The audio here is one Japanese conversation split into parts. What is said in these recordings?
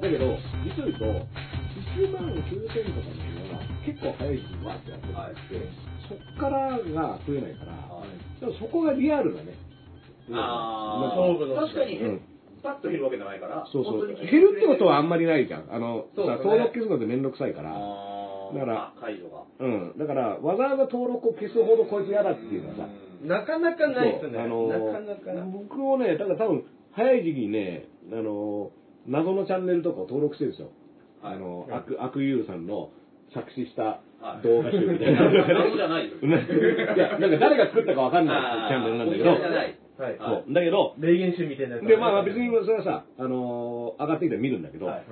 だけど、実を言うと、1万9000とかののは結構早い時期にわーってやってるんで、そっからが増えないから、でもそこがリアルだね。あうんー確かに、うんパッと減るわけじゃないから、そうそう。減るってことはあんまりないじゃん。あの、ね登録消すのってめんどくさいから。あーだからあ解除が。うん。だから、わざわざ登録を消すほどこいつ嫌だっていうのはさ、なかなかないですね。あのなかなか。僕もね、だから多分、早い時期にね、あの、謎のチャンネルとかを登録してるんですよ。はいあの、悪、悪友さんの作詞したはい動画集みたいな。謎じゃないよ。いや、なんか誰が作ったかわかんないチャンネルなんだけど。はい。そう。だけど、霊言集みたいなやつ。で、まあまあ別にそれはさ、あのー上がってきたら見るんだけど、はい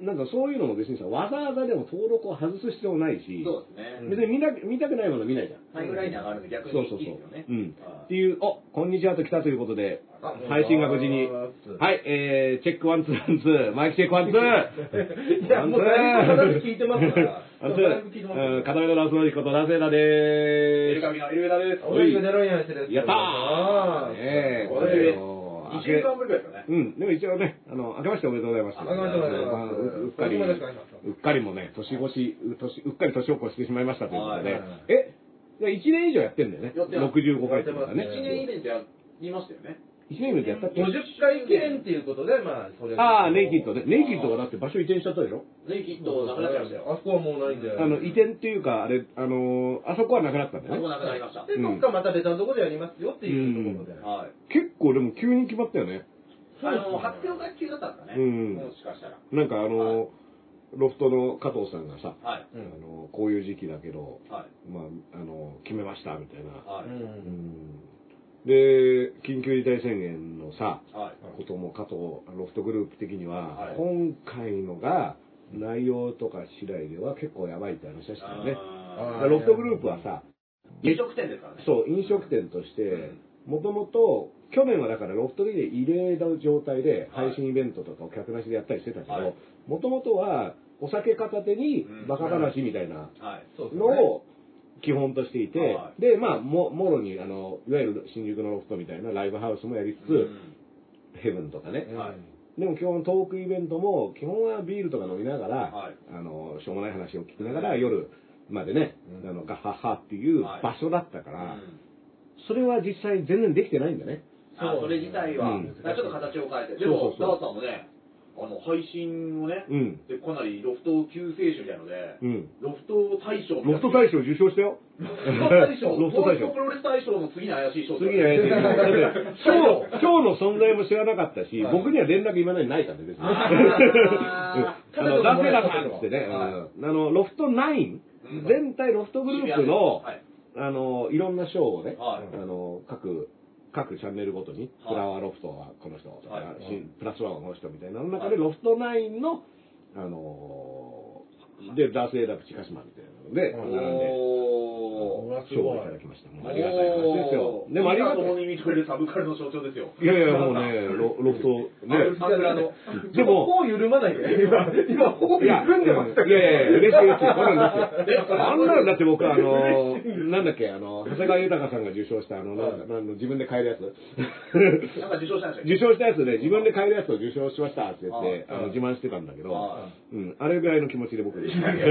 なんかそういうのも別にさ、わざわざでも登録を外す必要もないし、そうですね。別に見な見たくないもの見ないじゃん。タイムラインに上がるんで逆そうそうそうにいいですよね。。うん。はいっていう、お、こんにちはと来たということで、あ配信が無事に。はい、えー、 check one two one two、mic check one two。いや、もうだいぶ話聞いてますから。 one two だいぶ聞いてますー。うん、片目のラスノリコとラセーダエでールカビのエルベダです。おい、ゼロ円してです。す。やったあーねえ、これこれよ2週間ぶりですよね。うん、でも一応ね、あの、明けましておめでとうございます。明けましておめでとうございますあううっかり、うっかりもね、年越し、う年うっかり年を越してしまいましたということでえ、じゃあ1年以上やってんだよね。やって65回とかね。1年イベントやりましたよね。1年イベントやったっけ？50回記念っていうことで、まあ、それああ、ネイキッドね。ネイキッドがだって場所移転しちゃったでしょネイキッドなくなっちゃいましたよ。あそこはもうないんで。あの、移転っていうか、あれ、あのー、あそこはなくなったんだあそこよね。なくなりました。で、どっかまた別のところでやりますよっていうところで。はい。結構でも急に決まったよね。あの、発表が急だったんですかね。うんもしかしたら。なんかあのー、ロフトの加藤さんがさ、はい。あのー、こういう時期だけど、はい。まあ、あのー、決めましたみたいな。はい。うんうんで、緊急事態宣言のさ、はい。ことも加藤ロフトグループ的には、はい。今回のが内容とか次第では結構やばいって話でしたよね。ロフトグループはさ、ー飲食店ですからね。そう、飲食店として、もともと、去年はだからロフトで異例の状態ではい配信イベントとかを客なしでやったりしてたけはい。ど、もともとはお酒片手にうんバカ話みたいなのを基本としていては、い。で、まあ、ももろに、あの、いわゆる新宿のロフトみたいなライブハウスもやりつつ、ヘブンとかね。うんはい。でも基本トークイベントも、基本はビールとか飲みながら、はい。あの、しょうもない話を聞きながら夜までね、うん。あの、ガッハッハっていうはい場所だったから、うんそれは実際全然できてないんだね。あそれ自体は、うん。ちょっと形を変えて。でも、そうそう。そうダーさんもね、あの、配信をね、うん。でかなりロフト救世主みたいので、うん。ロフト大賞みたいな。ロフト大賞受賞したよ。ロフト大賞。ロフト大賞。プロレス大賞の次に怪しい賞次に会えてる。だっの存在も知らなかったし、はい。僕には連絡今までないからね、別に。あ あの、ダセラさんっつってね、はいうん。あの、ロフト9、うん。全体ロフトグループの、はい。あの、いろんな賞をね、はい。あの、各、各チャンネルごとに、フラワーロフトはこの人とか、はい。新プラスワンはこの人みたいなの中で、はい。ロフト9の、あのーで、ダース・エイダープ・チカシマみたいなので、うん並んで、おー。賞をいただきました。もうありがたい話ですよ。でもありがたい。共に認めるサブカルの象徴ですよ。いやいや、もうね、ロロフト、ね。桜の。でも、頬緩まないで。今、今、頬緩んでましたいやいやいや、嬉しい嬉しい。そうなんですよ。あんなのだって僕、あの、なんだっけ、あの、長谷川豊さんが受賞した、あの、なんの自分で買えるやつ。なんか受賞したんでしたっけ？受賞したやつで、自分で買えるやつを受賞しましたって言って、はいあの、自慢してたんだけどは、うん、あれぐらいの気持ちで僕。いそのたい。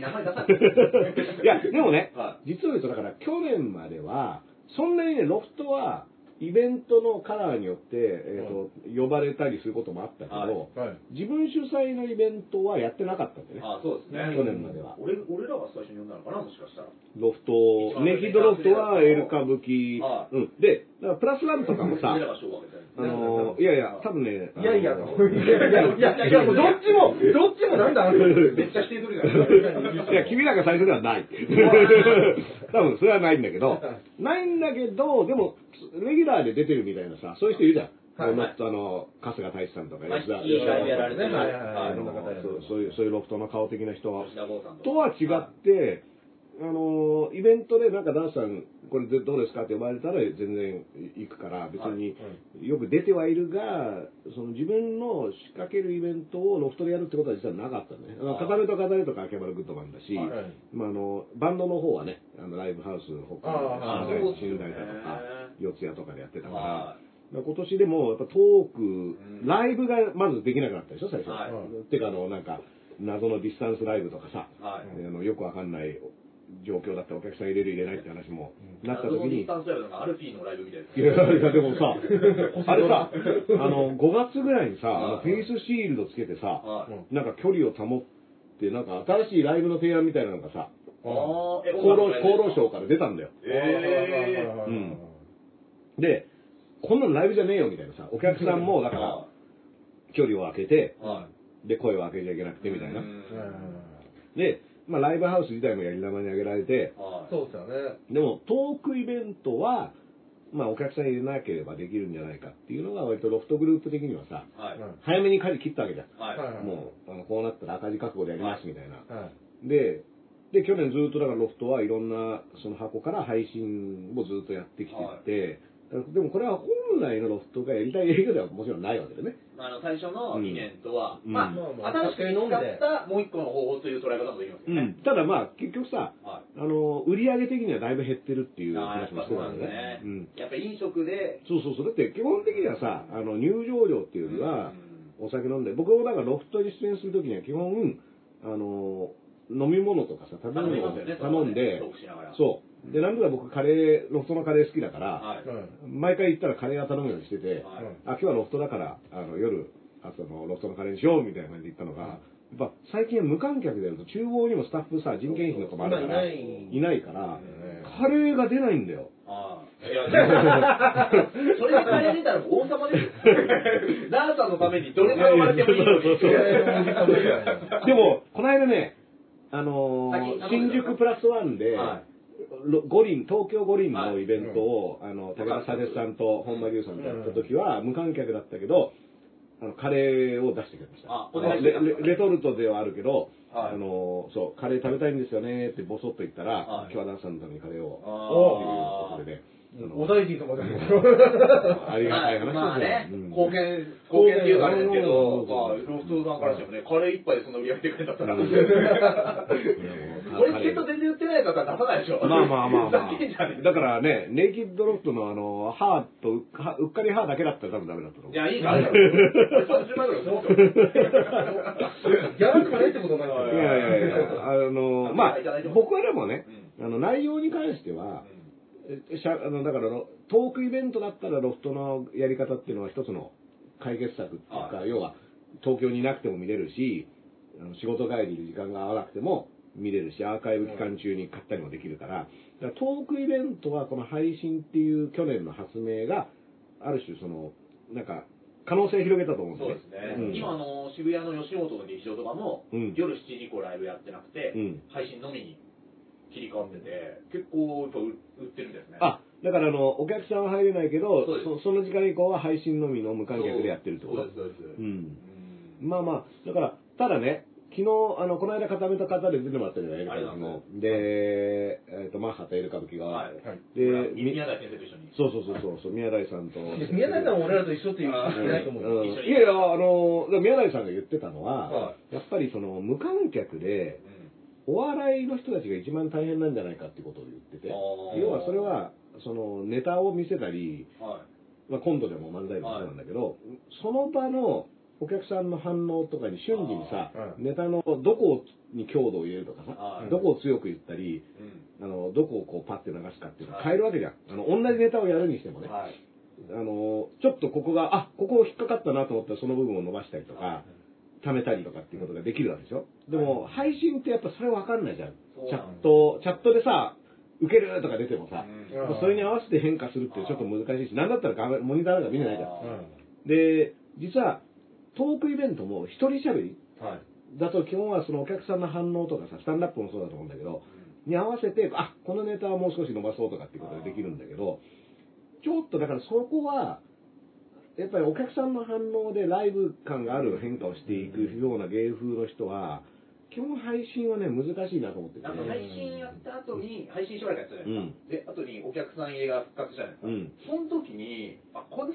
や、でもねは、実を言うと、だから、去年までは、そんなにね、ロフトは、イベントのカラーによって、えーと呼ばれたりすることもあったけど、はいはい。自分主催のイベントはやってなかったんでね。あそうですね。去年までは。俺俺らが最初に呼んだのかな、もしかしたら。ロフトネイキッドロフトはエル歌舞伎、はいうん。で、だからプラスワンとかもさ、あのーいやいや、多分ね、いやいや、いやいや、いや、いや、もうどっちも、どっちもなんだ、めっちゃ否定するじゃないいや、君らが最初ではない。多分それはないんだけど、ないんだけど、でも、レギュラーで出てるみたいなさ、そういう人いるじゃん。はい。ロフトあの、春日太一さんとか、まあ吉田いいライブやられてるはいはいはい。そうそういう、そういうロフトの顔的な人は。とは違って、あのイベントでなんかダンスさん、これでどうですかって呼ばれたら全然行くから、別によく出てはいるが、その自分の仕掛けるイベントをロフトでやるってことは実はなかったね。あのはい片目と片目とか秋葉原グッドマンだし、はいまあ、あのバンドの方はね、あのライブハウス北あー海道、そうですよね。新大だとか、四谷とかでやってたから、今年でもやっぱトーク、んライブがまずできなくなったでしょ、最初。はい。っていうか、あの、なんか、謎のディスタンスライブとかさ、はい。あのよくわかんない状況だったらお客さん入れる入れないって話もなった時にアルフィーのライブみたいです。いやいやでもさ、あれさ、あの、5月ぐらいにさ、フェイスシールドつけてさ、はい。なんか距離を保って、なんか新しいライブの提案みたいなのがさ、厚労厚労省から出たんだよ。えー。うん。で、こんなのライブじゃねえよみたいなさ、お客さんもだから、距離を空けて、はで、声を開けちゃいけなくてい。みたいな。う。ん。で、まあライブハウス自体もやり玉に上げられて、はいそうですよね。でもトークイベントは、まあお客さん入れなければできるんじゃないかっていうのが割とロフトグループ的にはさ、はい。早めに舵切ったわけじゃん。はい。はいもう、あのこうなったら赤字覚悟でやりますみたいな。はい。で、で、去年ずっとだからロフトはいろんなその箱から配信をずっとやってきてて、でもこれは本来のロフトがやりたい営業ではもちろんないわけでね。あの最初の理念とは、うんまあ、まあまあ新しく見つかったもう一個の方法という捉え方もできますよね。ただまあ結局さ、はあの、売り上げ的にはだいぶ減ってるっていい。う話もぱそうなんしてたんでねですね。。うんやっぱ飲食で、そうそうそう。だって基本的にはさ、あの、入場料っていうよりは、お酒飲んで、僕もだからロフトに出演するときには基本、あの、飲み物とかさ、食べ物を頼んでトー、クしながら。そう。で、なんとか僕カレー、ロフトのカレー好きだから、はい。毎回行ったらカレーは頼むようにしてて、はいあ、今日はロフトだから、あの、夜、あその、ロフトのカレーにしようみたいな感じで行ったのが、やっぱ最近は無観客でやると、厨房にもスタッフさ、人件費とかもあるから、今いないいないからね、カレーが出ないんだよ。ああ。いや、でも それが金出たら王様ですよ。ダーさんのためにどれぐらい生まれてもいいのに。でも、この間ね、あのー新宿プラスワンで、はろ五輪、東京五輪のイベントを、あの、武田さんと本間龍さんとやった時は、無観客だったけど、あの、カレーを出してくれました。あレトルトではあるけど、はい。あのーそう、カレー食べたいんですよねってボソッと言ったら、はい。今日はダンさんのためにカレーを、あっていうことでね、お大臣とかでも。ありがたい話ですよ。まあね、うん貢献、貢献っていうかあれですけど、うんまあ、ロフトさんからしてもね、カレー一杯でそんな売り上げてくれたったら、うん これチケット全然売ってない方は出さないでしょ。まあまあまあまあ。だからね、ネイキッドロフトのあの、歯とうっかうっかり歯だけだったら多分ダメだったと思う。いや、いいから、あれだろ。30万ぐらいそうギャラとかないってことになるいやいやいや、あの、まあ僕はでもね、あの、内容に関しては、えしゃあのだからのトークイベントだったらロフトのやり方っていうのは一つの解決策っていうか、は要は東京にいなくても見れるしあの仕事帰りに時間が合わなくても見れるしアーカイブ期間中に買ったりもできるから。だからトークイベントはこの配信っていう去年の発明がある種そのなんか可能性を広げたと思うんそうですね。ですね。うん。今、あの、渋谷の吉本の劇場とかも、うん。夜7時以降ライブやってなくて、うん。配信のみに切り替わってて、結構やっぱ売売ってるんですね。あだからあのお客さんは入れないけどそそその時間以降は配信のみの無観客でやってるってこと？そうです、そうです。うんうんまあまあ、だから、ただね、昨日、あの、この間固めた方で出てもらったじゃない、エル歌舞伎も。で、えっ、と、マッハとエル歌舞伎が。はい。で、み宮台先生と一緒に。そうそうそうそうそう、宮台さんと。宮台さんは俺らと一緒っていう人いないと思う。いやいや、あの、宮台さんが言ってたのは、はやっぱりその、無観客で、お笑いの人たちが一番大変なんじゃないかっていうことを言ってて、要はそれは、その、ネタを見せたり、はまあ、コントでも漫才でもそうなんだけど、その場のお客さんの反応とかに瞬時にさ、ネタのどこに強度を入れるとかさ、はいどこを強く言ったり、い。うん。あのどこをこうパッて流すかっていうのをはい変えるわけじゃん。あの同じネタをやるにしてもね。はい。あの、ちょっとここが、あ、ここ引っかかったなと思ったらその部分を伸ばしたりとか、貯めたりとかっていうことができるわけでしょ？でも、配信ってやっぱそれわかんないじゃん。チャット、チャットでさ、受けるとか出てもさ、うん。それに合わせて変化するってちょっと難しいし、なんだったら画面モニターなんか見れないじゃん。うん。で、実は、トークイベントも一人喋りはい。だと基本はそのお客さんの反応とかさ、スタンダップもそうだと思うんだけど、に合わせて、あ、このネタはもう少し伸ばそうとかっていうことでできるんだけど、ちょっとだからそこは、やっぱりお客さんの反応でライブ感がある変化をしていくような芸風の人は、基本配信はね、難しいなと思ってて。なんか配信やった後に、配信しばらくやったじゃないですか。で、後にお客さん入れが復活したじゃないですか。うん。その時に、あ、こんな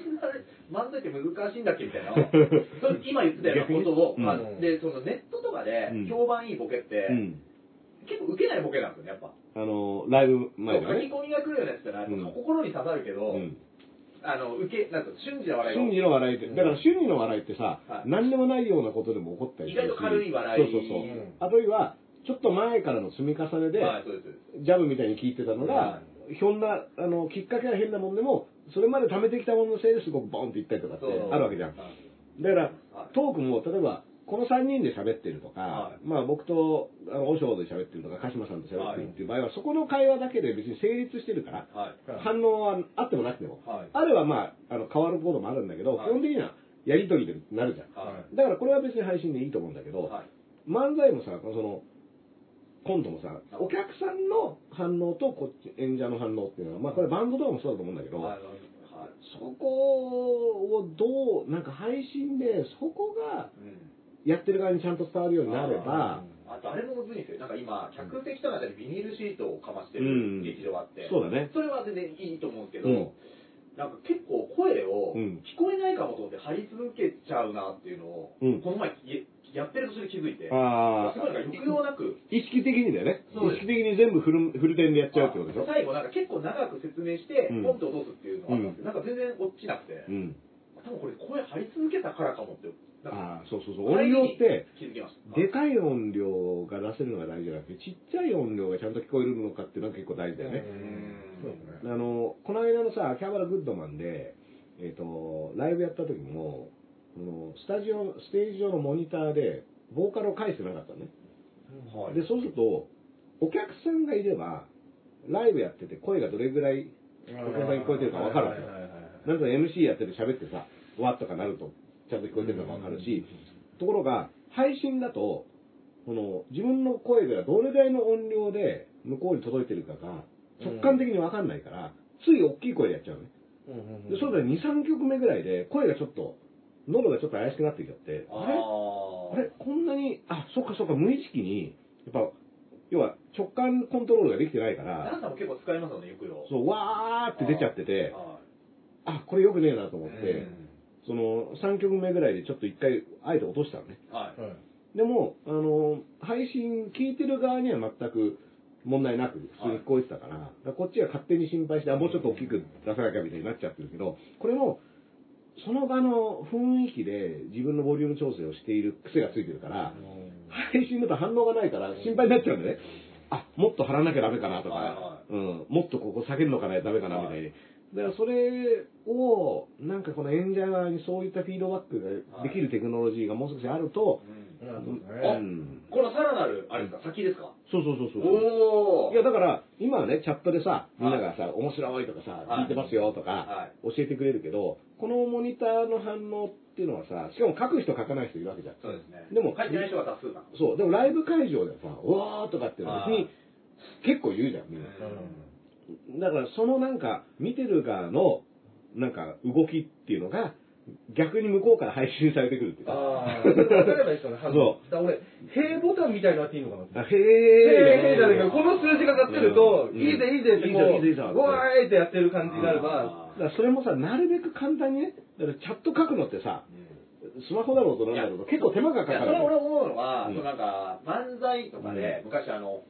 漫才って難しいんだっけみたいな。それ今言ってたようなことを、まあうんで、そのネットとかでうん評判いいボケって、うん。結構受けないボケなんですよね、やっぱ。あの、ライブ前そう書き。込みが来るようなやつってのは、うん心に刺さるけど、うん。あの、受け、なんか瞬時の笑いが瞬時の笑いって、だから瞬時の笑いってさ、はい。何でもないようなことでも起こったりするし。意外と軽い笑い。そうそうそう。うん。あるいは、ちょっと前からの積み重ねで、ジャブみたいに聞いてたのがは、ひょんな、あの、きっかけは変なもんでも、それまで貯めてきたもののせいですごくボンっていったりとかってあるわけじゃん。はい。だからはい、トークも、例えば、この3人で喋ってるとか、はいまあ僕と、あの、和尚で喋ってるとか、鹿島さんと喋ってるっていう場合は、そこの会話だけで別に成立してるから、はい。反応はあってもなくても、はいあれはまあ、あの、変わることもあるんだけど、はい基本的にはやりとりでなるじゃん。はい。だからこれは別に配信でいいと思うんだけど、はい。漫才もさ、その、コントもさ、お客さんの反応とこっち、演者の反応っていうのは、まあこれバンドとかもそうだと思うんだけど、はい。そこをどう、なんか配信で、そこがうんやってる側にちゃんと伝わるようになれば、あとあれもむずいんですよ。なんか今、客席とかでビニールシートをかましてうん。る劇場があって、そうだね。それは全然いいと思うんですけど、うん。なんか結構声をうん。聞こえないかもと思って張り続けちゃうなっていうのを、うん。この前ややってる途中で気づいて、あすごいなんか抑揚なく、意識的にだよね。そう意識的に全部フルフルテンでやっちゃうってことでしょ。最後なんか結構長く説明して、うん。ポンと落とすっていうのがあったんですけど、なんか全然落ちなくて、うん。多分これ声張り続けたからかもって、ああ、そうそうそう。音量って。でかい音量が出せるのが大事じゃなくて、ちっちゃい音量がちゃんと聞こえるのかっていうのが結構大事だよね。そうですね。あの、この間のさ、キャバラグッドマンで、えっ、と、ライブやった時も、あのスタジオ、ステージ上のモニターで、ボーカルを返してなかったのね。はいで、そうすると、お客さんがいれば、ライブやってて声がどれぐらいお客さんに聞こえてるか分かるわけよ。なんか MC やってて喋ってさ、わっとかなると、ちゃんと聞こえてるのが分かるし、ところが、配信だと、この、自分の声がどれぐらいの音量で向こうに届いてるかが、直感的に分かんないから、つい大きい声でやっちゃうのね。で、そうだ2、3曲目ぐらいで、声がちょっと、喉がちょっと怪しくなってきちゃって、あれああれ？こんなに、あ、そっかそっか、無意識に、やっぱ、要は直感コントロールができてないから、ダンサーも結構使いますよね、抑揚。そう、わーって出ちゃってて、はあ、これよくねえなと思っいて、その3曲目ぐらいでちょっと一回、あえて落としたのね。はい。でも、あの、配信聞いてる側には全く問題なく普通に聞こえてたから、だからこっちが勝手に心配して、あ、もうちょっと大きく出さなきゃみたいになっちゃってるけど、これも、その場の雰囲気で自分のボリューム調整をしている癖がついてるから、配信だと反応がないから心配になっちゃうんでね。あ、もっと張らなきゃダメかなとか、はいはうん、もっとここ下げるのかなダメかなみたいに。だからそれを、なんかこの演者側にそういったフィードバックができるテクノロジーがもう少しあると、このさらなる、あれですか、先ですか？そうそうそうそう。おおいや、だから、今はね、チャットでさ、みんながさ、面白いとかさ、はい。聞いてますよとかは、教えてくれるけど、このモニターの反応っていうのはさ、しかも書く人書かない人いるわけじゃん。そうですね。でも書いてない人が多数な。そう、でもライブ会場でさ、うわーとかっていうのは別に、結構言うじゃん、みんな。だから、そのなんか、見てる側の、なんか、動きっていうのが、逆に向こうから配信されてくるっていうか。ああ、分かればいいですよね。反応そだから俺、平ボタンみたいのあっていいのかなって。あへへえ、へえじゃないーけど、この数字が上がってると、うん。いいぜ、いいぜってこう、いいぜわーいってやってる感じになれば、だそれもさ、なるべく簡単にね、だからチャット書くのってさ、スマホだろうとなんだろうと結構手間がかかるそれ俺思うのは、なんか、漫才とかで、昔あの、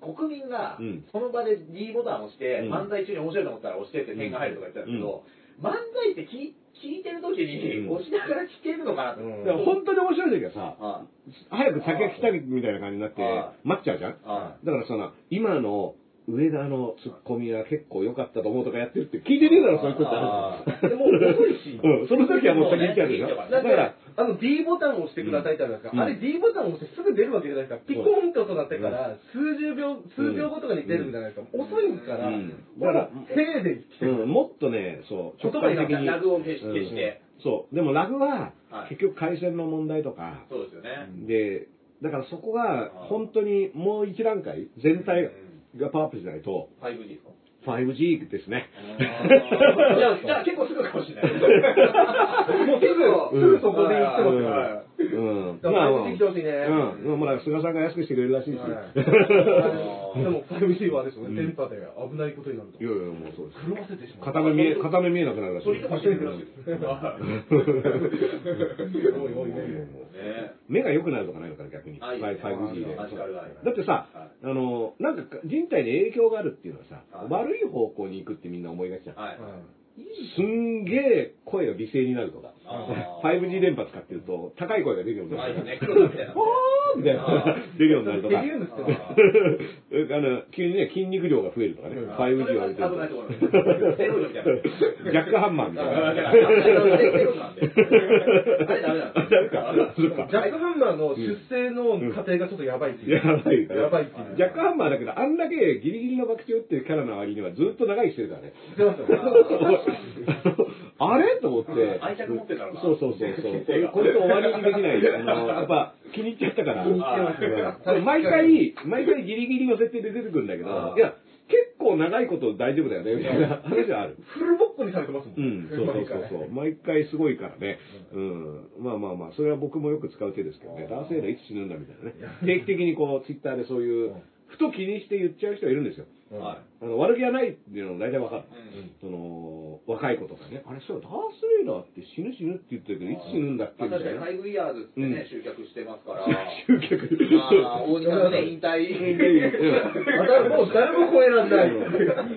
国民がうん。その場で D ボタンを押して、うん。漫才中に面白いと思ったら押してって点が入るとか言ってたんですけど、漫才って聞聞いてる時にうん。押しながら聞けるのかなと。うん。だから本当に面白い時はさ、は早く先が来たみたいな感じになっては、待っちゃうじゃん。だからその、今の、上田のツッコミは結構良かったと思うとかやってるって聞いてねえだろ、そういうことあるでも遅いし。うん、その時はもう先に言ってあるでしょ。だから、あの D ボタンを押してくださいってあるじゃないですか。うんあれ D ボタンを押してすぐ出るわけじゃないですか。ピコンとなってから数十秒、数秒後とかに出るじゃないですか。遅いから、うんだから、手で来てる。うん、もっとね、そう、言葉にな的に。ラグを消して。そう。でもラグははい、結局回線の問題とか、そうですよね。で、だからそこが本当にもう一段階、全体がパワーアップしないと、5G ですか？5G ですね。じゃあ、じゃあ結構すぐかもしれない。もう結構、うんすぐそこで言ってますよ。はうん。だから 5G 来てほしいね。うん。まあ、菅さんが安くしてくれるらしいですよ。はい でも 5G はあれですよね、電波で危ないことになるとい。やいや、もうそうです。狂わせてしまう。片目見え、片目見えなくなるらしい。取りかもしれないらしいいおいおいね目が良くなるとかないのかな、逆に。あいいですね 5G で。だってさ、はいあの、なんか人体に影響があるっていうのはさ、はい悪い方向に行くってみんな思いがちじゃん。はい。すんげえ声が美声になるとか。あー 5G 電波使ってると、高い声が出るようになる。あいいね、黒田みたいな。おーみたいな、出るようになるとか。あの、急にね、筋肉量が増えるとかね。うん 5G それはを上げてると。ジャックハンマーみたいな。ジャックハンマーの出生の過程がちょっとやばいっていう。やばい。やばいっていう。ジャックハンマーだけど、あんだけギリギリの爆打ってるキャラの割にはずっと長生きしてるからね。あれ？と思って。愛着持ってたのそうそうそうそう。これと終わりにできない。あの、やっぱ気に入っちゃったから。気に入ってます毎回、毎回ギリギリの設定で出てくるんだけどいや、結構長いこと大丈夫だよね、みたいな話はある。フルボッコにされてますもん。うん、そうそうそうそう。毎回すごいからね。うん。まあまあまあ、それは僕もよく使う手ですけどね。ダース・エイダーいつ死ぬんだみたいなね。定期的にこう、ツイッターでそういう、ふと気にして言っちゃう人がいるんですよ。はあの悪気はないっていうのも大体わかる。うんその、若い子とかね。あれ、そう、ダース・エイダーって死ぬ死ぬって言ってるけど、いつ死ぬんだっけ？い。まあみたいな。確かに5 years ってうんね、集客してますから。集客。まあ、大仁田のね、引退。あだからもう誰も超えらんない。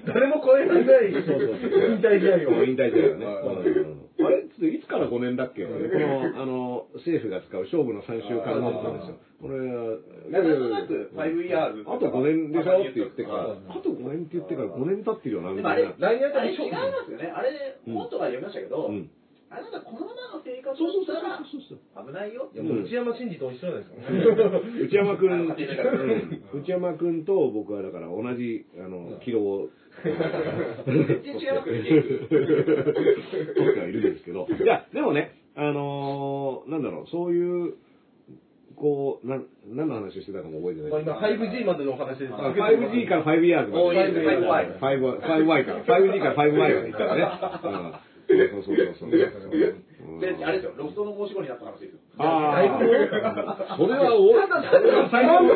誰も超えらんない。引退試合を。引退だよね。はいうんあれつっていつから5年だっけ？この、あの、政府が使う勝負の3週間ノートなんですよ。これは、なんとなく5 years あと5年でしょ？って言ってから、あと5年って言ってから5年経ってるよな、みでもあれ、たいな。来年あたり違いますよね。あれ、うん。本とか読みましたけど、うん。あれなんかこのままの生活そうそうそうをしたら。危ないよ。内山真司と一緒じゃないですか。内山くん、内山くんと僕はだから同じ、あの、キロを、全然違いますよね、取ってはいるんですけど。いや、でもね、あのーなんだろう、そういう、こう、なん、何の話をしてたかも覚えてない。まあ今 5G までのお話です。あ 5G から 5years まで。おーいいですね 5Y 5 5Y から。5G から 5Y までいったらね。うんそうそうそうそう。あれですよ、ロフトの申し子になった話ですよ。ああ、それはお、ただただ最後の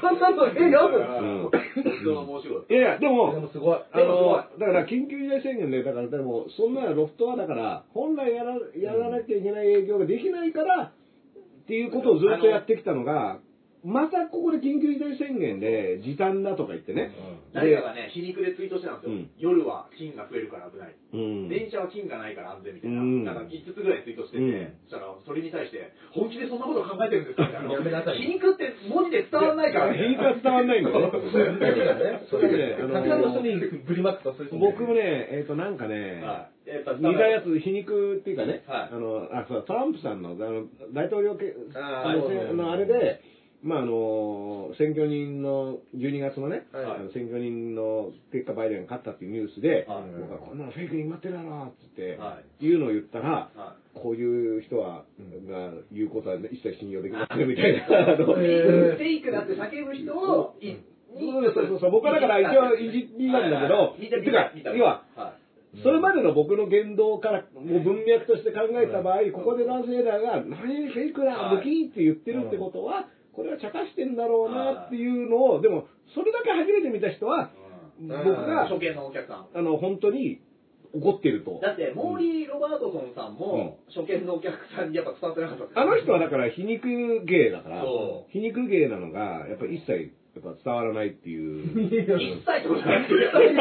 単々とえ読む。うんロフトの申し子。いやいや、ででも、もすごい。あの、だから緊急事態宣言で、だからでも、そんなロフトはだから、本来やらやらなきゃいけない営業ができないから、っていうことをずっとやってきたのが、またここで緊急事態宣言で時短だとか言ってね。誰かがね、皮肉でツイートしてたんですよ。うん夜は金が増えるから危ない。うん。電車は金がないから安全みたいな。うんなんか5つぐらいツイートしてて、うんそしたら、それに対して、本気でそんなこと考えてるんですかみたいな。やめなさい皮肉って文字で伝わらないから皮肉は伝わんないん だよね。それでね、あのたくさんの人にぶりまくったそういう人も僕もね、えっ、と、なんかね、はい。やっぱ似たやつ、皮肉っていうかね、はいあの、あ、そう、トランプさんの、あの、大統領のそうそうそうのあれで、まあ、あの、選挙人の、12月のね、はいあの選挙人の結果バイデンが勝ったっていうニュースで、はい僕はこんなのフェイクに決まってるだろ、つって、はいうのを言ったら、はこういう人は、が言うことは一切信用できませんみたいな。あのい。フェイクだって叫ぶ人を、いそうそうそうそう、僕はだから一応いじりなんだけど、見た見てかた見た。要は、はい。それまでの僕の言動から、もう文脈として考えた場合、ここで男性だが、何フェイクだ、はい無気って言ってるってことは、これは茶化してんだろうなっていうのを、でも、それだけ初めて見た人は、うん僕が、初見のお客さん。あの、本当に怒ってると。だって、モーリー・ロバートソンさんも、初見のお客さんにやっぱ伝わってなかったあの人はだから皮肉芸だからそ、皮肉芸なのが、やっぱり一切、っぱ伝わらないっていう。一切ってことじゃない。一切一切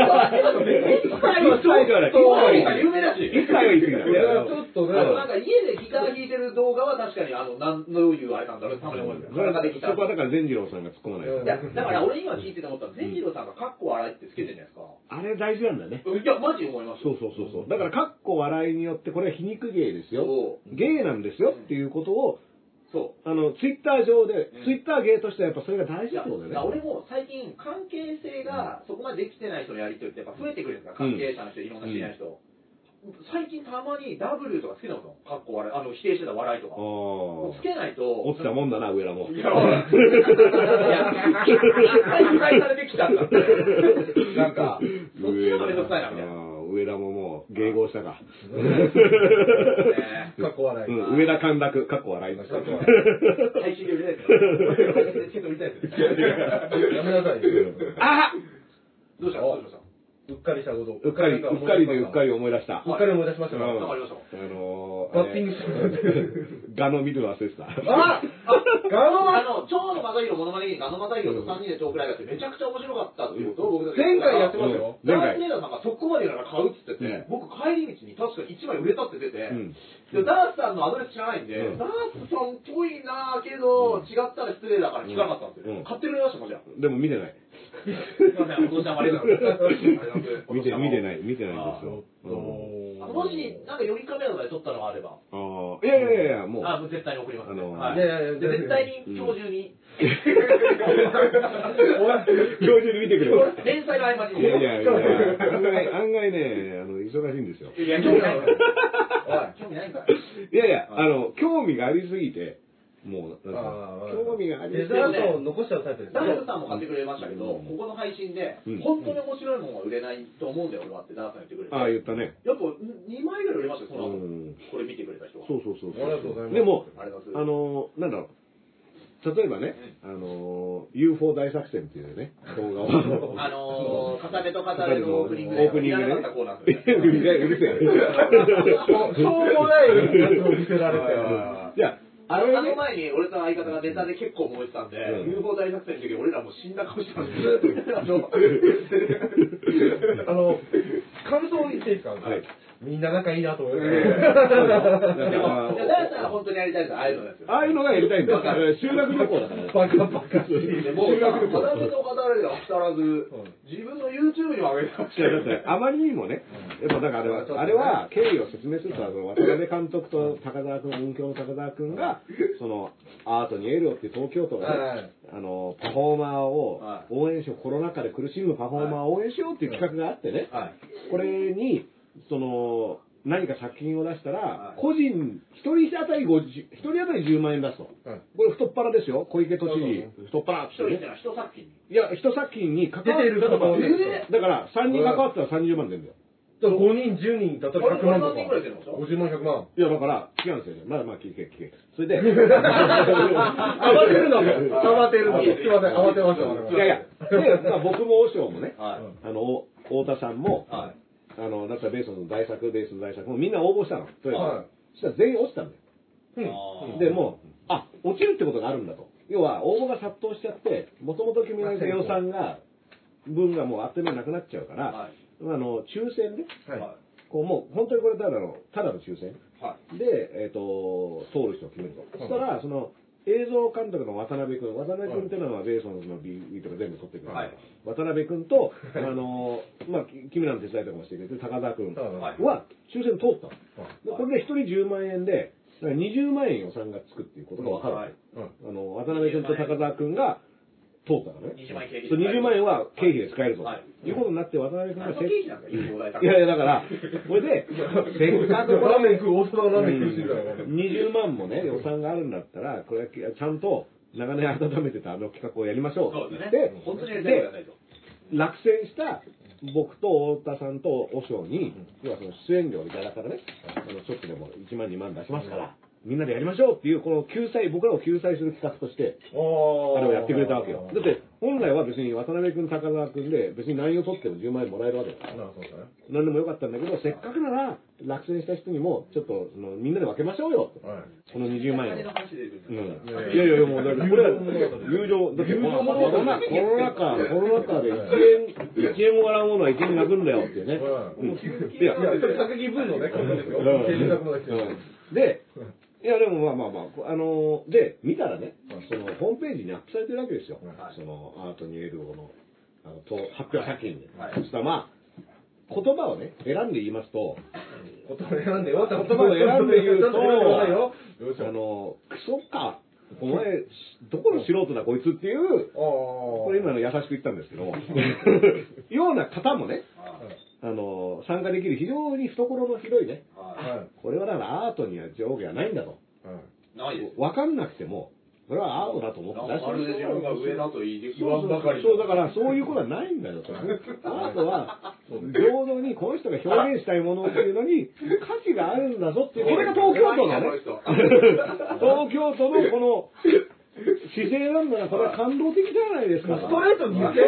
はない。は有名だし。一切は言い過ぎだ、ちょっとね、なんか家でギター弾いてる動画は確かにあの、なんどういうあれなんだろうってたまに思うんですよ。それ裸でギター。そこはだから善次郎さんが突っ込まないいや、だから俺今聞いてて思ったら、善次郎さんがカッコ笑いってつけてるじゃないですか。あれ大事なんだね。いや、マジ思います。そうそうそうそう。だから、かっこ笑いによって、これは皮肉芸ですよ。芸なんですよっていうことを、そあの、ツイッター上でうん、ツイッター芸としてはやっぱそれが大う。いや事ってことだよね。俺も最近関係性がそこまでできてない人のやりとりってやっぱ増えてくるんですか、関係者の人、いろんな知り合いの人。最近たまに W とかつけたことかっこ笑い、あの、否定してた笑いとか。あつけないと。あ。落ちたもんだな、上田も。いや、いや、一回破壊されてきたんだって。なんか、そっちの方がめんどくさいな、みたいな。上田ももう、迎合したか。ねかっこ笑い。うん、上田陥落、かっこ笑い。かっこ笑配信で売れないですよ。配信でチケット売りたいですよ。やめなさいよ。あどうした？どうした？うっかりしたこと。うっかり、うっかりでうっかり思い出した。うっかり思い出しました。うん。かわかりました。あのー、バッティングして ガの見るの忘れてた。あガノあの、蝶野正宏モノマネ芸人、あの正宏と3人でトークライブやってめちゃくちゃ面白かったっていうことを僕前回やってますよ。前回。ダースレーダーさんがそこまでやら買うっつってて、ね。僕帰り道に確かに1枚売れたって出て、ダースさんのアドレス知らないんで、うん。ダースさんっぽいなぁけど、違ったら失礼だから聞かなかったんですよ。うん。買ってくれましたもんじゃあ。でも見てない。すいません、お年玉ありがとうございます。見て、見てい。ない、見てないんですよ。もし、なんか予備カメラとかで撮ったのがあれば、ああ、いやいやいやもう。あ、もう絶対に送ります、ね。あのはいいやいやいやで絶対に今日中に、教授に見てくれ。連載の合間に。いやいやいや、案外、案外ね、あの、忙しいんですよ。いや、興味ないから。おい、興味ないから。いやいや、あの、興味がありすぎて、もう、なんか興味があり。デザートを残しちゃうタイプですダースさんも買ってくれましたけど、うんここの配信でうん、本当に面白いものは売れないと思うんだよ、俺はってダースさん言ってくれて。ああ、言ったね。やっぱ2枚ぐらい売れましたよ、その後。うんこれ見てくれた人は。そうそうそうそう。ありがとうございますでも、あ。の、なんだろう。例えばね、あの、UFO 大作戦っていうね、動画を。あのー、片手と片手のオープニングオープニングで。うるせえ、うるせえ。しょうもないやつを見せられて。いや、あのあの前に俺と相方がネタで結構燃えてたんで、うん。UFO 大作戦の時俺らもう死んだ顔してたんで。すよ。あ のあの、感想言っていいですか？はいみんな仲いいなと思いましだでからも、いやダースさんは本当にやりたいですああいうのですよ。ああいうのがやりたいんだよ。修学旅行だから。バカバカしい。でもう、片手と片手では語らず、自分の YouTube にも上げてましいやだってあまりにもね、やっぱだからあれは、あれは経緯を説明すると、あの渡辺監督と高澤君、音響の高澤君が、そのアートにエールをっていう東京都がね、はいあのパフォーマーをはい応援しよう、コロナ禍で苦しむパフォーマーを応援しようっていう企画があってね、はい。これに、その、何か作品を出したらは、い個人、一人当たり50、一人当たり10万円出すと。はいこれ太っ腹ですよ。小池都知事、太っ腹ってね一人ってのは一作品に。いや、一作品に関わ出てるだから方もねだから、3人関わったら30万出るんだよ。だから5人、10人、例えば100万とか。これ何人ぐらい出るの50万、100万。いや、だから、違うんですよね。まだまあ聞け、聞け。それで、慌てるの慌てるのすいません、慌てました、いやいや、で、まあ、僕も和尚もね、はい。あの、お太田さんも、はい。あの、だったらベースの大作、ベースの大作もみんな応募したの。とりあえずはいそしたら全員落ちたんだよ。うんで、もう、あ、落ちるってことがあるんだと。要は、応募が殺到しちゃって、もともと君の予算が、分がもうあっという間になくなっちゃうから、はい。あの、抽選で、はい。はこうもう、本当にこれただの、ただの抽選。い。はい。で、えっ、と、通る人を決めると。そしたら、その、映像監督の渡辺君、渡辺君っていうのは、ベーソンの BB とか全部撮ってくれる、はい。渡辺君と、あの、まあ、き君らの手伝いとかもしてくれてる高田君は抽選通ったこれで1人10万円で、だから20万円予算がつくっていうことが分かる。はい。あの、渡辺君と高田君が通ったからね。20万円経費そう20万円は経費で使えると。はいいうことになって、渡辺君何がの経費なんか、いやいや、だから、これで、せっかくラーメン食う、大阪のラーメン食うしぐらいは。20万もね、予算があるんだったら、これはちゃんと長年温めてたあの企画をやりましょうそうですでね。本当にやりたいと。落選した僕と太田さんと和尚に、要はその出演料をいただからね、あのちょっとでも1万2万出しますから、みんなでやりましょうっていう、この救済、僕らを救済する企画として、あれをやってくれたわけよ。だって、本来は別に渡辺君、高澤君で、別に何を取っても10万円もらえるわけだから。何でもよかったんだけど、せっかくなら落選した人にも、ちょっとそのみんなで分けましょうよと。はい。この20万円を。いやいやいや、もう、だってこれは、友情、だってコロナ、コロナ禍、コロナ禍で1円、1円も笑うものは1円泣くんだよってい。うね。うん。いやいや、それ、高木分のね。うん。で、いや、でもまあまあまあ、あのーで、見たらね、その、ホームページにアップされてるわけですよ。はいその、アートにエルゴの、あの、と発表作品で。はいそしたらまあ、言葉をね、選んで言いますと、言葉選んでよ。言葉を選んで言うとちゃん選んでくださいよ。よいしょあの、クソか、お前、どこの素人だこいつっていう。これ今の優しく言ったんですけど、ような方もね、あの、参加できる非常に懐の広いね、ははい。これはだからアートには上下はないんだと。い。ない。わかんなくても、これはアートだと思ってまるで自分が上だと言い言そうわんばかりそう、だからそういうことはないんだよと。アートは、平等にこの人が表現したいものっていうのに価値があるんだぞっていう、これが東京都のね、東京都のこの姿勢なんだら、これは感動的じゃないですか。ストレートに言って。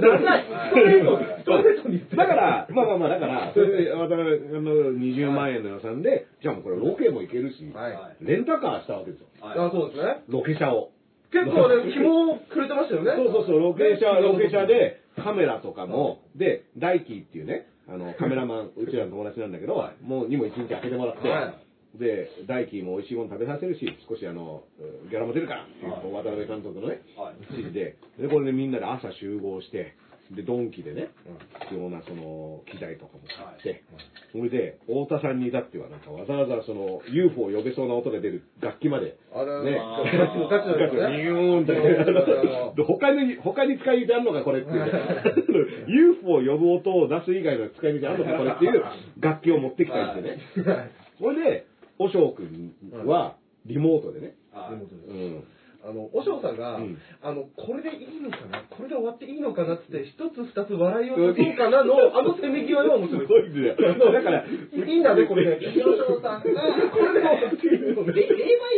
なんない。ストレートに、ストレートに言って。だから、まあまあまあ、だから、それで、渡辺あの20万円の予算で、じゃあもうこれロケも行けるし、はい。レンタカーしたわけですよ。あ、そうですね。ロケ車を。結構ね、紐をくれてましたよね。そうそうそう、ロケ車、ロケ車で、カメラとかも、で、大輝っていうね、あの、カメラマン、うちらの友達なんだけど、もう、にも一日開けてもらって、はで、大輝も美味しいもの食べさせるし、少しあの、ギャラも出るからっていう、渡辺監督のね、はい。指示で、で、これでみんなで朝集合して、で、ドンキでね、必要なその、機材とかも買って、それで、太田さんに至っては、なんかわざわざその、UFO を呼べそうな音が出る楽器まで、ねガチのガチのやつね。ニューンってで他に、他に使い道あんのかこれっていう。UFO を呼ぶ音を出す以外の使い道あんのかこれっていう楽器を持ってきたりしてね。それで、おしょうくんはリモートでね。はいうん。あの、おしょうさんが、うんあの、これでいいのかな？これで終わっていいのかな？ってって、一つ二つ笑いを取そうかなの、あのせめぎ合いは面す白い。ごいんだよ。だから、いいんだね、これで。石野翔さんが、これで終わっていいのね。霊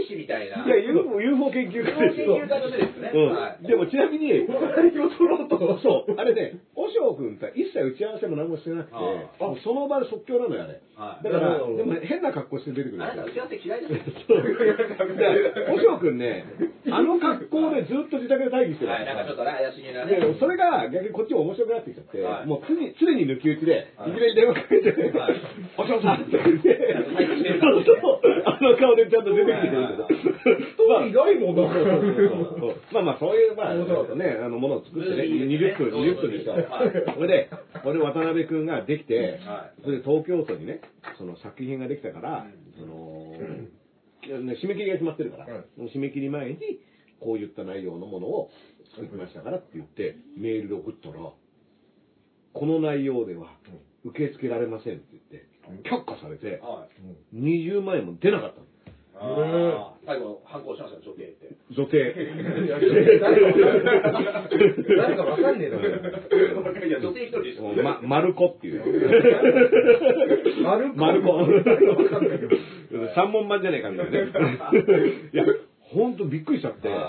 媒師みたいな。いや、UFO、UFO 研究家です研よ。究家としてですね。はうん。でもちなみに、笑いを取ろうと。そう、あれね、おしょうくんって一切打ち合わせも何もしてなくて、あもうその場で即興なのよ、あれ。はいだから、でもね変な格好して出てくるんあですよなた打ち合わせ嫌いです そう。で、おしょうくんね、あの格好でずっと自宅で待機してる。はい、なんかちょっとね、怪しげなね。でそれが逆にこっちも面白くなってきちゃって、はい。もう常に常に抜き打ちで、はい。いきなり電話かけて、はいおしょうさんって言って、そうそう、あの顔でちゃんと出てきてくるんだそうそうそうそうまあまあ、そうい。う、まあ、ね、あの、ものを作ってね、い。いですね20分、20分でしょ。はい。それで、これで渡辺君ができては、それで東京都にね、その作品ができたから、その、締め切りが決まってるから、締め切り前に、こういった内容のものを作りましたからって言って、メールで送ったら、この内容では受け付けられませんって言って、却下されて、はい。20万円も出なかったの。あー最後、反抗しましたね、処刑って。女帝。誰かわかんねえだろ。いや、女性一人です。もうま、マルコっていう。丸子マルコ。誰かわかんないけど。三問版じゃねえかみたいなね。いや、ほんとびっくりしちゃって、そんな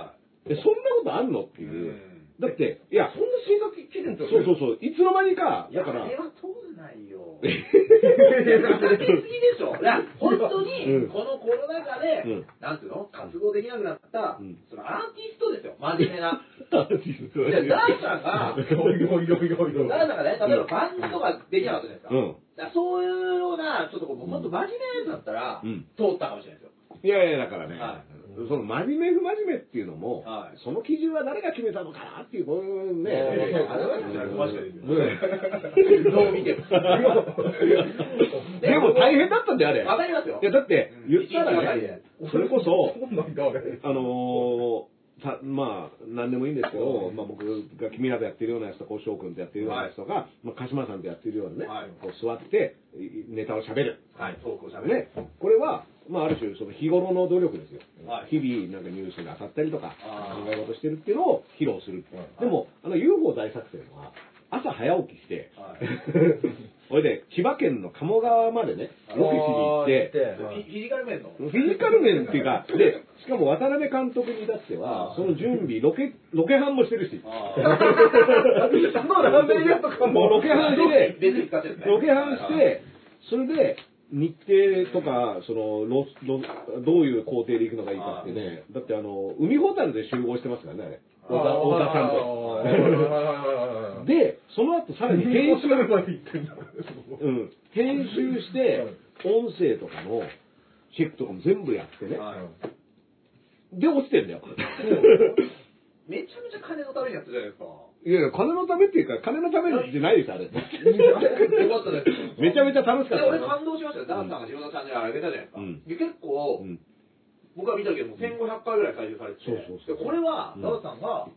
ことあんの？っていう。だって、いや、そんな進学基準ってそうそうそう、いつの間にか、いや、だからあれ、は通らないよ。えかけすぎでしょ。いや、本当うんに、このコロナ禍で、うんなんていうの？活動できなくなった、うんそのアーティストですよ、真面目な。いいや、ダーさんが、おいおいおいおいおい。ダーさんがね、例えばバンドとかできなかったじゃないですか。うん。だそういうような、ちょっとこう、もっと真面目なやつだったら、うん通ったかもしれないですよ。いやいや、だからね、はその真面目不真面目っていうのも、はい。その基準は誰が決めたのかなっていう、こういうね、あなたたちなら詳しくですようん。どう見ても。でも大変だったんだよ、あれ。わかりますよ。いや、だって、言ったらねで、それこそ、あのー、たまあ、なんでもいいんですけど、まあ僕が君らとやってるようなやつと、こう、翔くんとやってるようなやつとか、まあ、鹿島さんとやってるようなね、はい。こう座って、いネタを喋る。はい、トークをしゃべる。ね、これは、まあ、ある種、その日頃の努力ですよ。はい。日々、なんかニュースに当たったりとか、考え事してるっていうのを披露する。は。い。でも、あの UFO 大作戦は、朝早起きして、はそれ で、千葉県の鴨川までね、ロケしに行って、フィジカル面の？フィジカル面っていうか、で、しかも渡辺監督に至っては、その準備、ロケ、ロケハンもしてるし、ロケハンして。ロケハンして、それで、日程とか、その、ロロどういう工程で行くのがいいかってね、だってあの、海ホタルで集合してますからね、あれ。太田太田さんと。で、その後さらに編集。うん、編集して、音声とかのチェックとかも全部やってね。はいで、落ちてんだよ。めちゃめちゃ金のためにやってるじゃないですか。いやいや、金のためっていうか、金のためじゃないです、あれ。よかったです。めちゃめちゃ楽しかった。で俺感動しましたよ。ダンさんが自分のチャンネル上げたじゃないですか。うんで結構、うん僕は見たけども、1500回ぐらい再生されてて、そうそうそうでこれは、うんダンさんが、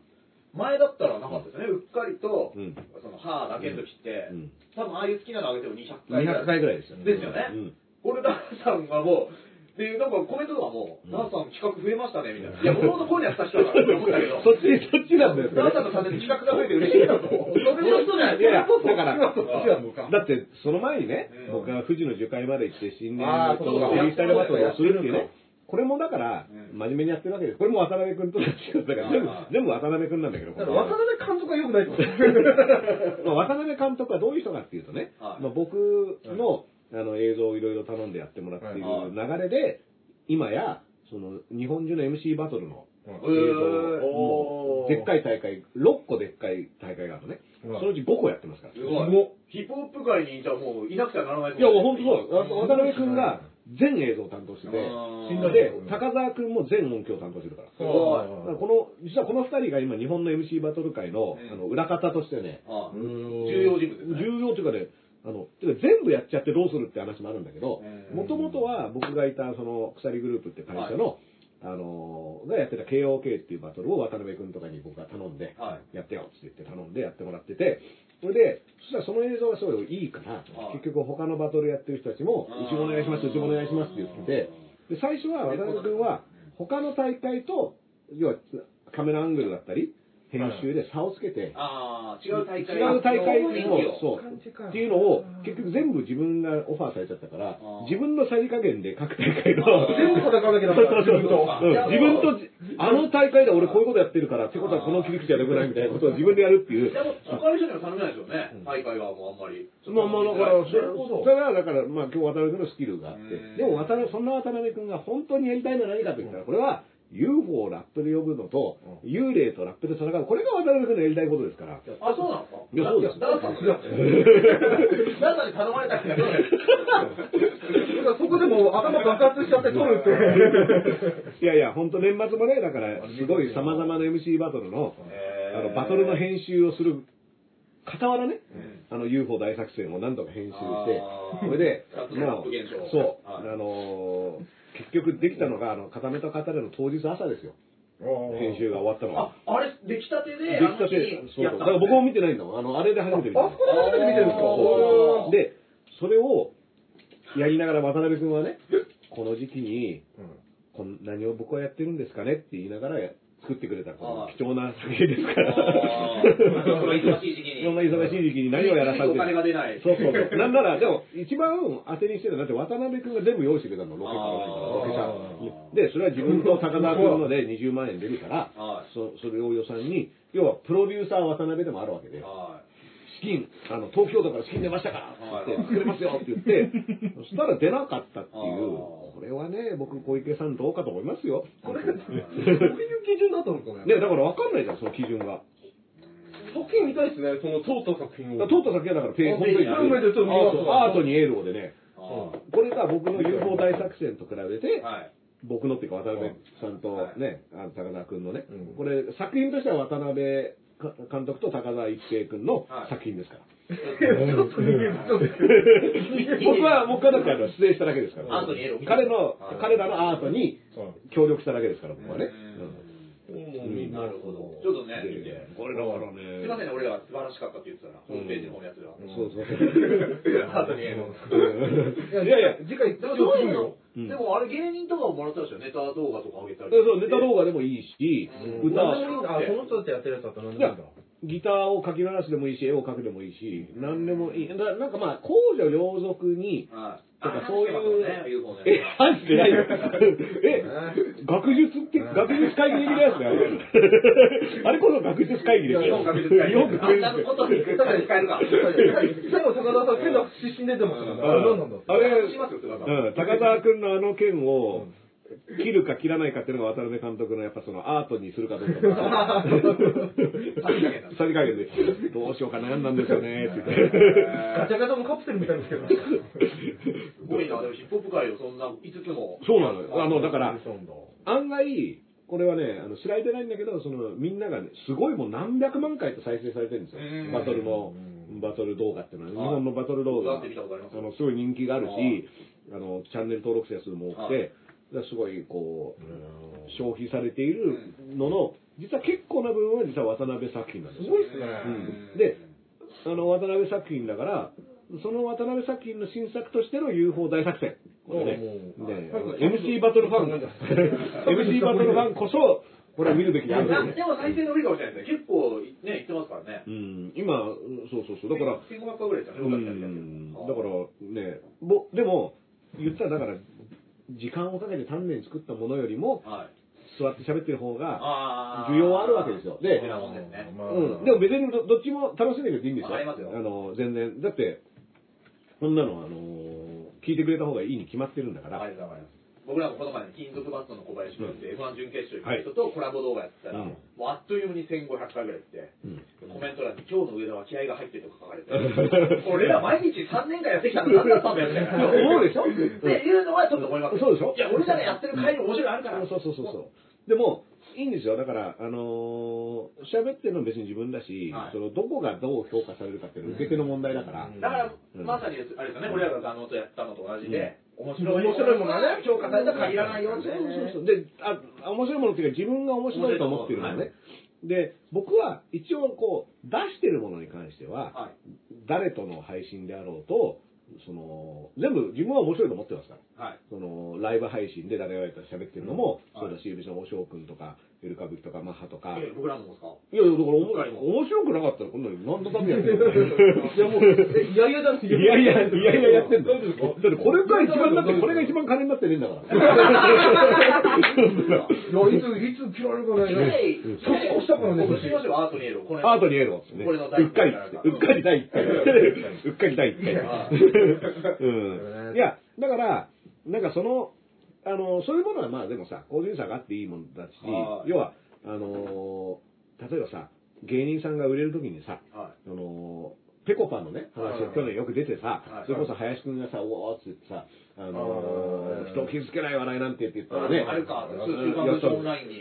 前だったらなかったですよね。うっかりと、うんその歯だけの時って、うん多分ああいう好きなの上げても200回ぐらい。200回ぐらいですよ。ですよね。うんこれダンさんがもう、で、なんかコメントとかも、うんダンさん企画増えましたね、みたいな。いや、もともとこういうのやった人だからって思ったけど、そっち、そっちなんだよ。ダンさんのチャンネル企画が増えて嬉しいなと。それの人じゃないいやいや、そっちだから、っちなのか。だって、その前にねうん、僕が富士の樹海まで行って、新年のフリースタイルバトルをするっていうね。これもだから、うん真面目にやってるわけです。これも渡辺君との仕事だから、全部全部渡辺君なんだけど、渡辺監督は良くないと思う。まあ渡辺監督はどういう人かっていうとね、僕のあの映像をいろいろ頼んでやってもらっているはい流れで、今や、その日本中の MC バトルのえ映像を、でっかい大会、6個でっかい大会があるのね。うんそのうち5個やってますから。すごい。ヒップホップ界にじゃあもういなくてはならないいや、もう本当そう。あ渡辺君が全映像を担当してて、あー死んだで、高澤君も全音響を担当してるから。すごい。だからこの、実はこの二人が今日本の MC バトル界の,、うんあの裏方としてね、あ重重要人物。重要というかね、あの、全部やっちゃってどうするって話もあるんだけどうん、もともとは僕がいたその鎖グループって会社の、あのがやってた KOK っていうバトルを渡辺君とかに僕が頼んで、はい。やってよって言って頼んでやってもらってて、それで、そしたらその映像がすごいいいからはい、結局他のバトルやってる人たちも、うちもお願いします、うちもお願いしますって言ってて、で、最初は渡辺君は、他の大会と、要はカメラアングルだったり、編集で差をつけて、ああ、違う大会違う大会のを、そう、っていうのを、結局全部自分がオファーされちゃったから自分のさじ加減で各大会の、全部戦わなきゃダメだ。自分と。うん自分と、あの大会で俺こういうことやってるから、ってことはこの切り口は良くないみたいなことを自分でやるっていう。でも、他の人には頼めないですよね。大会はもうあんまり。まあまあだから、それはだから、まあ今日渡辺君のスキルがあってうん、でも渡辺、そんな渡辺君が本当にやりたいのは何かと言ったら、これは UFO をラップで呼ぶのと、幽霊とラップで戦う、これが渡辺君のやりたいことですから。あ、そうなんです。かいやそうですダンさんダンさんに頼まれたけど、そこでもう頭爆発しちゃって撮るって。いやいや、本当年末もね、だから、すごい様々な MC バトルの、あの、バトルの編集をする、傍らね、あの UFO 大作戦を何度か編集してそれでちゃんと、トラップ現象そう、はい。あのー結局できたのが、あの、固めと語れの当日朝ですよ。編集が終わったのは。あ、あれ、出来たてで、できたて、そうそう。だから僕も見てないんだもん。あの、あれで初めて見たの。あそこで初めて見てるんですか？で、それをやりながら渡辺君はね、この時期に、こん何を僕はやってるんですかねって言いながら作ってくれたこのあー貴重な酒ですから。その忙しい時期に。そんな忙しい時期に何をやらされてお金が出ない。そうそうそう。なんなら、でも、一番当てにしてるのは、だって渡辺君が全部用意してくれたの、ロケからロケあ車。で、それは自分と高田君ので20万円出るから、はい。そそれを予算に、要はプロデューサー渡辺でもあるわけで、は資金、あの、東京都から資金出ましたからって作れますよって言って、そしたら出なかったっていう、これはね、僕、小池さんどうかと思いますよ。これが、どういう基準だったのかね？ね、だから分かんないじゃん、その基準が。作品見たいですね、その通った作品を。通った先はだから、ペホージにあるホームページちょっと見ますわアートにエールをでね、これが僕の UFO 大作戦と比べて。僕のっていうか渡辺さんとはいね、あの高田君のね、うんこれ作品としては渡辺か監督と高田一平君のはい。作品ですから。僕は、僕はだってあの出演しただけですから。彼のはい、彼らのアートに協力しただけですから、僕はね。うんうんなるほど。ちょっとね、見て。これだからね。すいませんね、俺らが素晴らしかったって言ってたら、ホームページの方のやつが。そうそう。アートにエールをいやいや、次回、でもそういうの、うんでもあれ芸人とかももらってましたよ。ネタ動画とか上げたり。そう、ネタ動画でもいいし、うん歌、あ、この人ってやってるやつだったら何いやでもいいんだ。ギターを書き鳴らすでもいいし、絵を描くでもいいし、何でもいい。だなんかまあ、公序良俗に、はい。とかそういうえや、話してないよ。え、学術って、学術会議的なやつだよ。あれこそ学術会議ですよ。日本学術会議。日本学術あんなことに使えるか。最後、高田さん、剣の出身出てましたからね。あれ何なんだあれ、しますよ、菅田さんうん、高澤君のあの剣を、切るか切らないかっていうのが渡辺監督のやっぱそのアートにするかどうか。さじ加減で、どうしようか悩んだんですよね、って言って。ガチャガチャのカプセルみたいですけど。すごいな、でもヒップホップ界をそんな、いつつも。そうなのよ。あの、だから、そうなんだ案外、これはね、あの、知られてないんだけど、その、みんながね、すごいもう何百万回と再生されてるんですようん。バトルの、バトル動画っていうのは、日本のバトル動画、あの、すごい人気があるし、あの、チャンネル登録者数も多くはて、だからすごい、こう、消費されているのの、実は結構な部分は実は渡辺作品なんですよ。すごいっすね。うんで、あの、渡辺作品だから、その渡辺作品の新作としての UFO 大作戦。これね、ねはい MC バトルファン、MC バトルファンこそ、これは見るべきいや、なんだよね。でも再生伸びるかもしれないですね。結構、ね、言ってますからね。うん、今、そうそうそう。だから、1500回ぐらいですようね、僕たちがやってるん、だからね、ぼでも、言ったらだから、時間をかけて丹念に作ったものよりも、はい。座って喋ってる方が、需要はあるわけですよでそうんですね。うん、でも別にどどっちも楽しんでくれていいんですよ。わかりますよあの、全然。だって、こんなの、あの、聞いてくれた方がいいに決まってるんだから。僕らもこの前に金属バットの小林君って F1 準決勝行った人とコラボ動画やってたら、うん。もうあっという間に1500回ぐらい行って、うん。コメント欄に今日の上田は気合が入ってるとか書かれて、俺ら毎日3年間やってきたの何だったんだよみたいな。思うでしょ？っていうのはちょっと思います。よそうでしょ？いや、俺らがやってる回に面白いのあるから。そうそうそうそう。でも、いいんですよ。だから、あのー喋ってるのは別に自分だし、はい。その、どこがどう評価されるかっていうのは受け手の問題だから。だから、うん。まさに、あれですよね、俺らがガノーとやったのと同じで、面白い面白いものはね評価されたら限らないよそうってね。そうそう。で、あ、面白いものっていうか自分が面白いと思ってるのね。で、僕は一応こう、出してるものに関しては、はい。誰との配信であろうと、その、全部自分は面白いと思ってますから。はい。その、ライブ配信で誰々と喋ってるのも、はいそうだし、別におしょうくんとか、エル歌舞伎とか、マッハとか。え僕らもですか？いやいや、だから面白くなかったら、こんなに何のためにやってんの？いやもう、えいやいやだっていやいや、いやいややってんだ。だってこれが一番だって、これが一番金になってねえんだから。いや、いつ、いつ切られるかね。そ年越したからね。僕しましょう、アートにエールを。これアートにエールを、ね。これのうっかり、うっかり第一回。うっかり第一回。うん。いや、だから、なんかその、あの、そういうものはまあでもさ、個人差があっていいもんだしは、い要は、あの、例えばさ、芸人さんが売れるときにさ、はあのペコパのね、話が去年よく出てさはい、それこそ林くんがさ、おーっつってさ、あのはい人を傷つけない笑いなんてって言ったい。らね、あれか。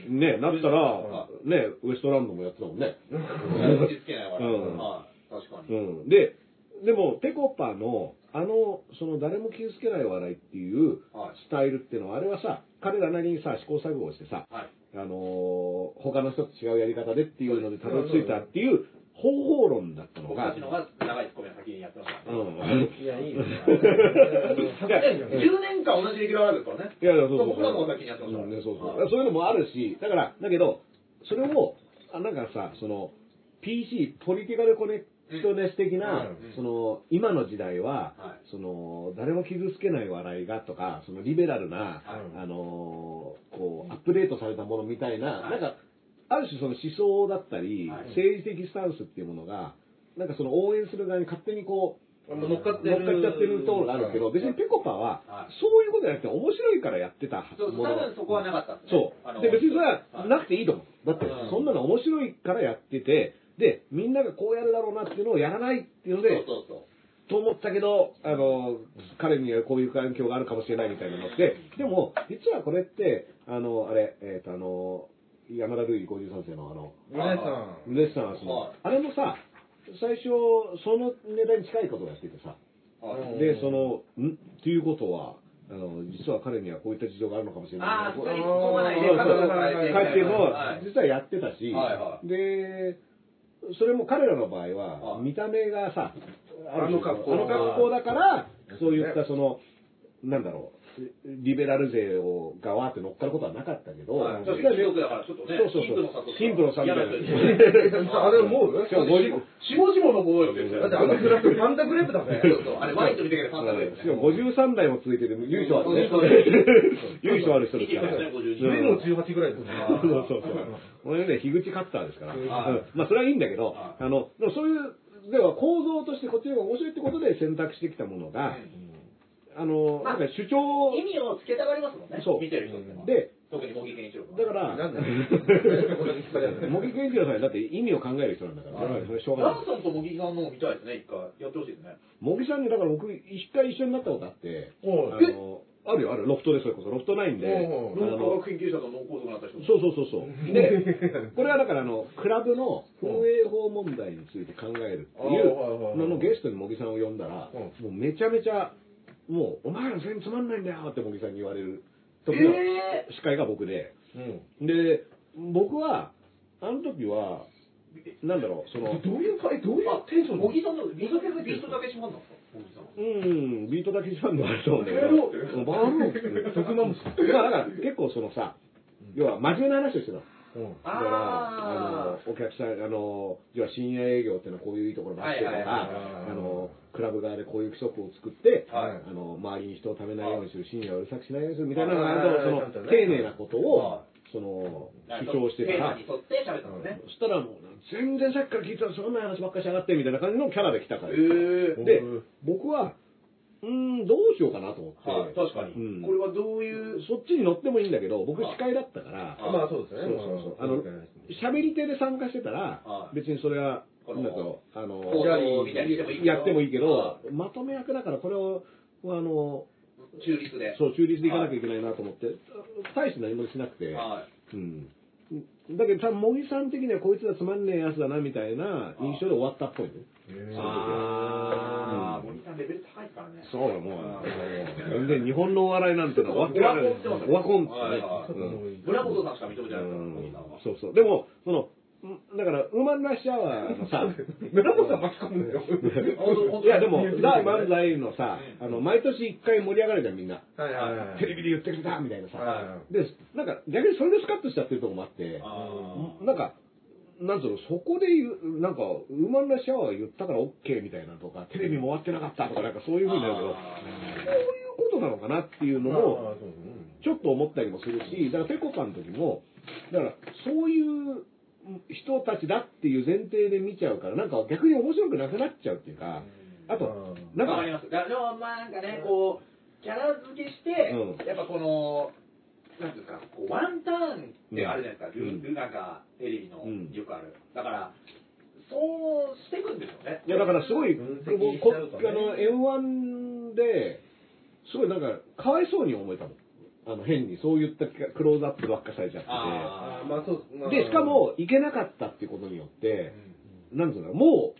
ね、なったらは、ね、ウエストランドもやってたもんね。落ち着けないわ。うんはい。確かうに。ん。で、でも、ペコパの、あの、その誰も傷つけない笑いっていうはい。スタイルっていうのは、あれはさ、彼らなりにさ、試行錯誤してさ、はい。あのー他の人と違うやり方でっていうのでたどり着いたっていう方法論だったのが僕のが長いツッコミを先にやってましたうからね。ん。いや、いいよ。で10 年間同じレギュラーですからね。いやいや、そうそう。僕らも先にやってましたうんね、そうそう。はいそういうのもあるし、だから、だけど、それを、あなんかさ、その、PC、ポリティカルコネクトネス的な、うん。その、今の時代は、はい。その、誰も傷つけない笑いがとか、そのリベラルな、はい。あのーこう、アップデートされたものみたいな、はい。なんか、ある種その思想だったり、はい。政治的スタンスっていうものが、なんかその応援する側に勝手にこう、乗っかってる。乗っかっちゃってるところがあるけど、別にペコパははい、そういうことじゃなくて、面白いからやってたそうもの。多分そこはなかったそう。で、別にそれはなくていいと思う。だってうん、そんなの面白いからやってて、で、みんながこうやるだろうなっていうのをやらないっていうので、そうそうと思ったけど、あの、彼にはこういう環境があるかもしれないみたいなのって、でも、実はこれって、あの、あれ、えっ、と、あの、山田ルイ53世のあの、ルネさん。ルネッサンスの、はいあれもさ、最初、そのネタに近いことをやっててさ、そう。はいうんで、その、ん？っていうことは、あの、実は彼にはこういった事情があるのかもしれない。ああ、そこに突っまないで、そう角度を変えて。帰ってもはい、実はやってたし、はいはいで、それも彼らの場合は、はい見た目がさ、あの格好あの格好だから、そういったその、なんだろう、リベラル勢をがわーって乗っかることはなかったけど、はい確かに貴族だからちょっとね、そうそうそう貧富の差みたいなあれ思うしかも50下々のものよって言ってだってあのグラフパンダグレープだぜ。そうそう、あれワインと見てけどパンダだよね。しかも53代も続いてる、由緒あるねそうそう。由緒ある人ですから。52夢も18ぐらいですね。そうそうそう。これね、樋口カッターですから。まあ、それはいいんだけどは、あの、でもそういう、では構造としてこっちの方が面白いってことで選択してきたものが、あの、まあなんか主張意味をつけたがりますもんね。そう見てる人ってのは。で、特に茂木健一郎だから、なんだ 茂木健一郎さんだって意味を考える人なんだから、それしょうがないラン。さんと茂木さんのも見たいですね、一回。やってほしいですね。茂木さんに、だから僕、一回一緒になったことあって、あの、あるよ、ある、ロフトでそれこそ、ロフトナインで、脳科の学研究者と脳梗塞になった人。そうそうそうそう。で、これはだからあの、クラブの運営法問題について考えるっていうののゲストに茂木さんを呼んだら、うんもうめちゃめちゃ、もう、お前ら全然つまんないんだよって茂木さんに言われる時のえ司会が僕で、うん。で、僕は、あの時は、なんだろう、その、どういうか、えどういうあ、テンション茂木さんのビートビートだけしまんだ茂木さん。うん、ビートだけファンのあると思うんだけど、バカ野郎ってうんバカ野郎って特マムシ。まあだから結構そのさ、要は真面目な話をしてたの。うん。だから、あの、お客さん、あの、要は深夜営業っていうのはこういういいところばってとか、クラブ側でこういう規則を作って、はい。あの、周りに人を食べないようにする、深夜をうるさくしないようにするみたいな、その丁寧なことをは、その、主張してた。ら。そしたらもう、全然さっきから聞いてたらそんな話ばっかりしやがって、みたいな感じのキャラで来たから。へえ。でうん、僕は、うーん、どうしようかなと思って、はい、確かに。うんこれはどういう？そっちに乗ってもいいんだけど、僕司会だったから、あまあそうですね。そうそうそう。あの、喋り手で参加してたらは、い別にそれは、なんだろう、あの、やってもいいけどは、まとめ役だからこれを、あの、中立で。そう、中立でいかなきゃいけないなと思って、大して何もしなくて、はうん。だけど多分、茂木さん的にはこいつはつまんねえやつだな、みたいな印象で終わったっぽいね。い。ああ、森さんレベル高いからね。そうだ、もう、全然日本のお笑いなんてのは終わってない。オワコンってね村本さんしか認めてないから、うん森さんは。そうそう。でも、その、んだから、ウーマンラッシュアワーのさ、村本さん巻き込むんだよ。いや、でも、ザ・漫才のさ、あの、毎年一回盛り上がるじゃん、みんな。はいはいはい。テレビで言ってくれたみたいなさ。はで、なんか、逆にそれでスカッとしちゃってるとこもあって、あなんか、なんつうの、そこで言う、なんか、ウーマンラッシュアワー言ったから OK みたいなとか、テレビも終わってなかったとか、なんかそういうふうになるけど、そういうことなのかなっていうのも、ちょっと思ったりもするし、だからペコパの時も、だからそういう人たちだっていう前提で見ちゃうから、なんか逆に面白くなくなっちゃうっていうか、あと、なんかわかり、ます。だでも、まあなんかね、こう、キャラ付けして、うん。やっぱこの、なんていうんですか、こうワンターンってあるじゃないですか、うんルルなんかテレビのうんよくある。だから、そうしていくんですよね。いやだからすごい、分析しちこゃうとねあの M1 で、すごいなんか、かわいそうに思えたもん。あの変に、そういったクローズアップばっかされちゃってあまあそうまあて。で、しかも、いけなかったっていうことによって、なんていうの、もう、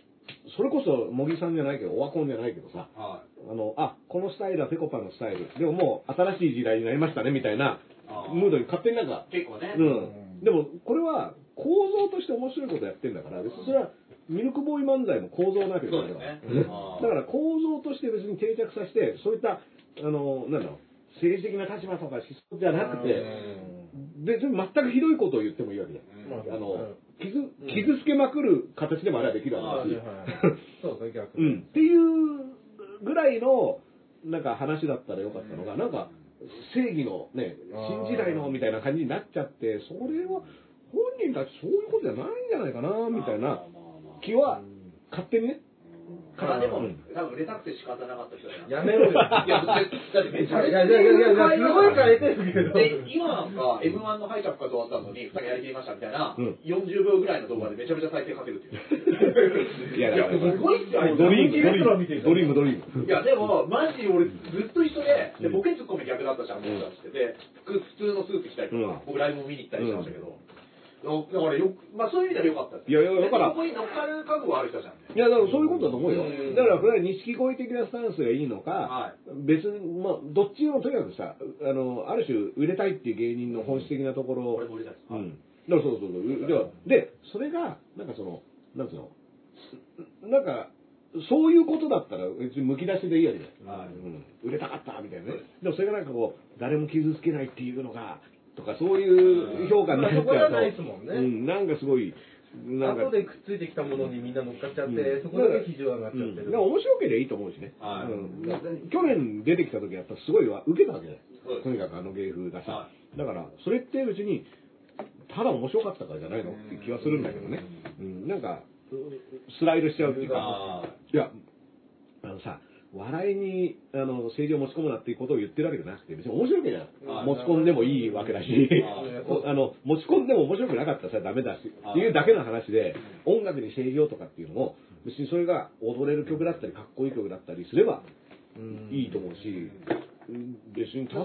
それこそ、茂木さんじゃないけど、オワコンじゃないけどさ、はあの、あ、このスタイルはペコパのスタイル。でももう新しい時代になりましたね、みたいなムードに勝手になんか、い。結構ね。うん。でも、これは構造として面白いことやってんだから、別にそれは、ミルクボーイ漫才も構造なわけだから。そうですねうんあーだから構造として別に定着させて、そういった、あの、なんだろう、政治的な立場とか思想じゃなくて、別に全くひどいことを言ってもいいわけじゃん。うんまあの、傷、傷つけまくる形でもあれはできるわけだし。そうですね、逆に。うん。っていうぐらいの、なんか話だったらよかったのが、なんか、正義のね、新時代のみたいな感じになっちゃって、それは本人たちそういうことじゃないんじゃないかな、みたいな気は、勝手にね。まあでも、うん多分売れたくて仕方なかった人じゃないやめろよ。いや、だってだってめちゃめちゃ。いやいやいやいやすごい変えてるけど。で、今なんか M1 の敗者復活終わったのに、2人やりきりましたみたいな、うん40秒ぐらいの動画でめちゃめちゃ再生稼ぐっていう。いや、だからすごいっすよ、ドリーム、ドリームドリーム、ドリーム。いや、でも、マジ俺、ずっと一緒で、で、ボケツッコミ逆だったじゃん、僕たちって。で、普通のスーツ着たりとか、うん僕ライブも見に行ったりしてましたけど、だからよく、まあそういう意味では良かったです。いやいやだからでそこに乗っかる覚悟はある人じゃんね。いや、だからそういうことだと思うようん。だから、これは錦鯉的なスタンスがいいのかは、別に、まあ、どっちもとにかくさ、あの、ある種、売れたいっていう芸人の本質的なところ俺も売れたいです。うん。だからそうそうそう。ではで、それが、なんかその、なんつうの、なんか、そういうことだったら別にむき出しでいいわけじゃん。はいうん売れたかったみたいなね。でもそれがなんかこう、誰も傷つけないっていうのが、とかそういう評価になっちゃうと、ないですもんね。うん、なんかすごい、なんか、後でくっついてきたものにみんな乗っかっちゃって、うん。そこだけ基準上がっちゃうん、ってる。でも面白ければいいと思うしね。はい。うん、去年出てきた時はやっぱすごいわ受けたわけだよそうですとにかくあの芸風がさ、はだからそれって別にただ面白かったからじゃないの？って気はするんだけどね、うん、なんかスライドしちゃうっていうか。あいやあのさ笑いにあの政治を持ち込むなっていうことを言ってるわけじゃなくて別に面白ければはい持ち込んでもいいわけだし。はい あの持ち込んでも面白くなかったらさダメだしっていうだけの話で音楽に政治をとかっていうのも別にそれが踊れる曲だったりかっこいい曲だったりすればうん。いいと思うし、うん別にただ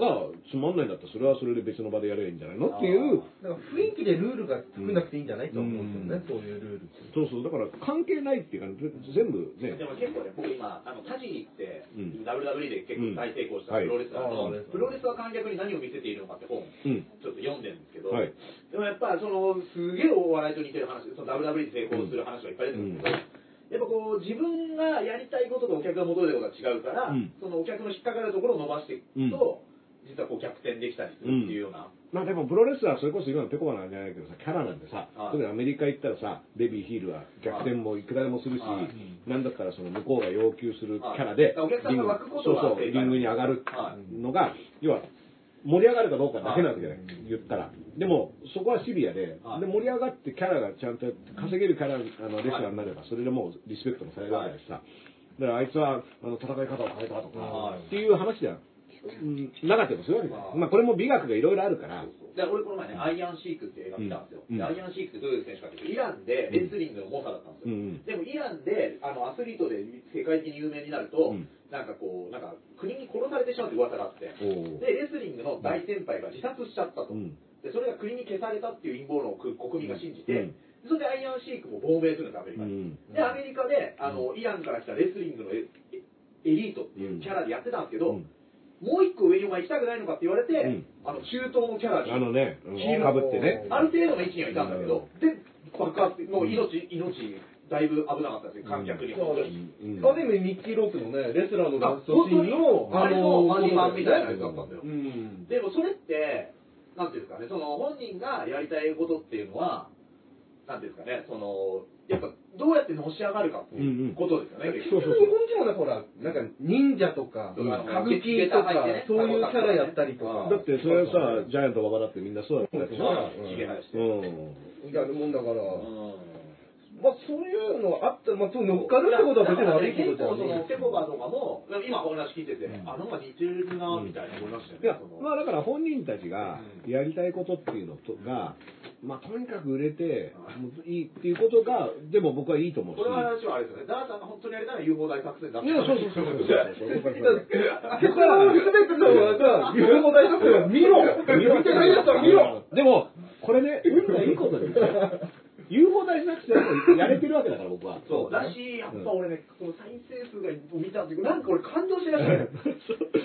つまんないんだったらそれはそれで別の場でやればいいんじゃないの？っていう。だから雰囲気でルールが作んなくていいんじゃないと思うんですよね、そういうルール。そうそう。だから関係ないっていうか全部ね。でも結構ね、僕今、あの、タジって、うん。WWE で結構大成功したうん。プロレスラーの、はい。プロレスは観客に何を見せているのかって本、うん。ちょっと読んでるんですけど、はい。でもやっぱその、すげえお笑いと似てる話、その WWE で成功する話がいっぱい出てくるんですけど、やっぱこう、自分がやりたいこととお客が求めてることが違うから、うん。そのお客の引っかかるところを伸ばしていくと、実はこう逆転できたりするっていうような。まあでもプロレスラーそれこそ今のペコバなんじゃないけどさキャラなんてさはい。特にアメリカ行ったらさベビーヒールは逆転もいくらでもするしはい。なんだったらその向こうが要求するキャラでリングに上がるはいのが要は盛り上がるかどうかだけなわけじゃない。言ったら。でもそこはシビアではい。で盛り上がってキャラがちゃんと稼げるキャラあのレスラーになればそれでもうリスペクトもされるわけだしさ。だからあいつはあの戦い方を変えたとかはい。っていう話じゃん。うん。なかったりもするわけまあこれも美学がいろいろあるから。で俺この前ね、アイアンシークって映画見たんですよ。うん。でアイアンシークってどういう選手かっていうと、イランでレスリングの猛者だったんですよ。うん。でもイランであのアスリートで世界的に有名になると、うんなんかこう、なんか国に殺されてしまうって噂があって、で、レスリングの大先輩が自殺しちゃったと。うん。で、それが国に消されたっていう陰謀論を国民が信じて、うん。それでアイアンシークも亡命するんです、アメリカに。うん。で、アメリカで、あの、イランから来たレスリングのエエリートっていうキャラでやってたんですけど、うん。もう一個上にお前行きたくないのかって言われて、ん。あの、中東のキャラに、あのね、うんヒールかぶってね。ある程度の位置にはいたんだけど、で、爆発、もう命、命、だいぶ危なかったですね、観客に。うん本当にうんある意味、ミッキー・ロークのね、レスラーのあラストシーンの、あれのマジマンみたいなやつだったんだよう。ん。でもそれって、なんていうんですかね、その本人がやりたいことっていうのは、なんていうんですかね、その、やっぱどうやってのし上がるかっていうことですよね、結局そうそう日本人はね、ほら、なんか忍者とか、うん歌舞伎とか、そういうキャラやったりとか。だってそれはさ、ジャイアント馬場だってみんなそうだったでしょ。うんひげ生やして。うん。やるもんだから、うんまあそういうのあったら、まあ乗っかるってことは別に悪いことじゃ結構そのない。ペコバとかも今お話聞いてて、うん。あなんか似てるなみたいな思いましたよいやね。その、まあだから本人たちがやりたいことっていうのとが、まあとにかく売れていいっていうことが、でも僕はいいと思うし。これは話はあれですよね。ダーさんが本当にやりたい UFO 大作戦だって。いや、そうそうそうそうそう。結果は全てのはさ、日本語大作戦は見ろ。見てないやつは見ろ。でも、これね、運がいいことに、UFO 大作戦もやれてるわけだから僕は。そう。だし、やっぱ俺ね、この再生数が見たっていうなんか俺感動しましたね。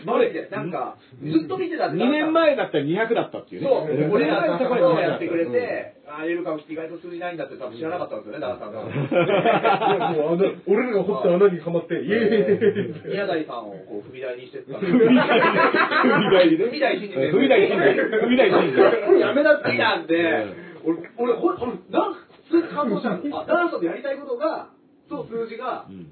マジで。なんか、ずっと見てた2年前だったら200だったっていうね。そう、俺らが高いをやってくれて、ああ、エルカムって意外と通じないんだって多分知らなかったんですよね、ダーさんが。いやもう俺らが掘った穴にはまって、イエーイ宮台さんをこう踏み台にしてった。踏み台にね踏み台信じて。踏み台信じて踏み台信じてこれやめなってきたんで、俺、俺、なんか、それで感動したんですあ、ダーさんとやりたいことが、と数字がう、ん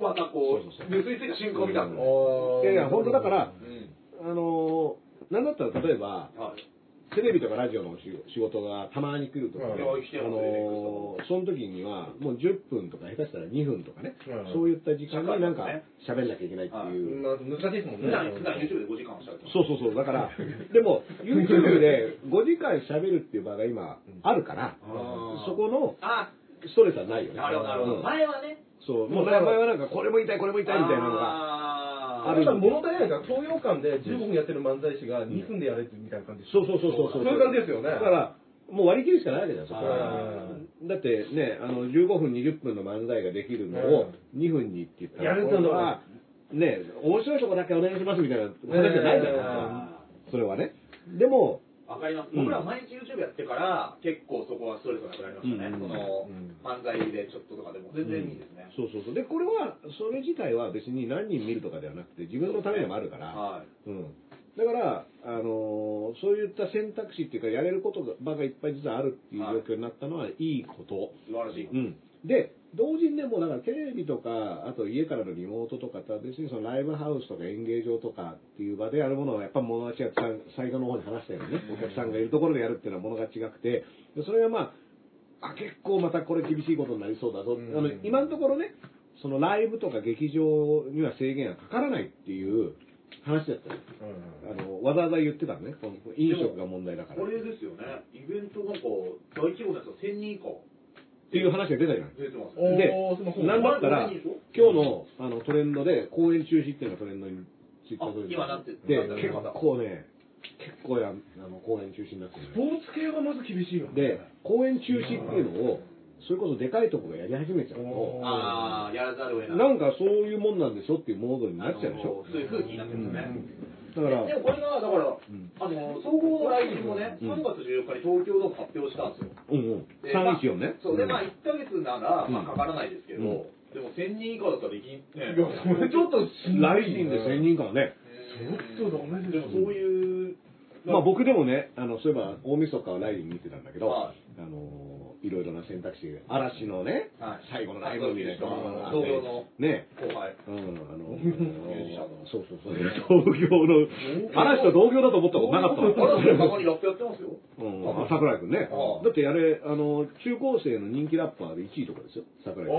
またこそうそうう、結びついた瞬間を見たんですよ。いやいや、本当だから、うん。あのー、なんだったら例えば、はい。テレビとかラジオの仕仕事がたまに来るとかね、あのーその時にはもう10分とか下手したら2分とかね、うんそういった時間になんかね喋んなきゃいけないっていう。まあ難しいですもんね。普段、YouTube で5時間おっしゃると。そうそうそう。だから、でも、YouTube で5時間喋るっていう場が今あるから、そこのあ、ストレスはないよね。なるほど、なるほど。うん前はね、そう、もう前はなんかこれも言いたい、これも言いたいみたいなのが。あある物足りないから、東洋館で15分やってる漫才師が2分でやれってみたいな感じです。そうそうそうそう。そういう感じですよねだから、もう割り切るしかないわけだよ、そこあは。だってね、あの、15分、20分の漫才ができるのを2分にって言ったら、やるとこれは、ね、面白いとこだけお願いしますみたいな話じゃないじゃないあそれはね。でも、わかります。うん僕ら毎日 YouTube やってから、結構そこはストレスがなくなりましたね。うんその、漫才でちょっととかでも全然いいですね。そうそうそう。で、これは、それ自体は別に何人見るとかではなくて、自分のためでもあるから、はい。うん。だから、あのーそういった選択肢っていうか、やれることが場がいっぱい実はあるっていう状況になったのは、いいこと。素晴らしい。うん。で、同時にでも、だからテレビとか、あと家からのリモートとかとは別にそのライブハウスとか演芸場とかっていう場でやるものは、やっぱ物が違って、さ最後の方に話したようにね、お客さんがいるところでやるっていうのは物が違くて、でそれはまあ、あ、結構またこれ厳しいことになりそうだぞ。うんあの、今のところね、そのライブとか劇場には制限がかからないっていう話だったよあの、わざわざ言ってたのね、この飲食が問題だから。こっれですよね。イベントなんか、大規模なやつは1000人以下。ていう話が出たじゃない。出てます。でなんだったら今日のあのトレンドで公演中止っていうのがトレンドにツイッターであ今なってる。で結構ね結構やあの公演中止になってる。スポーツ系がまず厳しいよね。で公演中止っていうのをそれこそでかいとこがやり始めちゃうとああ、やらざるを得ない。なんかそういうもんなんでしょっていうモードになっちゃうでしょ。そういう風気になってるんですよね。だから。でもこれが、だから、ん。あの、総合来日もね、うん。3月14日に東京ドーム発表したんですよ。うんうん。でまあ314ね。そうで、まあ、1ヶ月なら、うん。まあ、かからないですけど、うん。でも1000人以下だったらできん、ね、いや、それちょっと来人で1000人からね。ちょっとダメででもそういう、まあ僕でもね、あの、そういえば大晦日はライブ見てたんだけど、はあの、いろいろな選択肢で、嵐のね、はい最後のライブみたいなのがあ同業のね、後輩。うん、あの、ミュージシャンのそうそうそう、同業の、嵐と同業だと思ったことなかったわ。あら、たまにラップやってますよ。うん、桜井くんね。ああだってあれ、あの、中高生の人気ラッパーで1位とかですよ、桜井くん。あ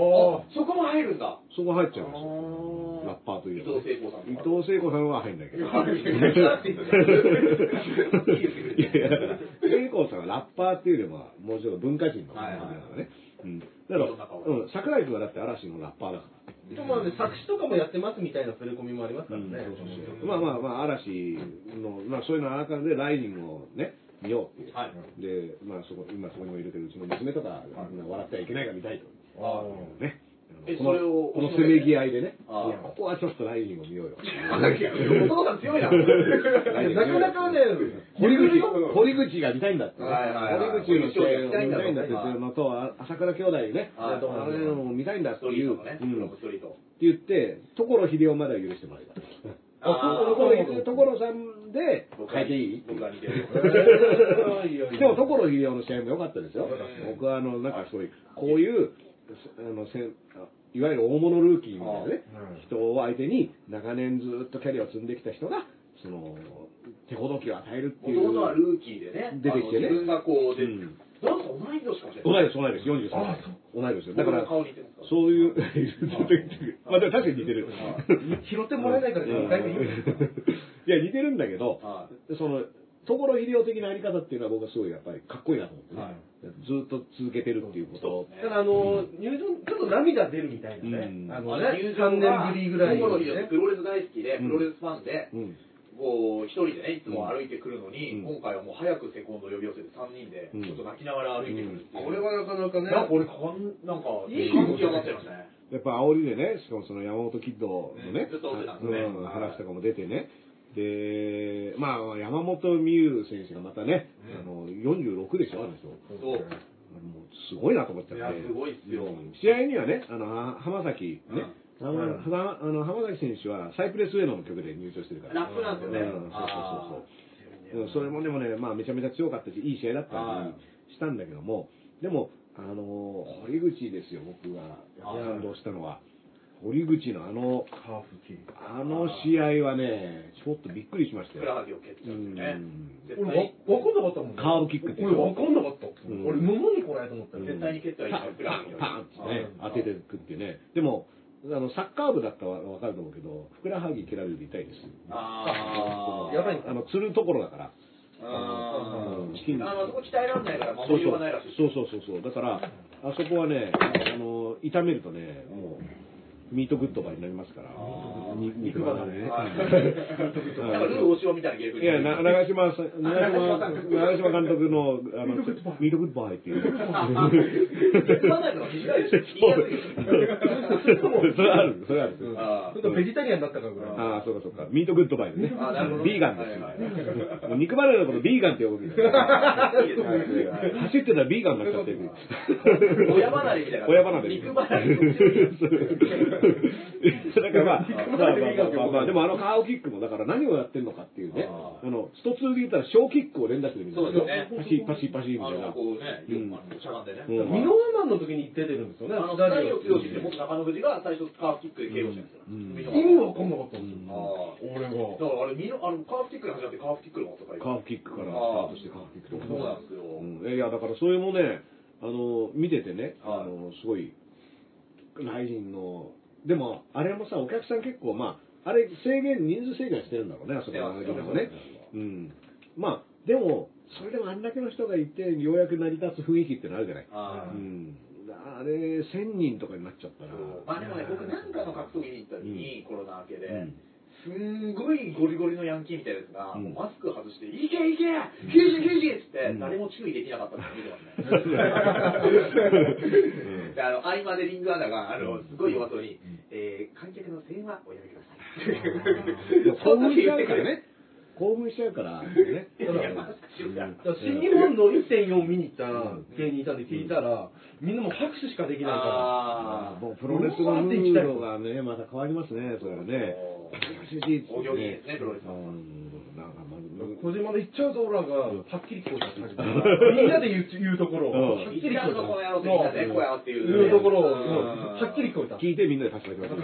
そこも入るんだ。そこ入っちゃうんですよ。ラッパーという伊と藤聖子さん伊藤聖子さんは入んないけど。いやいやいやいや いや、聖子さんはラッパーっていうよりも、もうちょっと文化人の方だからね。うん。だから、うん、桜井君はだって嵐のラッパーだから。とまあね、作詞とかもやってますみたいな触れ込みもありますからね。そうそうそうまあまあまあ、嵐の、まあそういうのの中でライジングをね、見ようっていう。はい。で、まあそこ、今そこにもいるけど、うちの娘とか、笑ってはいけないが見たいと。あね。えこのそれをこのせめぎ合いでね、いやここはちょっとライジングを見ようよ。お父さん強いな。あなかなかね、堀口、堀口が見たいんだって。はいはいはい堀口の試合を見たいんだっていうのと、あ朝倉兄弟ね、はいあれのも見たいんだっスていう、トリートのね、うん。ブロックストリート。って言って、所秀夫までは許してもらえた。あー。所秀所さんで変えていい？僕が似てる。でも所秀夫の試合も良かったですよ。うん。僕はあの、なんかそういう、こういう、あの、せんいわゆる大物ルーキーみたいなね、人を相手に長年ずっとキャリアを積んできた人が、その、手ほどきを与えるっていう。はルーキーでね、出てきてね自分がこう、で、うんなんか同い年かもしれ同ないい。です、同いです、43あ歳。同いですよ。だから、そういう。まあでも確かに似てる。拾ってもらえないからうん一回目いいいや、似てるんだけど、はその、所秀夫的なあり方っていうのは僕はすごいやっぱりかっこいいなと思ってね。はいずっと続けてるっていうこと。ねただあの、入場、ちょっと涙出るみたいなね。うんあのあね、入3場が年ぶりぐらいね。プロレス大好きで、うんプロレスファンで、うん。こう、一人でね、いつも歩いてくるのに、うん今回はもう早くセコンド呼び寄せて3人で、うんちょっと泣きながら歩いてくるっていう。これはなかなかね。なんか俺、なんか、いい感極まっちゃいましたね。やっぱ煽りでね、しかもその山本キッドのね、うんずっと追ってたんですねうん話とかも出てね。で、まあ、山本美優選手がまたね、あの、46でしょ、あの人。そう。もうすごいなと思っちゃって。すごいっすよ。うん。試合にはね、あの、は浜崎ね、あの浜崎選手はサイプレスウェイの曲で入場してるから。ラップなんですよね。うん。そうそうそうそれもでもね、まあめちゃめちゃ強かったし、いい試合だったはりしたんだけども、でも、あの、堀口ですよ、僕が。感動したのは。堀口のあの、ハーフキー。あの試合はね、ちょっとびっくりしましたよ。ふくらはぎを蹴っちゃうんね。絶俺対わ、わかんなかったもんね。カーブキックって俺わかんなかった。ん俺、何これと思ったよ。絶対に蹴ってはいけない。ふくらはぎを。パンってね、当ててくってね。でも、あの、サッカー部だったらわかると思うけど、ふくらはぎ蹴られると痛いです。あーやばいあの、釣るところだから。あうんチキンーあの、そこ鍛えられないから守りようがないらしい。そうそうそうそう。だから、あそこはね、あの、炒めるとね、もう、ミートグッドバーになりますから。肉離れね。はいなんかルー大柴みたいなゲームいや、な長嶋さん、長嶋、長嶋監督の、あの、 meat goodbye っていう。それある、それある。あちょっとベジタリアンだったからぐらい。ああ、そうかそうか。 meat goodbye ね。あなるほどビーガンです肉離れのことビーガンって呼ぶんで走ってたらビーガンになっちゃってる。親離れみたいな親離れ。肉離れ だからまあ、まあまあまあまあ、でもあのカーオキックもだから何をやってんのかっていうね、ああの、スト2で言ったら小キックを連打してるみたいな。そうですねパシパシパシみたいな。あのこうねしゃがんでねうんミノワマンの時に出てるんですよね。あの、スタ二ジオ人を強しって、僕、中野富士が最初、カーフキックで KO してるんですよ。意味わかんなかったんですよ。あ俺が。あ。だから、あれ、見の、あの、カーフキックで始まって、カーフキックの方とかカーフキックからスタートしてカーフキックとか。そうなんですよ。うんいや、だからそれもね、あの、見ててね、はいあの、すごい、ライジンの、でも、あれもさ、お客さん結構、まあ、あれ制限、人数制限してるんだろうね、あそこのでもね。うん。まあ、でも、それでもあんだけの人がいて、ようやく成り立つ雰囲気ってのあるじゃない。ああ。うん。あれ、1000人とかになっちゃったら。あでもね、僕なんかの格闘技に行った時に、コロナ明けで、うんすんごいゴリゴリのヤンキーみたいなやつが、うんマスク外して、いけいけヒュージヒュージっつって、うん誰も注意できなかったの見てますね。であの合間でリングアナが、あの、すごい弱そうに、えー、観客の声援はおやめください。興奮しちゃ言ってからね。興奮しちゃうから、ね。だから新日本の1.4見に行った芸人いたんで聞いたら、みんなもう拍手しかできないかあもうプロレスのムードがね、また変わりますね、それはね。お行儀ですね。プロレス。小島で行っちゃうとオラが、はっきり聞こえた みんなで言う言うところを、はっきり聞こえた。この野郎ってみんなでこうやっていう言うところを、うんはっきり聞こえた。聞いてみんなでパチパチパチ。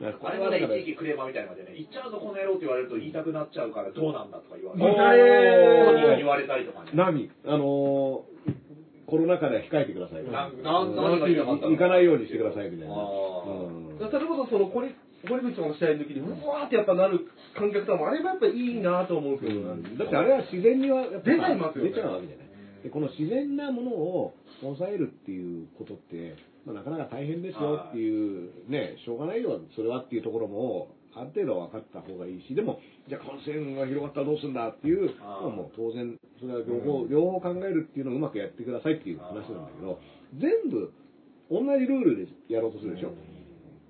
あれはね、一時期クレーマーみたいなのでね、言っちゃうぞこの野郎って言われると言いたくなっちゃうからどうなんだとか言われ言われたりとかね。何？あのー、コロナ禍で控えてください。行かないようにしてくださいみたいな。それこそその堀堀口の試合の時にうわーってやっぱなる観客さんもあれはやっぱいいなと思うけど、だってあれは自然にはやっぱ出ちゃいますよね。出ちゃうわけじゃない。でこの自然なものを抑えるっていうことって、まあ、なかなか大変ですよっていう、ね、しょうがないよ、それはっていうところも、ある程度分かった方がいいし、でも、じゃあ感染が広がったらどうするんだっていうもう当然、それは両方、両方考えるっていうのをうまくやってくださいっていう話なんだけど、全部同じルールでやろうとするでしょ。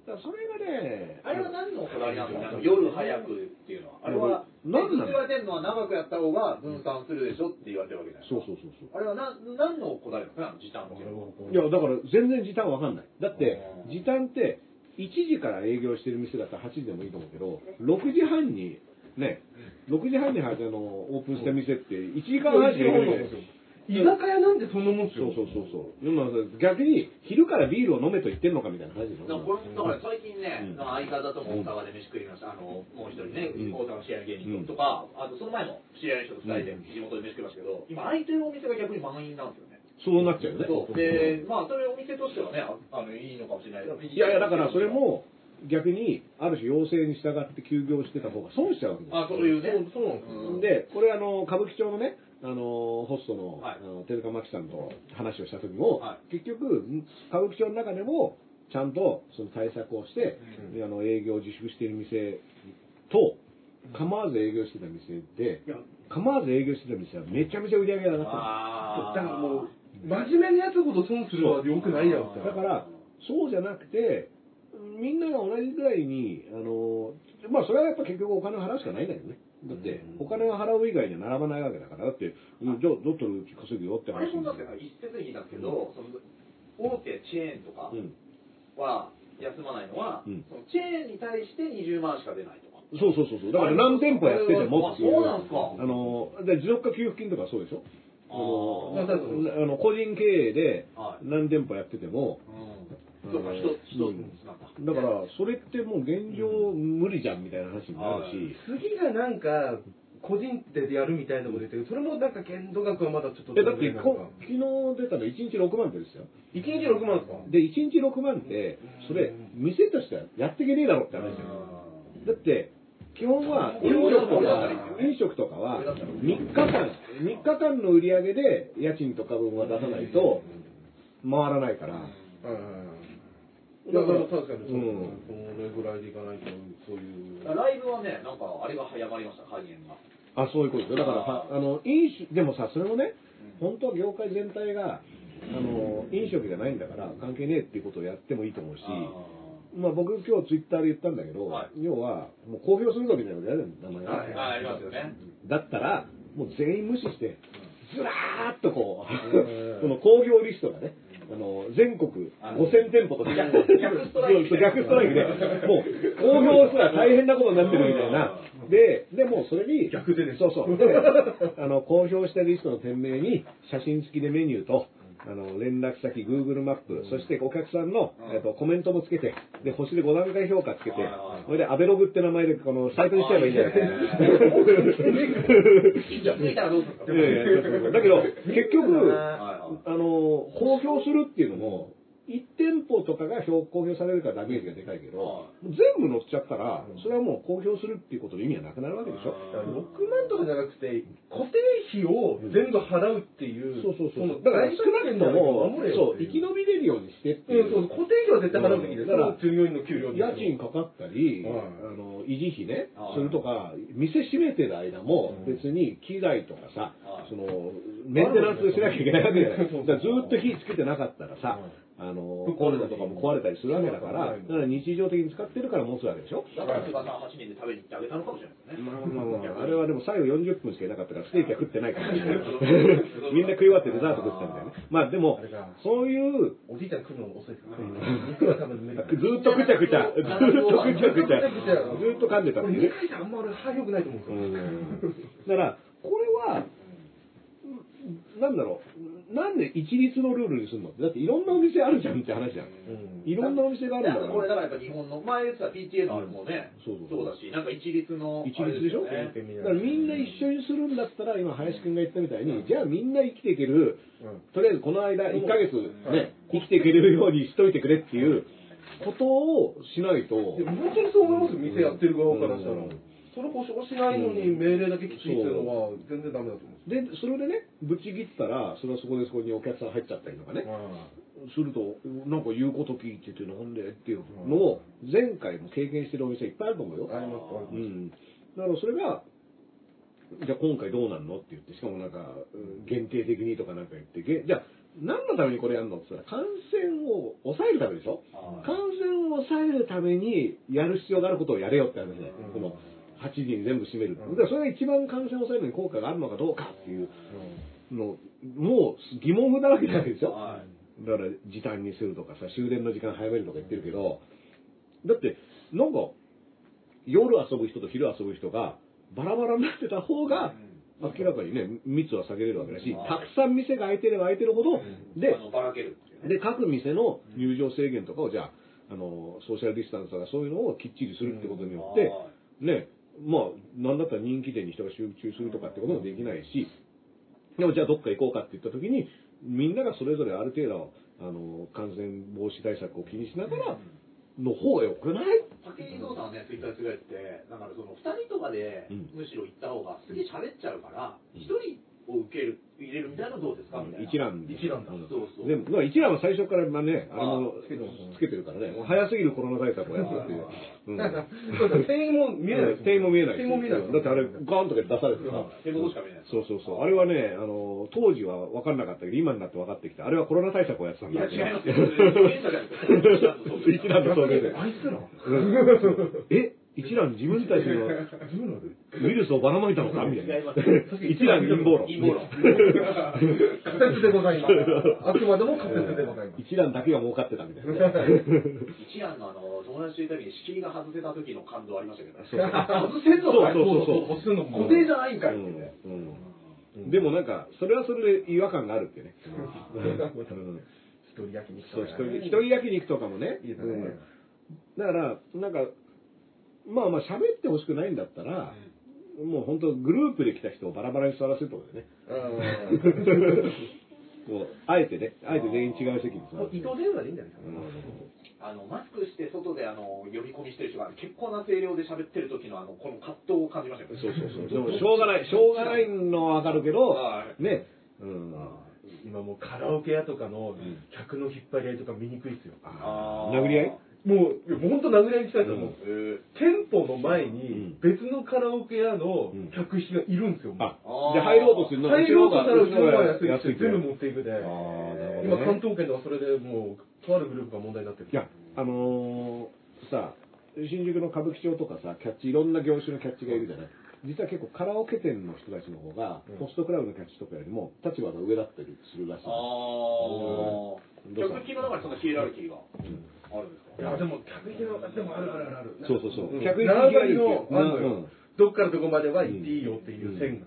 だからそれがね、あれは何のこだわりなんですか夜早くっていうのは？あれは、何なの？言われてるのは長くやった方が分散するでしょって言われてるわけじゃないそうか。そうそうそう。あれは何何のこだわりなんですか？時短っていうのは。いや、だから全然時短わかんない。だって時短って、1時から営業してる店だったら8時でもいいと思うけど、6時半に、ね、6時半にあのオープンした店って1時間半しかない。居酒屋なんてそんなもんですよ。そうそうそうそう。でも逆に、昼からビールを飲めと言ってんのかみたいな話でしょ。だからこれだから最近ね、うん。相方とも大阪で飯食いました、あのもう一人ね、うん。大阪の知り合いの芸うん。人とか、あとその前も知り合いの人と2人で地元で飯食いましたけど、今、空いてるお店が逆に満員なんですよね。そうなっちゃうよね。そう。で、まあ、それお店としてはね、ああのいいのかもしれないけど、いやいや、だからそれ、も、逆に、ある種要請に従って休業してた方が損しちゃうわけですよ。あそういうね、そうなんですよ。うん。で、これあの、歌舞伎町のね、あの、ホストの、はい。あの手塚真紀さんと話をした時も、は結局、歌舞伎町の中でも、ちゃんとその対策をして、うん。であの営業を自粛している店と、構わず営業してた店で、構わず営業してた店はめちゃめちゃ売り上げが上がってあだからもう、真面目なやつほど損するは良くないやろ。だから、そうじゃなくて、みんなが同じぐらいに、あの、まあそれはやっぱ結局お金を払うしかないんだよね。だって、お金を払う以外には並ばないわけだから、だって、うんじゃあ、どっと稼ぐよってあれ話。もだって一説に聞いたんですけど、その大手チェーンとかうん。は休まないのは、うん。そのチェーンに対して20万しか出ないとか。そうそうそうそう。だから何店舗やっててもっていう。あそうなんですか。あの、で持続化給付金とかそうでしょ？あのあーあの個人経営ではい。何店舗やってても、か、一つ、だ。だから、それってもう現状無理じゃんみたいな話になるし、次がなんか、個人でやるみたいなこと言ってる。それもなんか限度額はまだちょっと。えだってこ昨日出たの1日6万ってですよ。1日6万ですか？で、1日6万って、それ、店としてはやっていけねえだろって話じゃん。だって、基本は飲食とか、飲食とかは3日間、3日間の売り上げで家賃とか分は出さないと回らないから。はいはいはいいや、でも確かに、うん。それぐらいでいかないと、そういう。ライブはね、なんかあれが早まりました、肺炎が。あ、そういうことですよ。だから、はあの、飲酒、でもさ、それもね、本当は業界全体が、あの、飲食じゃないんだから、関係ねえっていうことをやってもいいと思うし、まあ僕今日ツイッターで言ったんだけど、は要は、もう公表するぞみたいなことやる名前が。はい、あありますよね。だったら、もう全員無視して、ずらーっとこうん。う、この工業リストがね、あの、全国あの5000店舗とか、逆逆ストライキそう逆ストライキで、もう、工業すら大変なことになってるみたいな。で、でもうそれに、逆でそうそう。で、あの、公表したリストの店名に、写真付きでメニューと、あの、連絡先、Google マップ、そしてお客さんの、うん。えっと、コメントもつけて、で、星で5段階評価つけてそれで、アベログって名前で、この、サイトにしちゃえばいいんじゃない？かだけど、結局、あの、公表するっていうのも、1店舗とかが表公表されるからダメージがでかいけど、は全部載っちゃったら、それはもう公表するっていうことの意味はなくなるわけでしょ。6万とかじゃなくて、固定費を全部払うっていう。そうそうそう。のだから少なくとも、そう、生き延びれるようにしてってう。いん、そう、固定費は絶対払うべきです。だから従業員の給料家賃かかったり、はいあの維持費ねはい、するとか、店閉めてる間もうん別に機材とかさはい、その、メンテナンスしなきゃいけないわけじゃない。ずっと火つけてなかったらさはい、あの、コンロとかも壊れたりするわけだから、はい。だから日常的に使ってるから持つわけでしょ。だから菅さん8人で食べに行ってあげたのかもしれないですね。まあまあまあ、あれはでも最後40分しかいなかったから、ステーキは食ってないから、みんな食い終わってデザート食ってたみたいなね。まあでもそういう、おじいちゃん来るの遅いですから ずーっとぐちゃぐちゃ、ずーっとぐちゃぐちゃ、ずーっと噛んでたっていうねあんま俺歯良くないと思うんですよ。だから、これは、なんだろう、なんで一律のルールにするの？って、だっていろんなお店あるじゃんって話じゃん。うん。いろんなお店があるんだから。これだからやっぱ日本の、前言ってた PTA のあれもね、そうそうそう。だし、なんか一律の、一律でしょ？だからみんな一緒にするんだったら、今林くんが言ったみたいに、じゃあみんな生きていける、うん。とりあえずこの間1ヶ月うん。ね、生きていけるようにしといてくれっていうことをしないと、いや本当にそう思いますよ、店やってる側からしたら。うん。それ保証しないのに命令だけきちいっていうのは全然ダメだと思う。で、それでね、ぶち切ったら、それはそこでそこにお客さん入っちゃったりとかね、すると、なんか言うこと聞いててなんでっていうのを、前回も経験してるお店いっぱいあると思うよ。あります、あります。うん。だからそれが、じゃあ今回どうなんのって言って、しかもなんか、うん限定的にとかなんか言って、げじゃあ何のためにこれやるのって言ったら、感染を抑えるためでしょ？はい感染を抑えるためにやる必要があることをやれよって話ね。うんこの8人全部占める。う。ん。だからそれが一番感染を抑えるのに効果があるのかどうかっていう。の、もう疑問符だらけじゃないでしょはだから時短にするとかさ、終電の時間早めるとか言ってるけど、だって、なんか、夜遊ぶ人と昼遊ぶ人がバラバラになってた方が、明らかにね、密は下げれるわけだし、たくさん店が開いてれば開いてるほど、い。で。で、各店の入場制限とかを、じゃあ、あの、ソーシャルディスタンスとかそういうのをきっちりするってことによって、はね、まあ、なんだったら人気店に人が集中するとかってこともできないし、でもじゃあどっか行こうかって言った時に、みんながそれぞれある程度、あの、感染防止対策を気にしながら、の方が良くない武井壮さんはね、ツイッターでつぶやいて。て、だからその2人とかでうん。むしろ行った方がすげえ喋っちゃうから、1人を受ける、入れるみたいなのどうですか？みたいな。一覧で一覧だ。うん。そうそう。でも、まあ一覧は最初からまあね、あれもあつけてるからね、もう早すぎるコロナ対策をやってっていう。うん。そうだ、店員も見えない。店員も見えない。し店員も見えない。だってあれ、ガーンとか出されてさ、手元しか見えない。そうそうそう。あれはね、あの、当時は分かんなかったけど、今になって分かってきた。あれはコロナ対策をやってたんいや、だ違います 一覧の送迎で。あいつら。え？一覧自分たちのウイルスをばらまいたのかみたいな。一覧陰謀論。陰謀論。仮説でございます。あくまでも仮説でございます。一覧だけが儲かってたみたいな。一蘭のあの、友達といた時に仕切りが外せた時の感動ありましたけどね。外せんのかいそうそうそう押すのも固定じゃないんかいでもなんか、それはそれで違和感があるってね。うん一人焼肉そう、一人焼肉とかもね。だから、なんか、まあまあ喋ってほしくないんだったら、もう本当グループで来た人をバラバラに座らせるってことでね。こう、あえてね、あえて全員違う席に座る。移動電話でいいんじゃないですか。あの、マスクして外であの、呼び込みしてる人が結構な声量で喋ってる時のあの、この葛藤を感じましたよね。そうそうそう。でも、しょうがない、しょうがないのはわかるけどは、いね、うん。今もうカラオケ屋とかの客の引っ張り合いとか見にくいですよ。あ殴り合い？もう、いや本当殴り合いにしたいと思う。え店舗の前に別のカラオケ屋の客引きがいるんですよ。ああー、じゃあ入ろうとするの入ろうとしたらうちの方が安いって。全部持っていくで。あーなるほどね。今関東圏ではそれでもう、とあるグループが問題になってる。いや、あのーさ、新宿の歌舞伎町とかさ、キャッチ、いろんな業種のキャッチがいるじゃない。実は結構カラオケ店の人たちの方が、うん。ホストクラブのキャッチとかよりも立場が上だったりするらしい。ああどうした？客引きの中にそんなヒエラルキーがあるんですか？いや、でも客引きの、でもあるあるある。そうそうそう。うん。客引きの、あるのようんどっからどこまでは行っていいよっていう線が、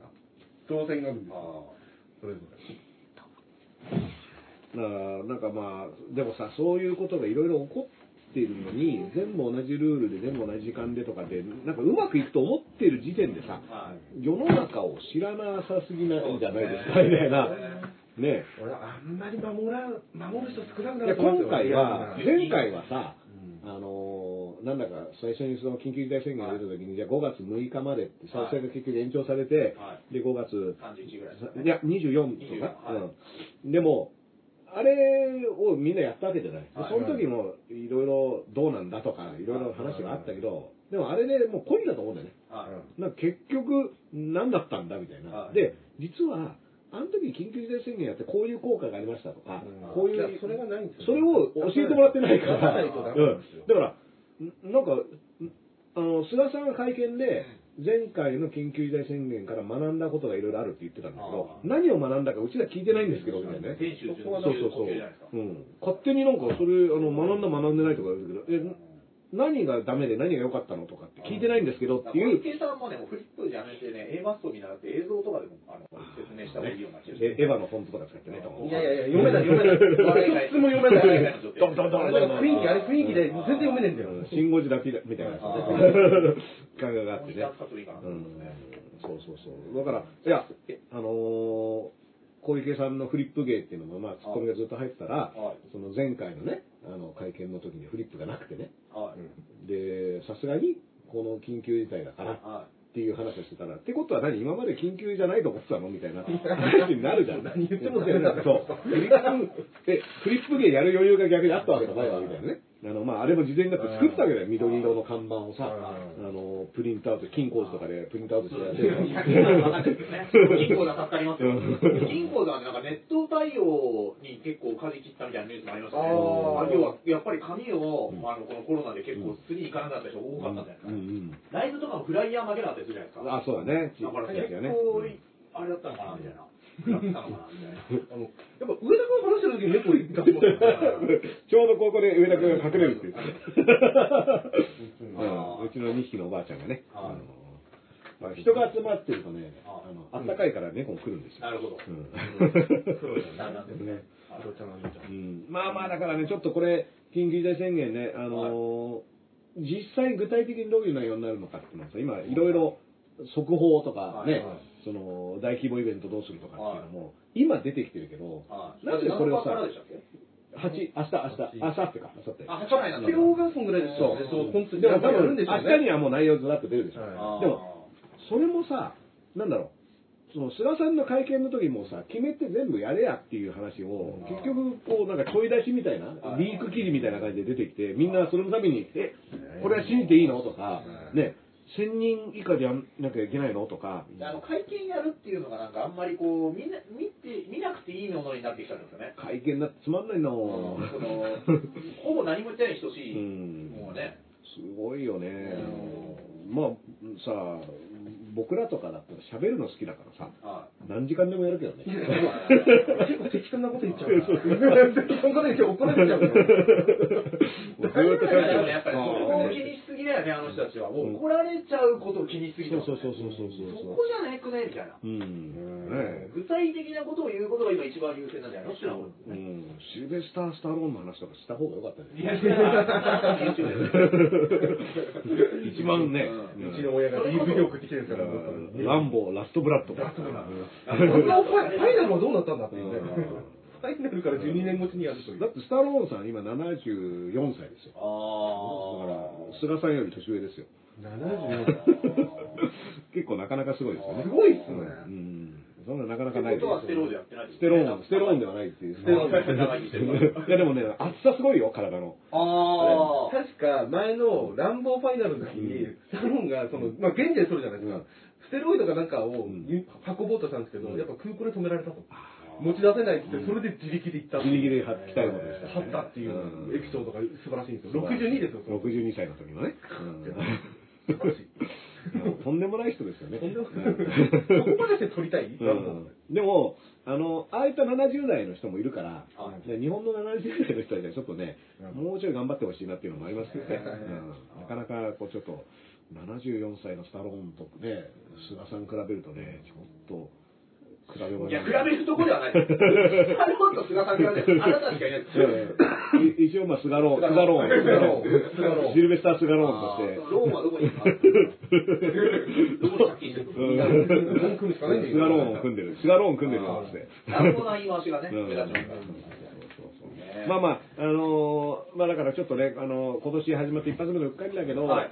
動線があるんですよ。あそれぞだからなんかまあ、でもさ、そういうことがいろいろ起こっているのに、全部同じルールで全部同じ時間でとかで、なんかうまくいくと思ってる時点でさ、あはい。世の中を知らなさすぎないんじゃないですか、みたいな。ね俺はあんまり守らん、守る人少なくなると思うん今ですよ回は、前回はさ、うん。あのーなんだか最初にその緊急事態宣言が出た時に、じゃあ5月6日までって、再生が結局延長されて、はで、5月、31ぐらいですかね。いや、24とか、24はい。うん。でも、あれをみんなやったわけじゃない。ではい。その時もいろいろどうなんだとか、いろいろ話があったけど、でもあれでもう恋だと思うんだよね。はい。なんか結局、何だったんだみたいな。はい。で、実は、あの時緊急事態宣言やってこういう効果がありましたとか、うん。こういうそれがないんですよ。それを教えてもらってないから、だから、んなんか、んあの、菅さんが会見で、前回の緊急事態宣言から学んだことがいろいろあるって言ってたんだけど何を学んだかうちら聞いてないんですけど、みたいなね。そうのそうそう。勝手になんかそれ、あの、学んだ学んでないとか言うけど、え、何がダメで何が良かったのとかって聞いてないんですけどっていう、小池さんもね、フリップじゃめてね、A マスト見習って映像とかでもあの説明した方がいいような気がしえエヴァのフォントとか使ってね、と思ういやいやいや、読めない、読めない。一つも読めない。ドンドンドン雰囲気、あれ雰囲気で全然読めねえんだよ。うんシン・ゴジラピラみたいなあ感覚があってね。そうそうそう。だから、いや、あのー小池さんのフリップ芸っていうのも、まあ、ツッコミがずっと入ってたら、はいその前回のね、あの、会見の時にフリップがなくてね。はい。で、さすがに、この緊急事態だから、はっていう話をしてたら、ってことは何？今まで緊急じゃないと思ってたの？みたいな 話になるじゃん。何言ってもそう。フリップ、え、フリップ芸やる余裕が逆にあったわけじゃないわ、みたいなね。あの、まあ、あれも事前になって作ったわけだよ。緑色の看板をさ、あの、プリントアウト、金鉱寺とかでプリントアウトしてやってるい。や、今の分かんないですよね。銀行が助かりますよ。銀行がなんかネット対応に結構舵切ったみたいなニュースもありましたね。要は、やっぱり紙を、あの、このコロナで結構釣りに行かなかった人多かったんじゃないですか。うんうん。ライブとかもフライヤー負けだったりするじゃないですか。あ、そうだね。だから結構、あれだったのかな、みたいな。あの、やっぱ上田君話してる時に猫いたと思ってちょうどここで上田君が隠れるっていう。うちの2匹のおばあちゃんがね、はいあのまあ、人が集まってるとね、ああの、あったかいから猫も来るんですよ。なるほど。うんまあまあだからね、ちょっとこれ、緊急事態宣言ね、あのー実際具体的にどういう内容になるのかっていうのはさ、今いろいろ速報とかね、はいはいその大規模イベントどうするとかっていうのも、今出てきてるけど、はい。なんでこれをさ何日からでしたっけ？8、明日、明日、明後日か、明後日。あ、8日なんだ。手をがそんぐらいですよね。そう、本当に。でも多分、明日にはもう内容ずらっと出るでしょ。はい。でも、それもさ、なんだろう、その菅さんの会見の時もさ、決めて全部やれやっていう話を、うん。結局、こう、なんかちょい出しみたいな、はい。リーク記事みたいな感じで出てきて、みんなそれのために、え、これは信じていいの？とか、ね、1000人以下でやんなきゃいけないの？とか、あの会見やるっていうのがなんかあんまりこう見な見て見なくていいものになってきたんですよね。会見だってつまんないの。その ほぼ何も言ってないに等しうい。んもうね。すごいよね。まあ、さあ、僕らとかだったら喋るの好きだからさ、は何時間でもやるけどね。結構適当なこと言っちゃうから。そのことに今日怒られちゃう やっぱりそこを気にしすぎだよねあの人たちは。もう怒られちゃうことを気にしすぎてねそうそうそうそうそうそこじゃないくねみたいな。うん。ね具体的なことを言うことが今一番優先なんじゃないのっていうのはえ。うん。シルベスター・スタローンの話とかした方がよかったね。いや一番ね、うちの親が DVD 送ってきてるから。うんランボー、ラストブラッド。ラストブラッドファイナルはどうなったんだっていうね。ファイナルから12年越しにやるという。だってスタローンさん今74歳ですよ。あだから、菅さんより年上ですよ。74 結構なかなかすごいですよね。すごいっすねうん。そんななかなかないことはステロイドやってないステローン、ステローンでははないっていう。ステローンで長生きしてるいやでもね、厚さすごいよ、体の。ああ確か前のランボーファイナルの時に、スタローンがその、まあ、現在それじゃないですか、うんステロイドかなんかをん運ぼうとしたんですけど、うんやっぱ空港で止められたと。持ち出せないって言って、それで自力で行った。っていうギリギリ張ってきたいことでした、張ったっていううん。エピソードが素晴らしいんですよ。62ですよ、その62歳の時のね。素晴らしい。うんとんでもない人ですよね。とんでもない。そこまでして撮りたい、でも、あの、ああいった70代の人もいるから日本の70代の人たちはちょっとね、うんもうちょい頑張ってほしいなっていうのもありますけどね。なかなか、こう、ちょっと、74歳のスタローンとね、菅さん比べるとね、ちょっと、比べ物いや、比べるとこではないです。スタローンと菅さん比べて、あなたしかいないです。一応、まあ、菅ローン、菅ローン、菅ローン菅ローンシルベスター・菅ローンとして、ローンはどこにいますどこに借金してるうん文組むしか菅ローンを組んでる、菅ローン組んでるよって。なるほどな言い回しがね、うん目立ちますから。まあまあ、あのーまあだからちょっとね、あのー今年始まって一発目のうっかりだけど、はい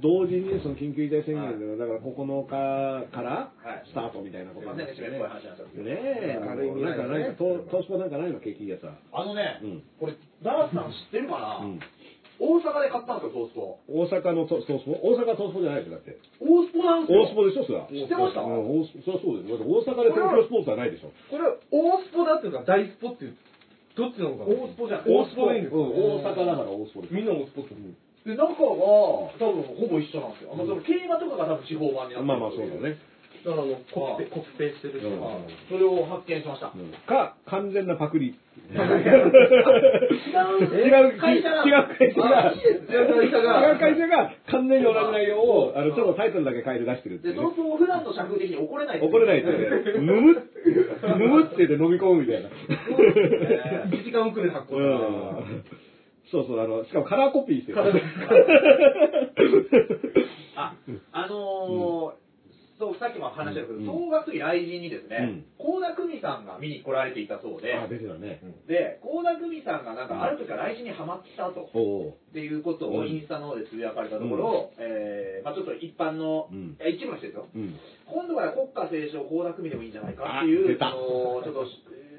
同時にその緊急事態宣言で、だから9日からはいスタートみたいなことすいませんね、締めっぽい。ねえ、軽いなんか、なんか、トトースポなんかないの、ケーキ屋さん。あのね、うんこれ、ダースさん知ってるかな、うん大阪で買ったんですよ、トースト。大阪のトトースポ？大阪はトースポじゃないでしょ、だって。大スポなんですよ。大スポでしょ、それは。知ってました？うん、そりゃそうです大阪で東京スポーツはないでしょ。これは大スポだっていうか大スポっていう、どっちなのかな？大スポじゃん。大スポでいいんですうん、か大阪だから大スポです。みんな大スポって。で、中が、多分ほぼ一緒なんですよ。あの、その競馬とかが多分地方版になってるまあまあ、そうだ。ね。だからあの、コピペ、コピペしてる人。うん。が。それを発見しました。うん。か、完全なパクリ。違う、違う。会社が。違う会社が、違う会社が、完全に同じ内容を、あの、ちょっとタイトルだけ変えて出してるっていで、うね。その普段の社風的に怒れない。ってう怒れないってね、むむっ、むむって言って飲み込むみたいな。1時間遅れで発行うだん。そうそう、あの、しかもカラーコピーしてる。あ、あのーそう、さっきも話したけど、うん総学に来人にですね、うん倖田來未さんが見に来られていたそうで、あ、出てたね。で、倖田來未さんがなんかある時から来人にハマったと。っていうことをインスタの方でつぶやかれたところ、えーまあちょっと一般の、一部の人ですよ。うん。今度から国家斉唱、倖田來未でもいいんじゃないかっていう、あのーちょっと、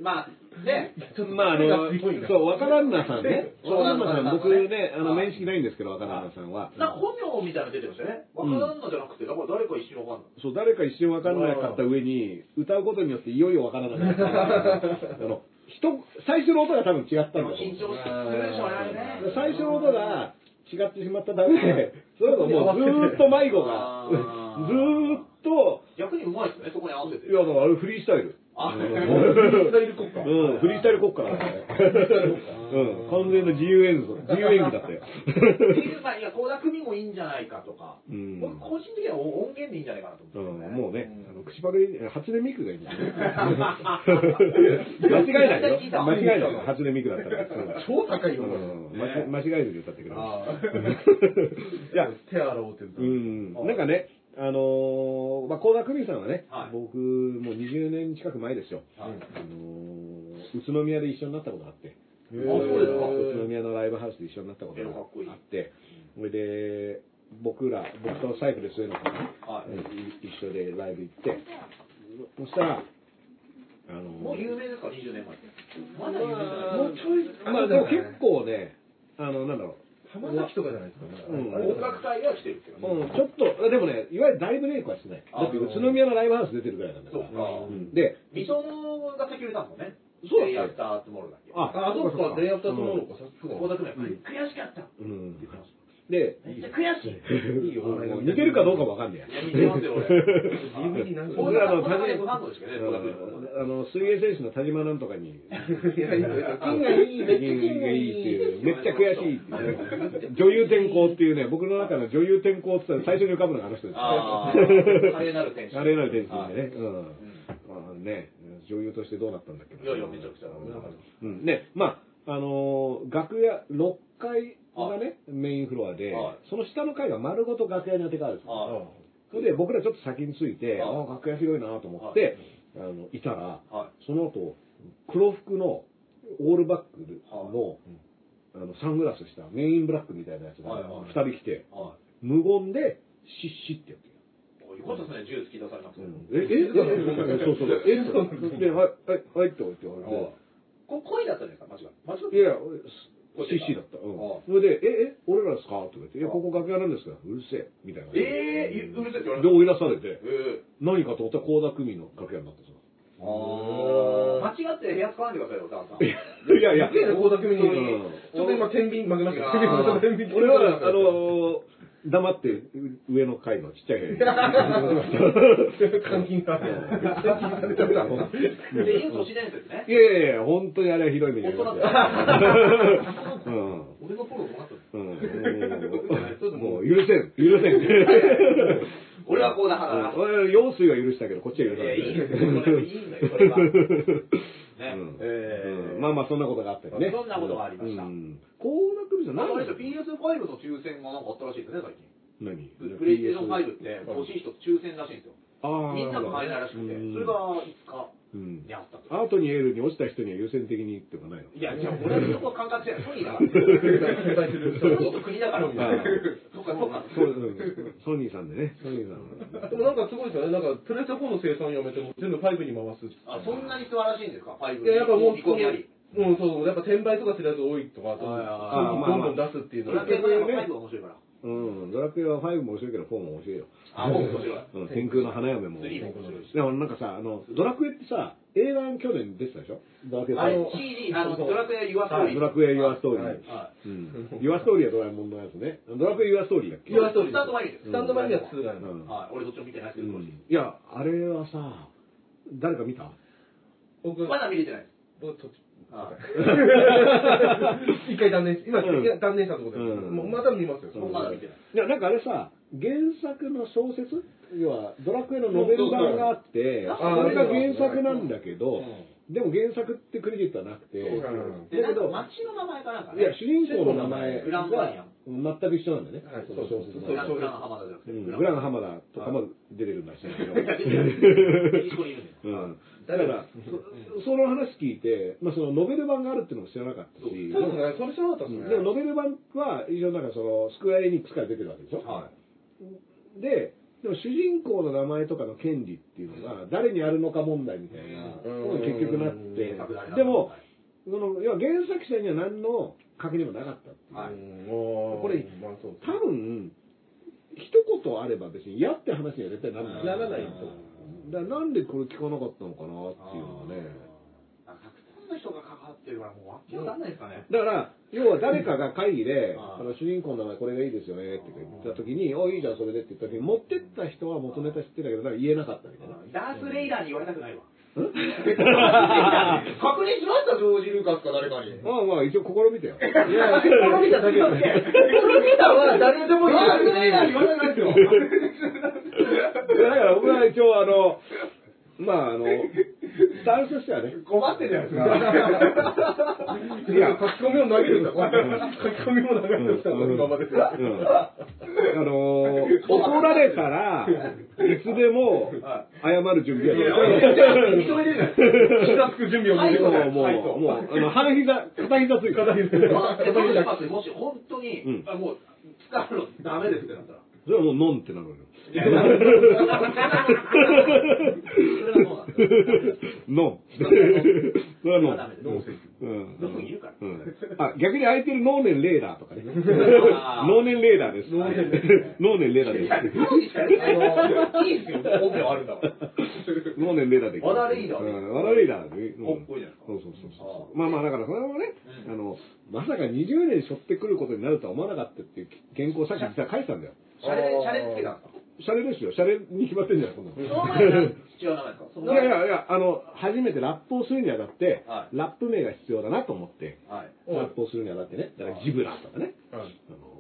まあ、ね、まあ、あの、そう、若旦那さんね。若旦那さん、僕ね、あの、はい面識ないんですけど、若旦那さんは。なんか本名みたいなの出てましたよね。うん若旦那じゃなくて、だから誰か一瞬わかんない。そう、誰か一瞬分かんなかった上に、歌うことによっていよいよ分からなくなった。あの、人、最初の音が多分違ったんだと緊張するでしょうね。最初の音が違ってしまったためで、それがもうずーっと迷子が、あ ずっと、逆にうまいですね、そこに合わせて。いや、だからあれフリースタイル。あうん。フリースタイル国家。うん、フリースタイル国家だったね。うん、完全な自由演奏、自由演技だったよ。っていう、まあ、いや、倖田來未もいいんじゃないかとか、うん。僕個人的には音源でいいんじゃないかなとう思って、ん、もうね、あの口パクで、初音ミクがいいんだよね。間違いないよ。間違いないよ。初音ミクだったら。超高いよ、うん。間違間違えずに歌ったけど。あ いや、手洗おうってう。ん、なんかね、あのー、まあ、倖田來未さんはね、はい。僕、もう20年近く前ですよ。はい。あのー、宇都宮で一緒になったことがあって。宇都宮のライブハウスで一緒になったことがあって、それで、僕ら、僕とサイクル末野君ねはい。い一緒でライブ行って、そしたら、あのもう有名ですか、20年前。まだ有名じゃない。もうちょい、まあでも結構ね、あの、なんだろ浜崎とかじゃないですかね。うん音楽隊が来てるっていうう、うん、ちょっと、でもね、いわゆる大ブレイクはしてない。だって宇都宮のライブハウス出てるぐらいなんだから。そうかんで、ミソノが先売れたもんね。そうだっけ Day After Tomorrow だっけ。ああ、そうか、 Day After Tomorrow か、さすが。倖田來未悔しかった。うん。で、めっちゃ悔しい。いいよあの似てるかどうかわかんねえいや、似てますよ、俺。DVD なんか僕らの田島。あの、水泳選手の田島なんとかに、金がいい、めっちゃ金金がいいっていう、めっちゃ悔しいっていうね、女優転校っていうね、僕の中の女優転校って言ったら最初に浮かぶのがあの人ですああ、ね。華麗なる天使。華麗なる天使でね。うん。うんまあね、女優としてどうなったんだっけいやいや、めちゃくちゃ。うん。ね、まあ、あのー楽屋、6階がね、メインフロアでは、その下の階が丸ごと楽屋に当てがあるんですよ。はそれで僕らちょっと先について、はいああ、楽屋広いなと思って、あの、いたら、その後、黒服のオールバックの、あの、サングラスしたメインブラックみたいなやつがはいはい2人来て、無言で、シッシってやってる。よかったですね、銃突き出されなくて。え、え、え、そうそう。え、で、はい、はい、はいって言われて。こ恋だったじゃないですか、間違って。いや、CC だった。うん。それで、え、え、俺らですか？って言われて、いや、ここ楽屋なんですか？ら、うるせえ、みたいな。ええうるせえって言われで、た。追い出されて、え。何かと思ったら、高田組の楽屋になってさ。え間違って部屋使わないでくださいよ、ダンさん。いやいや、ちょっと今、天秤曲げました俺は、あの、黙って上の階のちっちゃい部屋に。監禁が。で、インソしないんですよね。いやいやいや、本当にあれはひどい目に遭いましたよ。うん。俺の頃どうなったのうん。もう、許せん、許せん。俺はこうだからな。俺は用水は許したけど、こっちは許さない。いやいいよそれはいいんだよまあまあ、そんなことがあったよね。そんなことがありましたじゃないですよ、PS5 の抽選がなんかあったらしいですね、最近。何？プレイステーション5って欲しい人抽選らしいんですよ。ああ。みんなが買えないらしくて、それが5日うんにあったと。アートにエールに落ちた人には優先的にっていうかないの？いや、じゃあ俺はそこは感覚してない。ソニーだから。そんなこと国だから。みたいなそっかそっか。そううんソニーさんでね。ソニーさん。でもなんかすごいですよね。なんか、プレステ4の生産やめても全部5に回す。あ、そんなに素晴らしいんですか ?5 いや、やっぱもう、見込みあり。うん、そう、やっぱ転売とかするやつ多いとか、あと、あーどんどん出すっていうのはドラクエ5が5が面白いから。うん。ドラクエは5も面白いけど、4も面白いよ。あ、もう面白い。うん。天空の花嫁も。3も面白いし。でもなんかさ、あの、ドラクエってさ、映画去年出てたでしょ？ドラクエあれ3。CD、あの、ドラクエユアストーリー。ドラクエユアストーリー。はいはうん。ユアストーリーはドラえもんのやつね。ドラクエユアストーリーだっけ？ユアストーリースタンドバイです。スタンドバイには2がある。うんはい。俺どっちも見てないですけど、うんいや、あれはさ、誰か見た？僕、まだ見れてないです。僕途中はい。一回断念し、今、うん。断念したところで、うん。もうまた見ますよ。僕まだ見てない。いや、なんかあれさ、原作の小説？要は、ドラクエのノベル版があって、そうそれが原作なんだけどう、でも原作ってクレジットはなくて、だけど、街の名前かなんかね。いや、主人公の名前グランバニアが全く一緒なんだよね。はい。その小説のグラングラン浜田じゃなくて。うん。グラン浜田とかも出れるんだしだ。から、そその話聞いて、まあ、そのノベル版があるっていうのも知らなかったし、そうですね、それ知らなかったですね。でもノベル版は一応なんかそのスクエアエニックスから出てるわけでしょ、はででも主人公の名前とかの権利っていうのが誰にあるのか問題みたいなことに結局なって。うん。でもその要は原作者には何の確認もなかったっていう。はい。これまあそう多分一言あれば別に嫌って話には絶対ならない。ならないだからなんでこれ聞かなかったのかなっていうのはね。あたくさんの人が関わってるから、もうわけわかんないですかね。だから、要は誰かが会議で、ああの主人公の名前これがいいですよねって言った時に、おいいじゃん、それでって言った時に、持ってった人は元ネタ知ってたけど、なんか言えなかったみたいな。ダース・レイダーに言われたくないわ。ん？確認しました、ジョージ・ルーカスか誰かに。まあまあ、一応試みたよ。いや、これ見ただけですね。これ見たは誰でも言わないですよ。いやだから僕は一応、あの、まあ、あの、スタンスとしてはね、困ってるじゃないですか。いや、書き込みを投げるんだ。書き込みを投げるんだ、今まで。うんあの怒られたらいつでも謝る準備はできる認めるじゃない気がつく準備をはいもう、もう、もう、あの、半膝、片膝ついて片膝まあえどうしますもし本当に、もう使うのダメですってなったら。それはもう、ノンってなるよ。いやいやそれはそう。ノン。それはノン。んどこにいるからうんあ、逆に空いてる脳年レーダーとかね。脳年レーダーです。脳年 レーダーです。いいいですよ、本名あるんだから。脳年レーダーで。和田レーダーうん和田レーダーで。うんかっこいいじゃないですかそうそうそう。まあまあ、だからそれもね、うんあの、まさか20年背負ってくることになるとは思わなかったっていう原稿さっき実は書いてたんだよ。シャレ、シャレつけたんですかシャレですよ。シャレに決まってんじゃん、そんなの。その前は違う名前ですかいやいやいや、あの、初めてラップをするにあたって、はいラップ名が必要だなと思って、はい。ラップをするにあたってね、だからジブラとかね、あの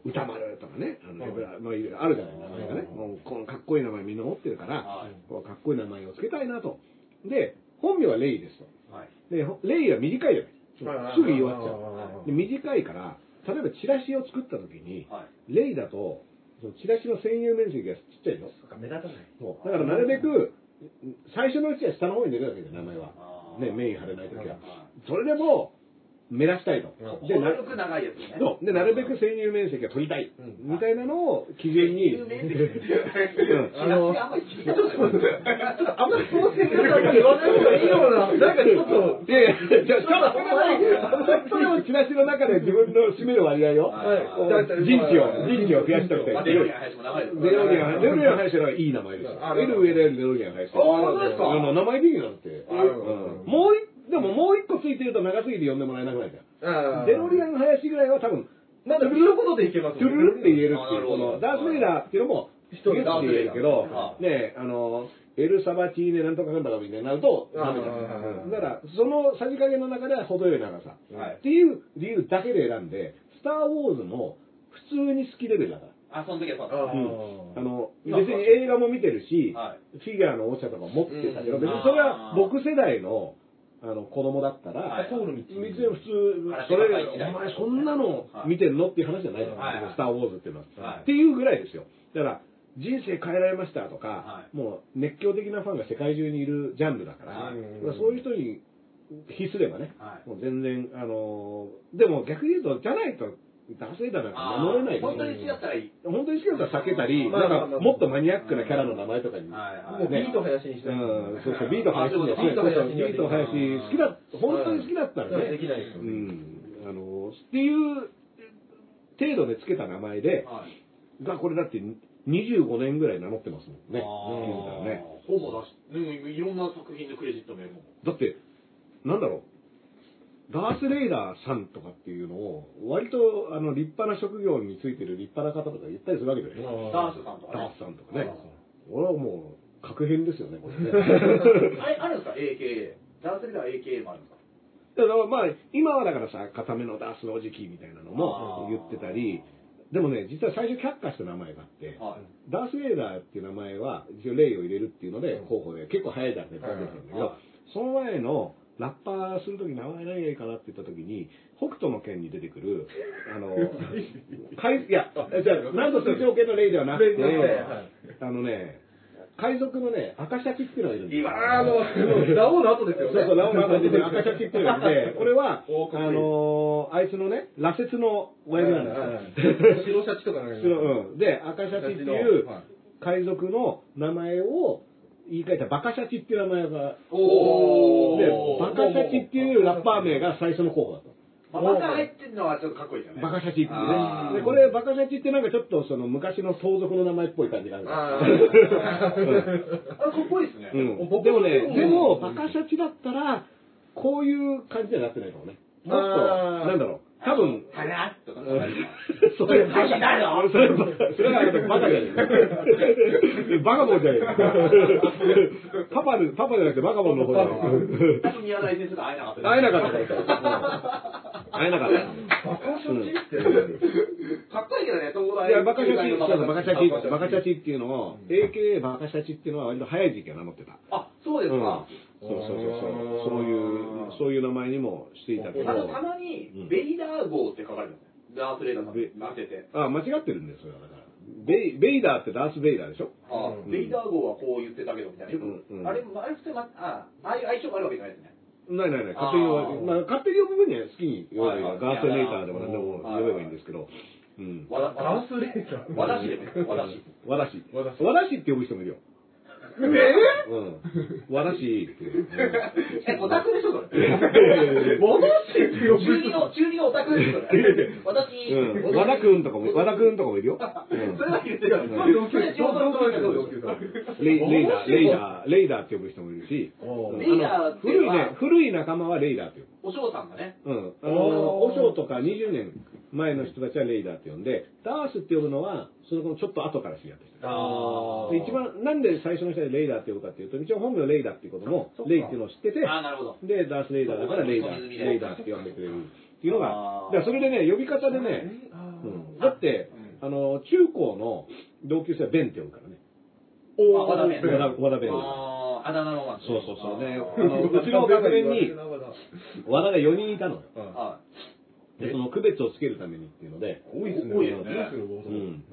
歌丸とかね、あの、まあ、いろいろあるじゃない、名前がね。もうこのかっこいい名前みんな持ってるから、はいこうかっこいい名前をつけたいなと。で、本名はレイですと。はい。で、ほレイは短いじゃない。すぐ言わっちゃはう。で短いから、例えばチラシを作った時に、はい。レイだと、そのチラシの占有面積がちっちゃいでしょ。目立たない。そうだからなるべく、最初のうちは下の方に出るわけじゃん、名前は。ね、メイン張れない時はは。それでも、目指したいと。で、な程よく長いやつね。そう。で、なるべく潜入面積が取りたい。みたいなのを基準に、有名って言ってるあのあんまり聞いたことない。あんまりその戦略だけ言わない方がいいような、なんかちょっと、いやいや、じゃあ、それをチラシの中で自分の占める割合を、はいこう陣地を、陣地を増やしたくて。まあデロリアン林も長いですゼロリアン、ゼロリアン林はいい名前です L 上でゼロリアン林。あ本当ですかあの名前的になって。もう一、でももう一個ついてると長すぎて呼んでもらえなくなるじゃん。あゼロリアン林ぐらいは多分、なんだ、一言でいけますトゥルルって言えるっていう、このダース・ベイダーっていうのも、一人ギュッて言えるけどあ、ねあの、エル・サバチーネなんとかかんだかみたいになると、ダメだあだから、そのさじ加減の中では程よい長さ。はい。っていう理由だけで選んで、スター・ウォーズも普通に好きレベルだから。あ、その時はそうあの、別に映画も見てるし、はフィギュアのお茶とか持ってたけど、うん。別にそれは僕世代の、あの、子供だったら、はい。通る道。別に普通、話それ、お前そんなの見てんの？っていう話じゃないじゃないはい。スター・ウォーズっていうのは。はい。っていうぐらいですよ。だから、人生変えられましたとか、はもう熱狂的なファンが世界中にいるジャンルだから、そういう人に比すればね、はい。もう全然、あのーでも逆に言うと、じゃないと、ダース・レイダーなんか名乗れない本当に好きだったらいい。本当に好きだったら避けたり、まあまあまあなんかもっとマニアックなキャラの名前とかに。はいビート林にしてうん、そうそう、ビート林にあそういうことそうそうビート林好きだ、本当に好きだったらね。できないですよね。うん。あの、っていう程度でつけた名前で、はい。がこれだって25年ぐらい名乗ってますもんね。ほぼ出し、でもいろんな作品でクレジット名も。だって、なんだろう。ダース・レイダーさんとかっていうのを、割とあの立派な職業についてる立派な方とか言ったりするわけだよね。ダースさんとかねダー。スさんとかね。俺はもう、格変ですよね、これね。あれ、あるんですか ?AKA。ダースレーダー AKA もあるんですか？だからまあ、今はだからさ、固めのダースのおじきみたいなのも言ってたり、でもね、実は最初却下した名前があって、はい。ダース・レイダーっていう名前は、一応例を入れるっていうので、候補で、結構早い段階で出てたんだけどは、その前の、ラッパーするとき名前何がいいかなって言ったときに、北斗の剣に出てくる、あの、海いや、じゃあ、なんと水上系の例ではなくて、あのね、海賊のね、赤シャチっていうのがいるんです。よ。あの、ラオウの後ですよね。そうそう、ラオウの後に出てる赤シャチっていうのがいて、これは、あのーあいつのね、羅刹の親父なんですよ。白シャチとかなんか白うん、で、赤シャチっていうはい。海賊の名前を言い換えたバカシャチっていう名前が、おで、バカシャチっていうラッパー名が最初の候補だった。まあ、バカ入ってるのはちょっとかっこいいですよね。バカシャチっていうね。で、これ、バカシャチってなんかちょっとその昔の盗賊の名前っぽい感じがある。あかっこいいですね。うん、でもね、でも、バカシャチだったら、こういう感じにはなってないかもね。もっと、なんだろう、多分、はやっとかそれ、バカだよそれ、それはバカじゃねえバカボンじゃねえパパで、パパじゃなくてバカボンの方じゃねえ多分宮台先生と会えなかった。会えなかった。会えなかった。バカシャチって。かっこいいけどね、東大。いや、バカシャチ、バカシャチ、バカシャチ。チっていうのを、AKA バカシャチっていうのは割と早い時期は名乗ってた。あ、そうですか。そうそうそうそう。そういう、そういう名前にもしていたけど。あと、たまにうん、ベイダー号って書かれてますね。ダースレーダーさんベなってて。あ、間違ってるんですよ、だから。ベイ、ベイダーってダース・ベイダーでしょ？あうんベイダー号はこう言ってたけど、みたいな。よくうんうんあれ、あれ普通に、まあ、ああいう相性があるわけじゃないですね。ないないない、勝手に呼まあ、勝手に呼ぶ分には好きに呼べばガーセネーターでも何でもはい呼べばいいんですけど、うん。スレーダー。わだしでも。わだし。和田氏。和田氏和田氏って呼ぶ人もいるよ。えうん。和田氏って。う んえ、オタクでしょ、それ。和田氏って呼ぶ中二の、中二のオタクですよ、それ。私、うん。和田くんとかも、和田くんとかもいるよ。う んそれは言ってるうんそれ地元の友達同級生レイレイダー、レイダー、レイダーって呼ぶ人もいるし、レイダーっていうのは古いね、古い仲間はレイダーって呼ぶ。お嬢さんがね。うん。あおの、ー和尚とか20年前の人たちはレイダーって呼んで、ダースって呼ぶのは、そのちょっと後から知り合った人。あで一番、なんで最初の人でレイダーって呼ぶかっていうと、一応本名レイダーっていうこともレイっていうのを知ってて、あー、なるほど。で、ダース・レイダーだからレイダー、レイダーって呼んでくれるっていうのが、だからそれでね、呼び方でね、うんだって、あの、中高の同級生はベンって呼ぶからね。あ和田弁。和田和田ベン。あー、あだ名のまそうそうそう。ね、ああの、うちの学年に和田が4人いたの。はで、その区別をつけるためにっていうので、多いですね。多いですねうん。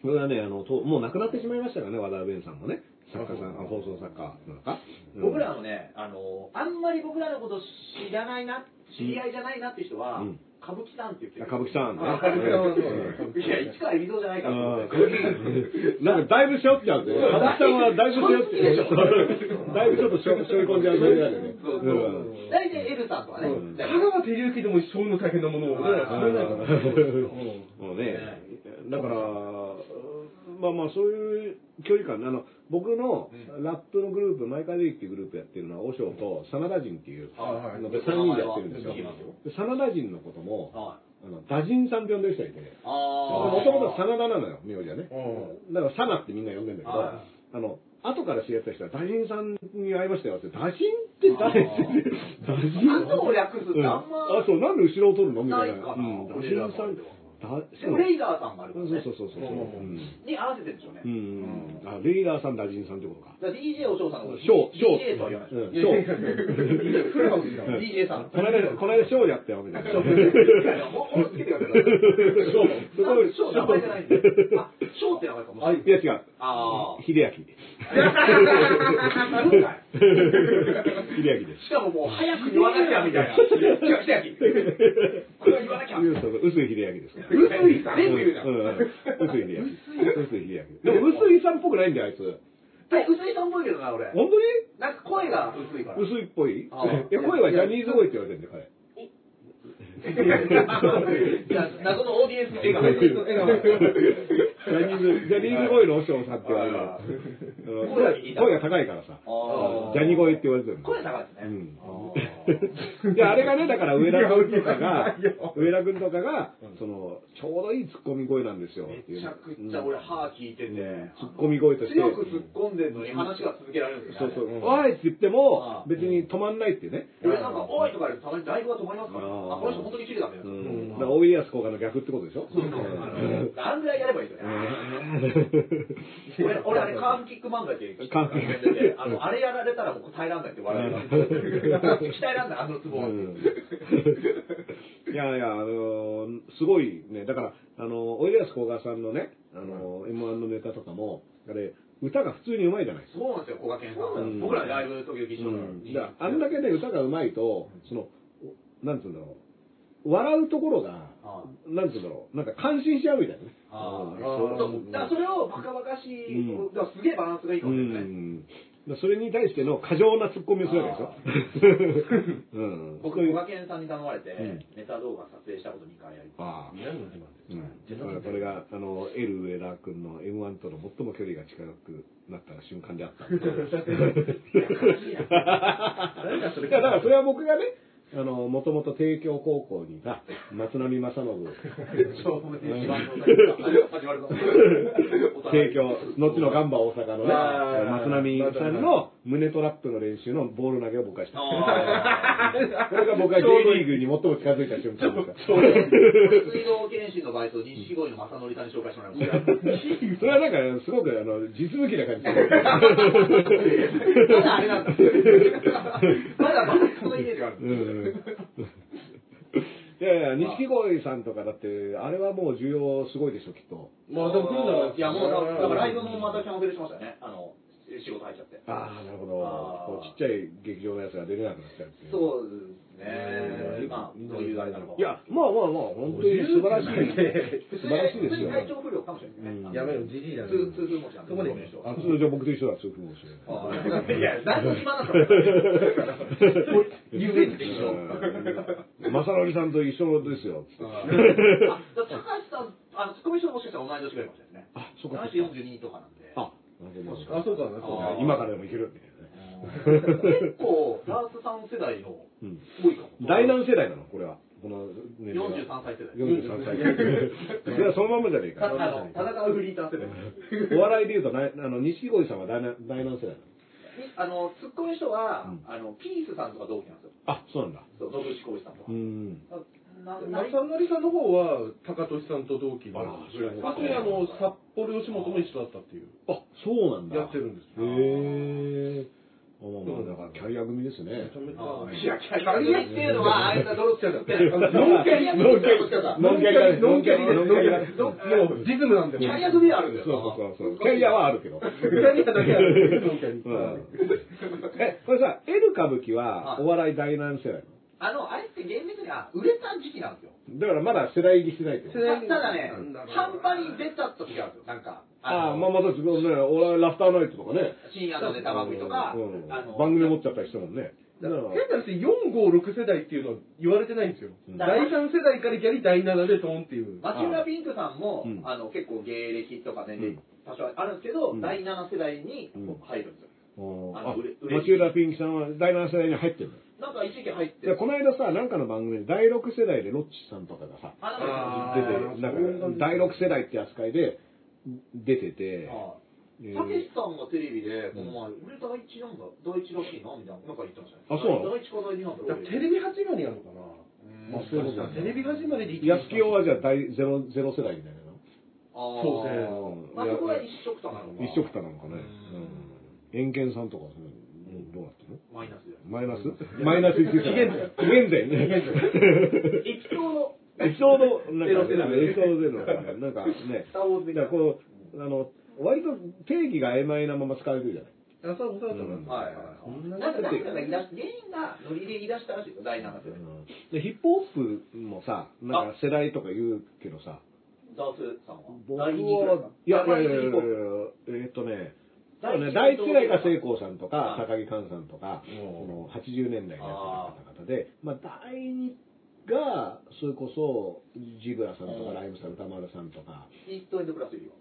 それはね、あの、ともう亡くなってしまいましたからね、和田弁さんもね。作家さん、あ放送作家なのか。い僕らのね、あの、あんまり僕らのこと知らないなっ知り合いじゃないなって人はうん、歌舞伎さんって言ってる。歌舞伎さんね。あ歌舞伎さん いや、市川海老蔵じゃないかと思あって。ーなんかだいぶしょっちゃうって。歌舞伎さんはだいぶしょって。だいぶちょっとしょしょい込んじゃうね。そうそううん大体 L さんとかね。香川照之でもそういうの大変なものを俺らは知らないから。もうね、だから、まあまあそういう距離感、あの、僕のラップのグループ、マイカーデイっていうグループやってるのは、和尚と真田人っていう、はい。はいので3人でやってるんですよ。で真田人のことも、はい。あの、ダジンさんって呼んでる人がいて、あもともとは真田なのよ、名字はね。うん。だからサナってみんな呼んでんだけど、はあの、後から知り合った人は、ダジンさんに会いましたよって、ダジンって誰？って、ダジンなんでも略すってうんあん。まあ、そう、なんで後ろを取るの？みたいな。ダジンさん、だ、でもレイダーさんがあるかそうらね。そうそうそう。うんに合わせてるんでしょうね。うん。あ、レイダーさん、ダジンさんってことか。DJ お嬢さんのことショー、ショー。DJ とは言わないうん、でしショー。フルハウスじゃん。DJ さん。この間、この間ショーやったよ、みたいな。もうもうつけてください。こ ショー名前じゃないんで。あ、ショーって名前かもしれない。いや違う。ああ。秀明。秀明です。しかももう早く言わなきゃみたいな。秀明。これは言わなきゃ。そうそう薄井秀明ですから。薄い全部言うじゃん。うんうん薄井秀明。薄井秀明。でも薄井さんっぽくないんだよ、あいつ。え、薄いさんっぽいけどな、俺。本当に？なんか声が薄いから。薄いっぽいいや、声はジャニーズ声って言われてるんだよ、彼。じゃあ、謎のオーディエンスの笑顔。ジャニーズ、ジャニーズ声の和尚さんって言われる。声が高いからさ。ジャニー声って言われてるの。声高いですね。うん。いや、あれがね、だから上田君とかが、上田君とかが、その、ちょうどいいツッコミ声なんですよ。めちゃくちゃ俺、歯聞いてて、ツッコミ声として。強く突っ込んでんのに話が続けられるんですよね。そうそう。おいって言ってもあ、別に止まんないってね。俺なんか、おいとか言うとたまにライブが止まりますから、あ、この人本当に綺麗だね。うん。だから、おいやす効果の逆ってことでしょ？そうそううんあんぐらいやればいいですよね。俺、俺あれ、カーブキック漫才ってカーブキックやっててあの、あれやられたらもう耐えらんないって笑います。鍛えらんない、あのツボいやいや、あのーすごいね、だから、あのおいでやすこがさんのね、あの M1 のネタとかも、あれ、歌が普通にうまいじゃないですか。そうなんですよ、小賀健さうんん。僕らライブ時々一緒うんに。あんだけね、歌がうまいと、その、おなんつうんだろう、笑うところが、あなんつうんだろう、なんか感心しちゃうみたいなね。あうんーそうだからそれをバカバカしい、うんだすげえバランスがいいかうもしれない。ん。だからそれに対しての過剰なツッコミをするわけでしょ。うん。僕、小賀健さんに頼まれてうん、ネタ動画撮影したこと2回やりああ。何の自慢ですうん、だからこれが、あの、エル上田君の M1 との最も距離が近くなった瞬間であった。何だ それいや、だからそれは僕がね、あの、もともと帝京高校にいた松並正信。帝京、後のガンバ大阪のね、松並さんの胸トラップの練習のボール投げを僕がした。あこ れが僕が J リーグに最も近づいた瞬間ですから。ー水道検診のバイト、錦鯉の正則さんに紹介してもらいました。それはなんか、すごく、あの、実向きな感じ。まだあれなんだ。まだうんいやいや、錦鯉さんとかだって、あれはもう需要すごいでしょ、きっと。まあでも来るならいや、もうだから、ライブもまたキャンセルしましたよね。あの、仕事入っちゃって。ああ、なるほど。こうちっちゃい劇場のやつが出れなくなっちゃうっていう。そうですね。まあ、そういうあれなのか。いや、まあまあまあ、本当に素晴らしい。素晴らしいですよ。体調不良かもしれない。やめろ、じじいだね。通通風持ちなんで。そこであ通常僕と一緒だ、通風もしれあーいや、何の暇なんだろ う。遊園地で一緒。まさのりさんと一緒ですよ。あ、高橋さん、あの、ツッコミ賞もしかしたら同い年ぐらいかもしれないですね。あ、そっか。男子42とかなんで。あ。あ、そうかな、そうか今からでもいける。結構、ダースさん世代のうん多いかも。第何世代なの？これは。この年齢は43歳世代。43歳。いや、そのまんまじゃねえたか。あの、田中フリーター世代。お笑いで言うと、なあの、錦鯉さんは第何第何世代なの？あの、ツッコミの人は、うんあの、ピースさんとか同期なんですよ。あ、そうなんだ。そう、野口浩二さんとかう。ん。正成さんの方は、高俊さんと同期のあとにあの、札幌吉本も一緒だったっていう。あ、そうなんだ。やってるんですよ。へえ。あまあまあ、だからキャリア組ですねキャリアっていうのは、あいつは泥つけたって。ノンキャリアノンキャリノンキャリだねノンキャリで、ノンキャリノンキャリで。もう、ジズムなんで。キャリア組はあるんだよ。そうそうそう。キャリアはあるけど。キャリアだけある。ノンキャリ。うんえ、これさ、L 歌舞伎ははいお笑い第何世代あの、あれって厳密には売れた時期なんですよ。だからまだ世代入りしてないってこと世代たただねうん、半端に出た時があるんですよ。なんか、ああ、のまあまた違うね。俺はラフターナイトとかね。深夜のネタ番組とか、番組持っちゃったりしてもんね。だから変な話、4、5、6世代っていうのは言われてないんですよ。うん第3世代からギャリ第7でトーンっていう。町浦ピンクさんも、うんあの結構芸歴とか年齢うん多少あるんですけど、うん第7世代にうん入るんですよ。ああの町浦ピンキさんは第7世代に入ってるの？よ。なんか一時期入ってでこの間さ、なんかの番組で第6世代でロッチさんとかがさ、ああ出ーて、なんか第6世代って扱いで出てて、えー。たけしさんがテレビで、この前、俺第一なんだ、第一らしいな、みたいな、なんか言ってましたね。あそうなの？第一か第二なんだだからテレビ始まりなのかな。うん。あそういうこテレビ始まりで安清はじゃあ第ゼロゼロ世代みたいなの？あー。そうねまあ、そこは一色たなのか。一色たなのかね。うん。遠見さんとかはそれどうなってるの？マイナスで。マイナス？マイナス1世代。紀元前ね。エピソード、エピソード、なんか、ゼロ世代エピソードゼロなんかね、スター・ウォーズ的なだからこう、あの、割と定義が曖昧なまま使われてるじゃない。あ、そう、そうだったう。はいはいはい。そんななんか、なんかがノリで言い出したらしいですよ、第7世代。で、ヒップホップもさ、なんか世代とか言うけどさ、ダースさんは。僕第2くらいは、いやいやいやいやえーっとね、そうね第一世代が聖光さんとかは、い。高木寛さんとか、うん。この80年代の方々で、まあ、第二が、それこそ、ジブラさんとうん。か、ライムさん、歌丸さんとか、イーストエンドプラスよりは。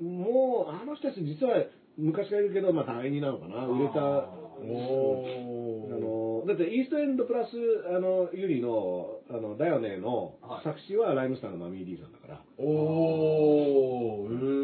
もう、あの人たち実は昔からいるけど、まあ、第二なのかな、売れた。あおあのだってイーストエンドプラスあのユリの「あのだよね」のはい。作詞はライムスターのマミー・ディさんだから、おー、へー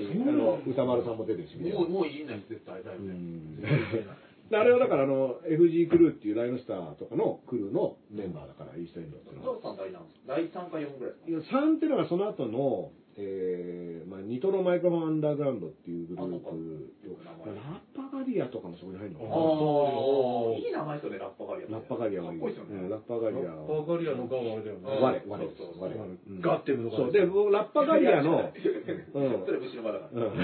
にあ歌丸さんも出てるしもう、もういいです、絶対、だよね。あれはだからあの FG クルーっていうライムスターとかのクルーのメンバーだから、イーストエンドっていうのは。第何です第3か4ぐらいいや3っていうのがその後の、えーまあ、ニトロマイクロフォンアンダーグラウンドっていうグループラッパガリアとかもそこに入るのかな。ああ、いい名前ですよね、ラッパガリアって。ラッパガリアはいいかっこいいですよね。うんラッパガリア。バーガリアのガはあれだよね。うん我我です。我ガッテムのガそうで僕ラッパガリアの うん。それ虫の場だから。うん。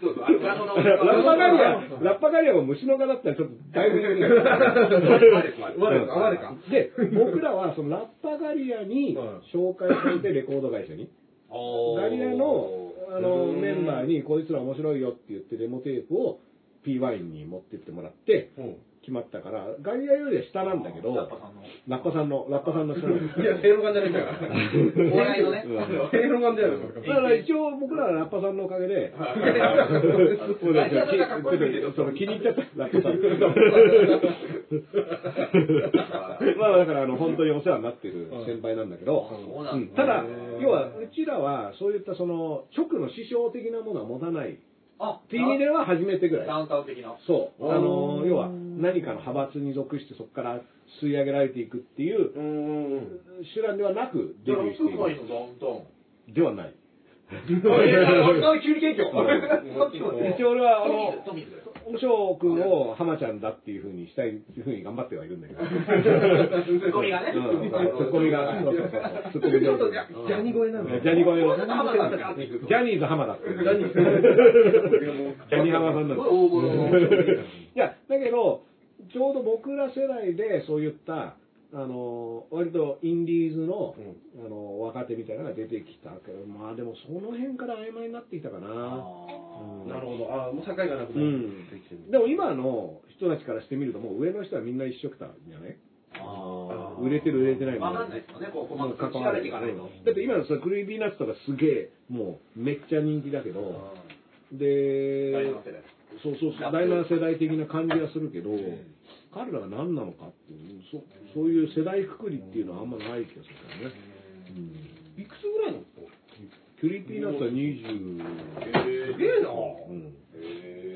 そうそう、あの裏の名前ラッパガリアラッパガリアも虫の蛾だったらちょっとだいぶ言うね我です。我我か、我か。で僕らはそのラッパガリアに紹介されてレコード会社に。ガリアのあのメンバーにこいつら面白いよって言ってデモテープを P ワインに持ってってもらってうん。決まったからガリアよりは下なんだけどラッパさんの。ラッパさんのラッパさんの下なんだ。け どいや、正論ガンじゃないんだから。お笑いのね。うん。正論ガンじゃないのだから一応僕らはラッパさんのおかげで、気に入っちゃった、ラッパさん。まあだからあの本当にお世話になってる先輩なんだけど、そうなんただ、要はうちらはそういったその直の師匠的なものは持たないあっていう意味では初めてぐらい。ダウンタウン的な。そう。あの、要は何かの派閥に属してそこから吸い上げられていくっていううん。手段ではなくデビューしている。のダウンタウン。ではない。一応俺はあのトミーズです。おしょうくんを浜ちゃんだっていうふうにしたいっていうふうに頑張ってはいるんだけど。ツッコミがね。うん、ツッコミが、そうそうそう、ツッコミちょっと上手ジャニ声なんだよ。ジャニ声の、ジャニーズ浜田って。ジジャニーャニ浜さんないや、だけど、ちょうど僕ら世代でそういった、あの、割とインディーズの、あの、若手みたいなのが出てきたけど、まあでもその辺から曖昧になってきたかな。うん。なるほど。ああ、もう境がなくうなっんてきてる。でも今の人たちからしてみると、もう上の人はみんな一緒くたじゃない？あ売れてる売れてないわかんないですよね、こう、細かく関わていかないと。だって今のその Creepy Nuts とかすげえもうめっちゃ人気だけどでそうそうそう第7世代的な感じはするけど彼らが何なのかっていうそそういう世代くくりっていうのはあんまない気がするからね、うん、いくつぐらいの Creepy Nuts は20、へー。すげえなうん、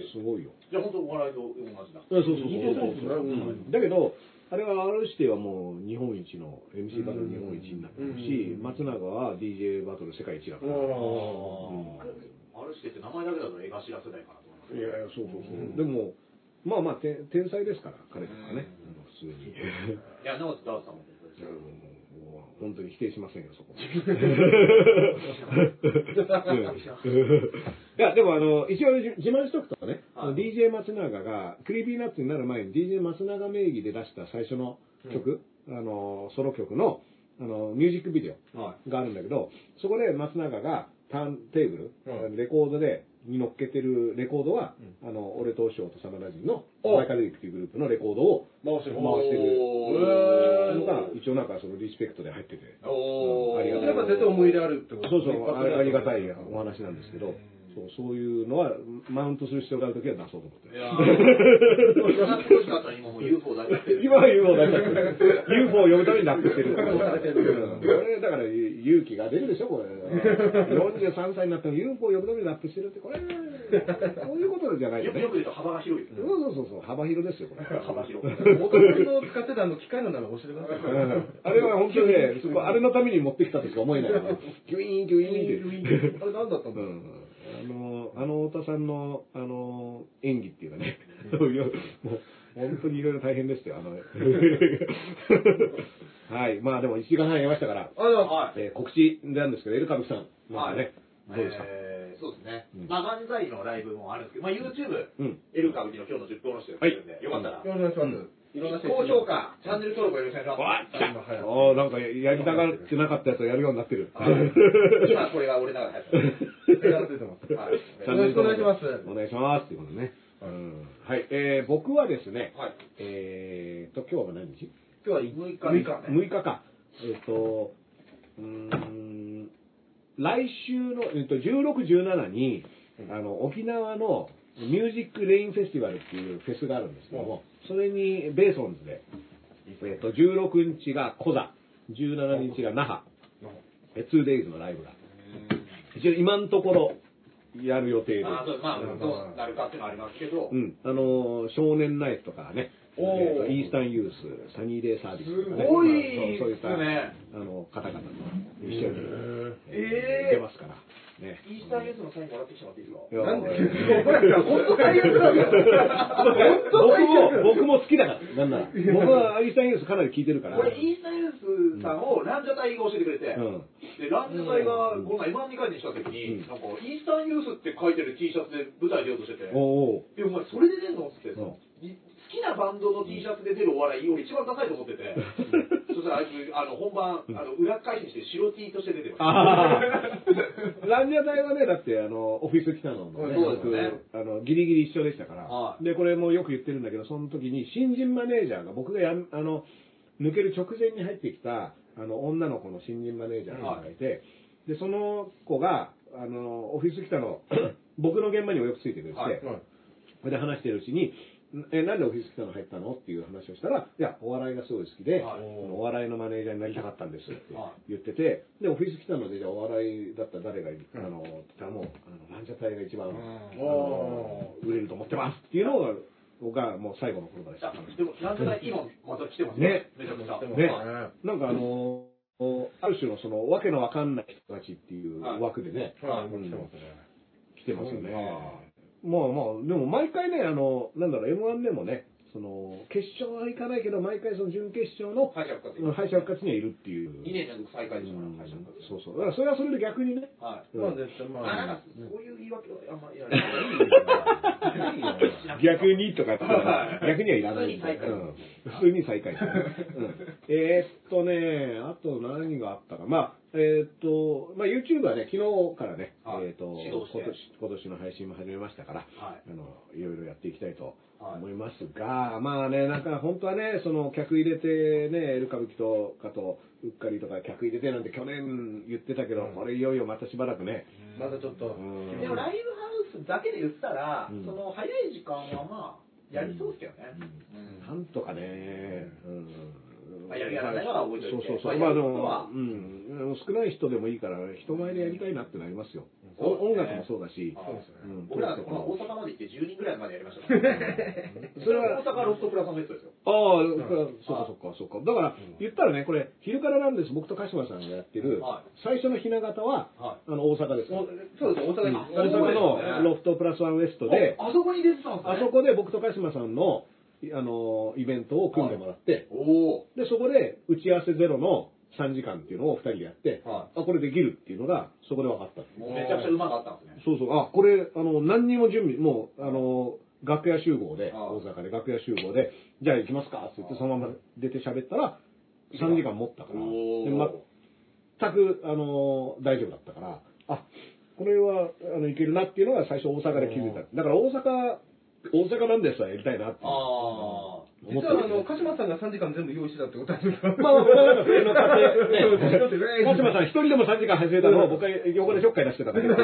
すごいよ。じゃあ本当お笑いと同じだ。そうそうそう。そううですね。うん。だけどあれは R 指定はもう日本一の MC バトル日本一になってるし、うん。松永は DJ バトル世界一だから、あうん。 R 指定って名前だけだと江頭世代かなと思います。いやいや、そうそうそう。うん。でも、まあまあ、て天才ですから、彼とかね、普通に。いや、なおダースさんも本当に否定しませんよ、そこ。いや、でもあの、一応自慢しとくとね、はい。DJ 松永が、 Creepy Nuts になる前に DJ 松永名義で出した最初の曲、あの、ソロ曲の、あの、ミュージックビデオはがあるんだけど、そこで松永がターンテーブル、うん。レコードで、に乗っけてるレコードは、あの、俺とお師匠とサマラジンの、お。マイカルリックっていうグループのレコードを回してる。のが、一応なんかそのリスペクトで入ってて。ありがたい。やっぱ絶対思い入れあるってことそうそう、あありがたいお話。話なんですけど、そうそういうのは、マウントする必要があるときは出そうと思って。いやー、な少しだったら今もう UFO だけってる。今は UFO 出しちゃってる。UFO を呼ぶためにラップしてる。うんこれ、だから勇気が出るでしょ、これ。43歳になっても UFO を呼ぶためにラップしてるって、これ、そういうことじゃないよね。よくよく言うと幅が広いですそうね。そうそうそう、幅広ですよ、これ。幅広い。元々の使ってたあの機械の名前教えてください。うんあれは本当にね、そこあれのために持ってきたとしか思えない。キュイーン、キュイーンって。あれ何だったんだろうの、あの太田さんの、あの、演技っていうかね、いやもう、本当にいろいろ大変でしたよ、あの、はい、まあでも1時間半やりましたから、はい。えー告知なんですけど、エルカブさん、なんかね、どうですか、えーそうですね。うん。まあ、漫才のライブもあるんですけど、まあ、YouTube、うん。エル歌舞伎の今日の10分の人やってるんで、よかったら、お願いします。いろんな高評価、チャンネル登録よろしくお願いしわます。ああ、なんかやりたがってなかったやつをやるようになってる。はい今これが俺ながら入って い。よろしくお願いしますお願いします。ということでね。うんはい、えー、僕はですね、はい。えーと、今日は何日？今日は6日6ですかね。6日か。えっ、と、うーん、来週の、えっと、16、17に、あの、沖縄の Music Lane Festival っていうフェスがあるんですけども、それにベーソンズで、えっと、16日がコザ、17日が那覇、え 2days のライブが。一応今のところやる予定で。まあ、どうなるかっていうのはありますけど、うん、あのー少年ナイフとかね、えーとイースタンユース、サニーデイサービスとかね、すごいそうそういった、あの方々と一緒に、えー出ますから。ね。イースターユースのサインもらってきてもらっていいですか？いやなんで？俺本当最悪なんだよ。僕も、僕も好きだから、なんなら。僕はイースタンユースかなり聞いてるから。これ、イースターユースさんをランジャタイが教えてくれて、うん。で、ランジャタイがこの前 M1 2回にした時に、うんなんか、イースタンユースって書いてる T シャツで舞台出ようとしてて、おおで、お前それで出んの？っつって、うんい好きなバンドの T シャツで出るお笑い、俺一番ダサいと思ってて、そしたらあいつ、あの、本番、あの、裏返しにして白 T として出てました。ランジャタイはね、だって、あの、オフィス来たのもね、そうですね。僕あの、ギリギリ一緒でしたから、はいで、これもよく言ってるんだけど、その時に新人マネージャーが、僕がやんあの、抜ける直前に入ってきた、あの、女の子の新人マネージャーがいて、で、その子が、あの、オフィス来たの、僕の現場にもよくついてくれて、はいそれで話してるうちに、んえ、なんでオフィス来たの入ったの？っていう話をしたら、いや、お笑いがすごい好きで、はい。お笑いのマネージャーになりたかったんですっては言ってて、で、オフィス来たので、じゃあお笑いだったら誰がいる、あの、って言ったらもう、あの、ランジャタイが一番、売れると思ってますっていうのが、僕はもう最後の言葉でした。でも、ランジャタイ今また来てますね。めちゃくちゃ。ね。はいなんかあの、ある種のその、わけのわかんない人たちっていう枠でね、はい、もう来てますね。来てますよね。まあまあ、でも毎回ね、あの、なんだろう、M1 でもね、その、決勝はいかないけど、毎回その準決勝の敗者復活。うん敗者復活にはいるっていう。2年連続最下位でしょ、うん敗者復活。そうそう。だからそれはそれで逆にね、はい。うんまあ絶対、まあ、なんあか、、そういう言い訳はあんまりやらない。いいよ。逆にとかってはい逆にはいらない。普通に最下位うん普通に最下位。うんえーっとね、あと何があったか。まあ、えーっと、まあ YouTube はね、昨日からね、はいえーっと、今年、今年の配信も始めましたから、はいあの、いろいろやっていきたいとはい思いますが、まあね、なんか本当はね、その客入れてね、エル歌舞伎とかと、うっかりとか客入れてなんて去年言ってたけど、これいよいよまたしばらくね、まだちょっと、うん。でもライブハウスだけで言ったら、うん。その早い時間はまあ、やりそうですけどね。うん。なんとかね、うん。まあやるやらないは覚えておいてそうそうそう。まあまあでも、うん。少ない人でもいいから、人前でやりたいなってなりますよ。音楽もそうだし、そうですねうん俺ら、この大阪まで行って10人ぐらいまでやりました。それは大阪ロフトプラスのベッドですよ。ああ、そっかそっかそっか。だから、言ったらね、これ、昼からなんです、僕と鹿島さんがやってるは、最初のひな形は、はあの、大阪です。おそうです、大阪に。大阪のロフトプラスワンウエストで、ああそこに出てたんですね。あそこで僕と鹿島さんの、あの、イベントを組んでもらって、おお。で、そこで打ち合わせゼロの3時間っていうのを2人でやって、はあ、これできるっていうのが、そこで分かったもう。めちゃくちゃうまかったんですね。そうそう、あ、これ、あの、何にも準備、もう、あの、楽屋集合で、大阪で楽屋集合で、じゃあ行きますかって言って、そのまま出て喋ったら、3時間持ったから、全く、あの、大丈夫だったから、あ、これは、あの、いけるなっていうのが最初大阪で気づいた。だから大阪、大阪なんですはやりたいなって。ああ。実はあの、鹿島さんが3時間全部用意してたってことなんですかまあまあ、なんか普通の家庭ね。鹿島さん一人でも3時間走れたのを僕は横でちょっかい出してたんだけど。い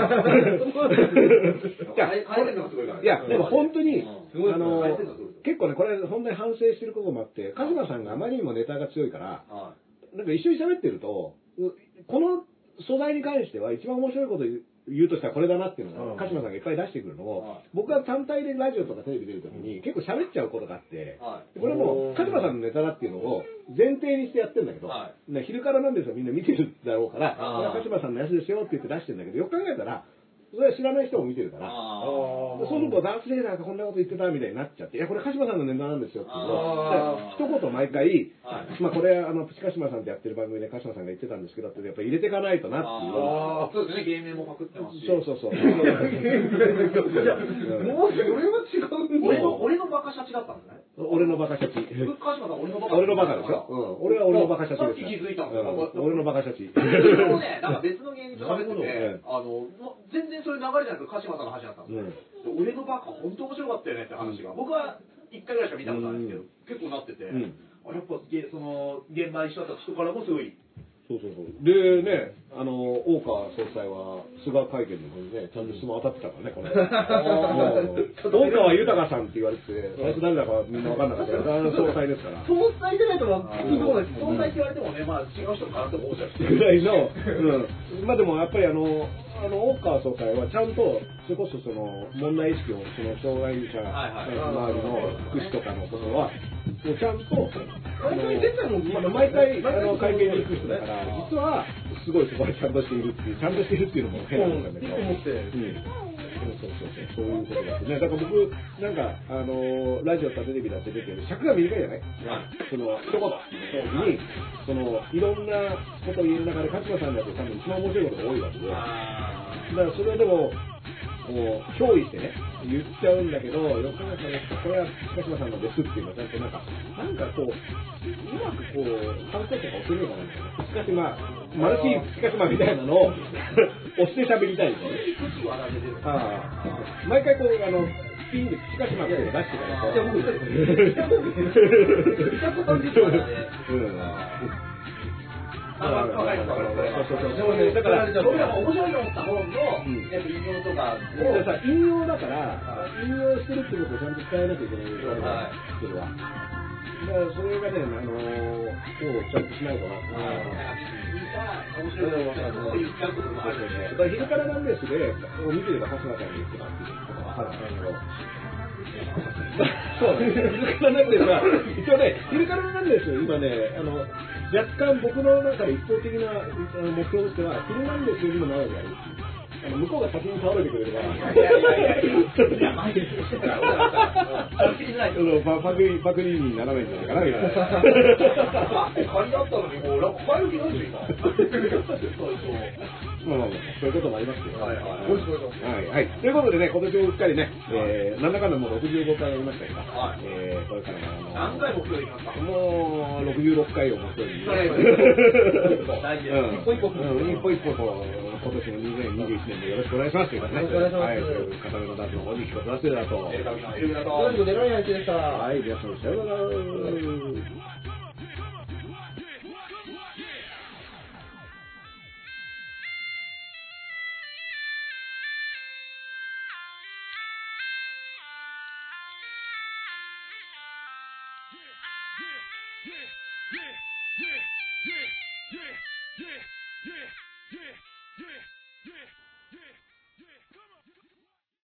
や、変えてるのがすごいから。いや、でも本当に、あの結構ね、これ本当に反省してることもあって、鹿島さんがあまりにもネタが強いから、はなんか一緒に喋ってると、うこの素材に関しては一番面白いこと言うとしたらこれだなっていうのうん。が、鹿島さんがいっぱい出してくるのをはい、僕は単体でラジオとかテレビ出るときに結構喋っちゃうことがあってい。、はい。これも、鹿島さんのネタだっていうのを前提にしてやってるんだけど、昼からなんですよ、みんな見てるだろうから、鹿島さんのやつですよって言って出してるんだけど、よく考えたら、それは知らない人も見てるから、そうするとダースレーダーがこんなこと言ってたみたいになっちゃって、いや、これ鹿島さんのネタなんですよっていう。と、あだから一言毎回、はい。まあこれ、あの、プチ鹿島さんってやってる番組で鹿島さんが言ってたんですけどって、やっぱ入れていかないとなっていう。あー。そうですね、芸名もパクってますし。そうそうそう。いや、もうそれは違うんだ。俺の、俺のバカシャチだったんですね。俺のバカシャチ。僕、川島さん、俺のバカ俺のバカでしょ、うん、俺は俺のバカシャチですさっき気づいたんですようん。俺のバカシャチ。それもね、なんか別の芸人と喋ってて、あの、全然そういう流れじゃなくて、鹿島さんの話だったんですよ。で俺のバカ、本当面白かったよねって話が。僕は一回ぐらいしか見たことないんですけど、結構なってて、うんあやっぱ、げその、現場一緒だった人からもすごい、そうそうそう。でね、あの、大川総裁は、菅会見の方にね、ちゃんと質問当たってたからね、この。も う大川豊さんって言われてて、最初誰だかみんな分かんなかったけど、あの総裁ですから。総裁でないとは聞いたことないですもんね。そんなって言われてもね、まあ違う人かなって思うじゃん。ぐらいの、うん。まあでもやっぱりあの、あの、大川総裁はちゃんと、それこそその、問題意識を、その、障害者周りの福祉とかのことは、もうちゃんと、毎回、あの、会見に行く人だから、実は、すごいそこはちゃんとしているっていう、ちゃんとしているっていうのも変なんだけど。そうそうそうそう、そういうことだってね。だから僕、なんか、あの、ラジオとかテレビだって出てる、尺が短いじゃない？その、一言。に、その、いろんなことを言いながら、勝間さんだと多分一番面白いことが多いわけで。だからそれをでも、こう、憑依してね、言っちゃうんだけど、よく考えたら、これは鹿島さんのですっていうのは、ちゃんとなんか、なんかこう、うまくこう、関係者が押せるのかなみたいな。しかしまあ、マルチ鹿島みたいなのを 押して喋りたいんですよね。ああ、毎回こう、あの、ピンで鹿島っていうのを出してからこう。い。や僕うん。でもねだから、僕らも面白いと思った本の、やっぱ引用とかでを、さ、引用だから、引用してるってことをちゃんと伝えなきゃいけないわけだはいそれは。だからそれがね、あのー、をちゃんとしないとな。面白いと思った、こともあるよねだ。から昼からなんですで、を見てれば春日さんに言ってたっていうことがわか？るんだけど。そうね、昼からなんですが、一応ね、昼からなんです？よ、今ね、あの、若干僕の中で一方的な目標としては、昼なんですよにも長くやる。あの向こうが先に倒れてくれれば。いやいやいやいやいや前にしてたら俺らさ楽しみないそのパパクリパクリにならないんじゃないかなみたいな。あって仮だったのにもうなんか前向きなんですよ今そうそうまあまあまあそういうこともありますけど。はい。はいはい。はい。ということでね、今年もうっかりね、えー、なんだかんだもう65回やりましたけど、はい。えー、これからもあの何回目標ますか？もう66回を目標に。大事うん。一歩一歩。うん。一歩一歩こう、今年も2021年もよろしくお願いしますということね。よろしくお願い。しますはい、片目のダンスの方に聞こえますだと。エルカビのエルガ同じくデロリアン1でした。はい、皆さんさようなら。「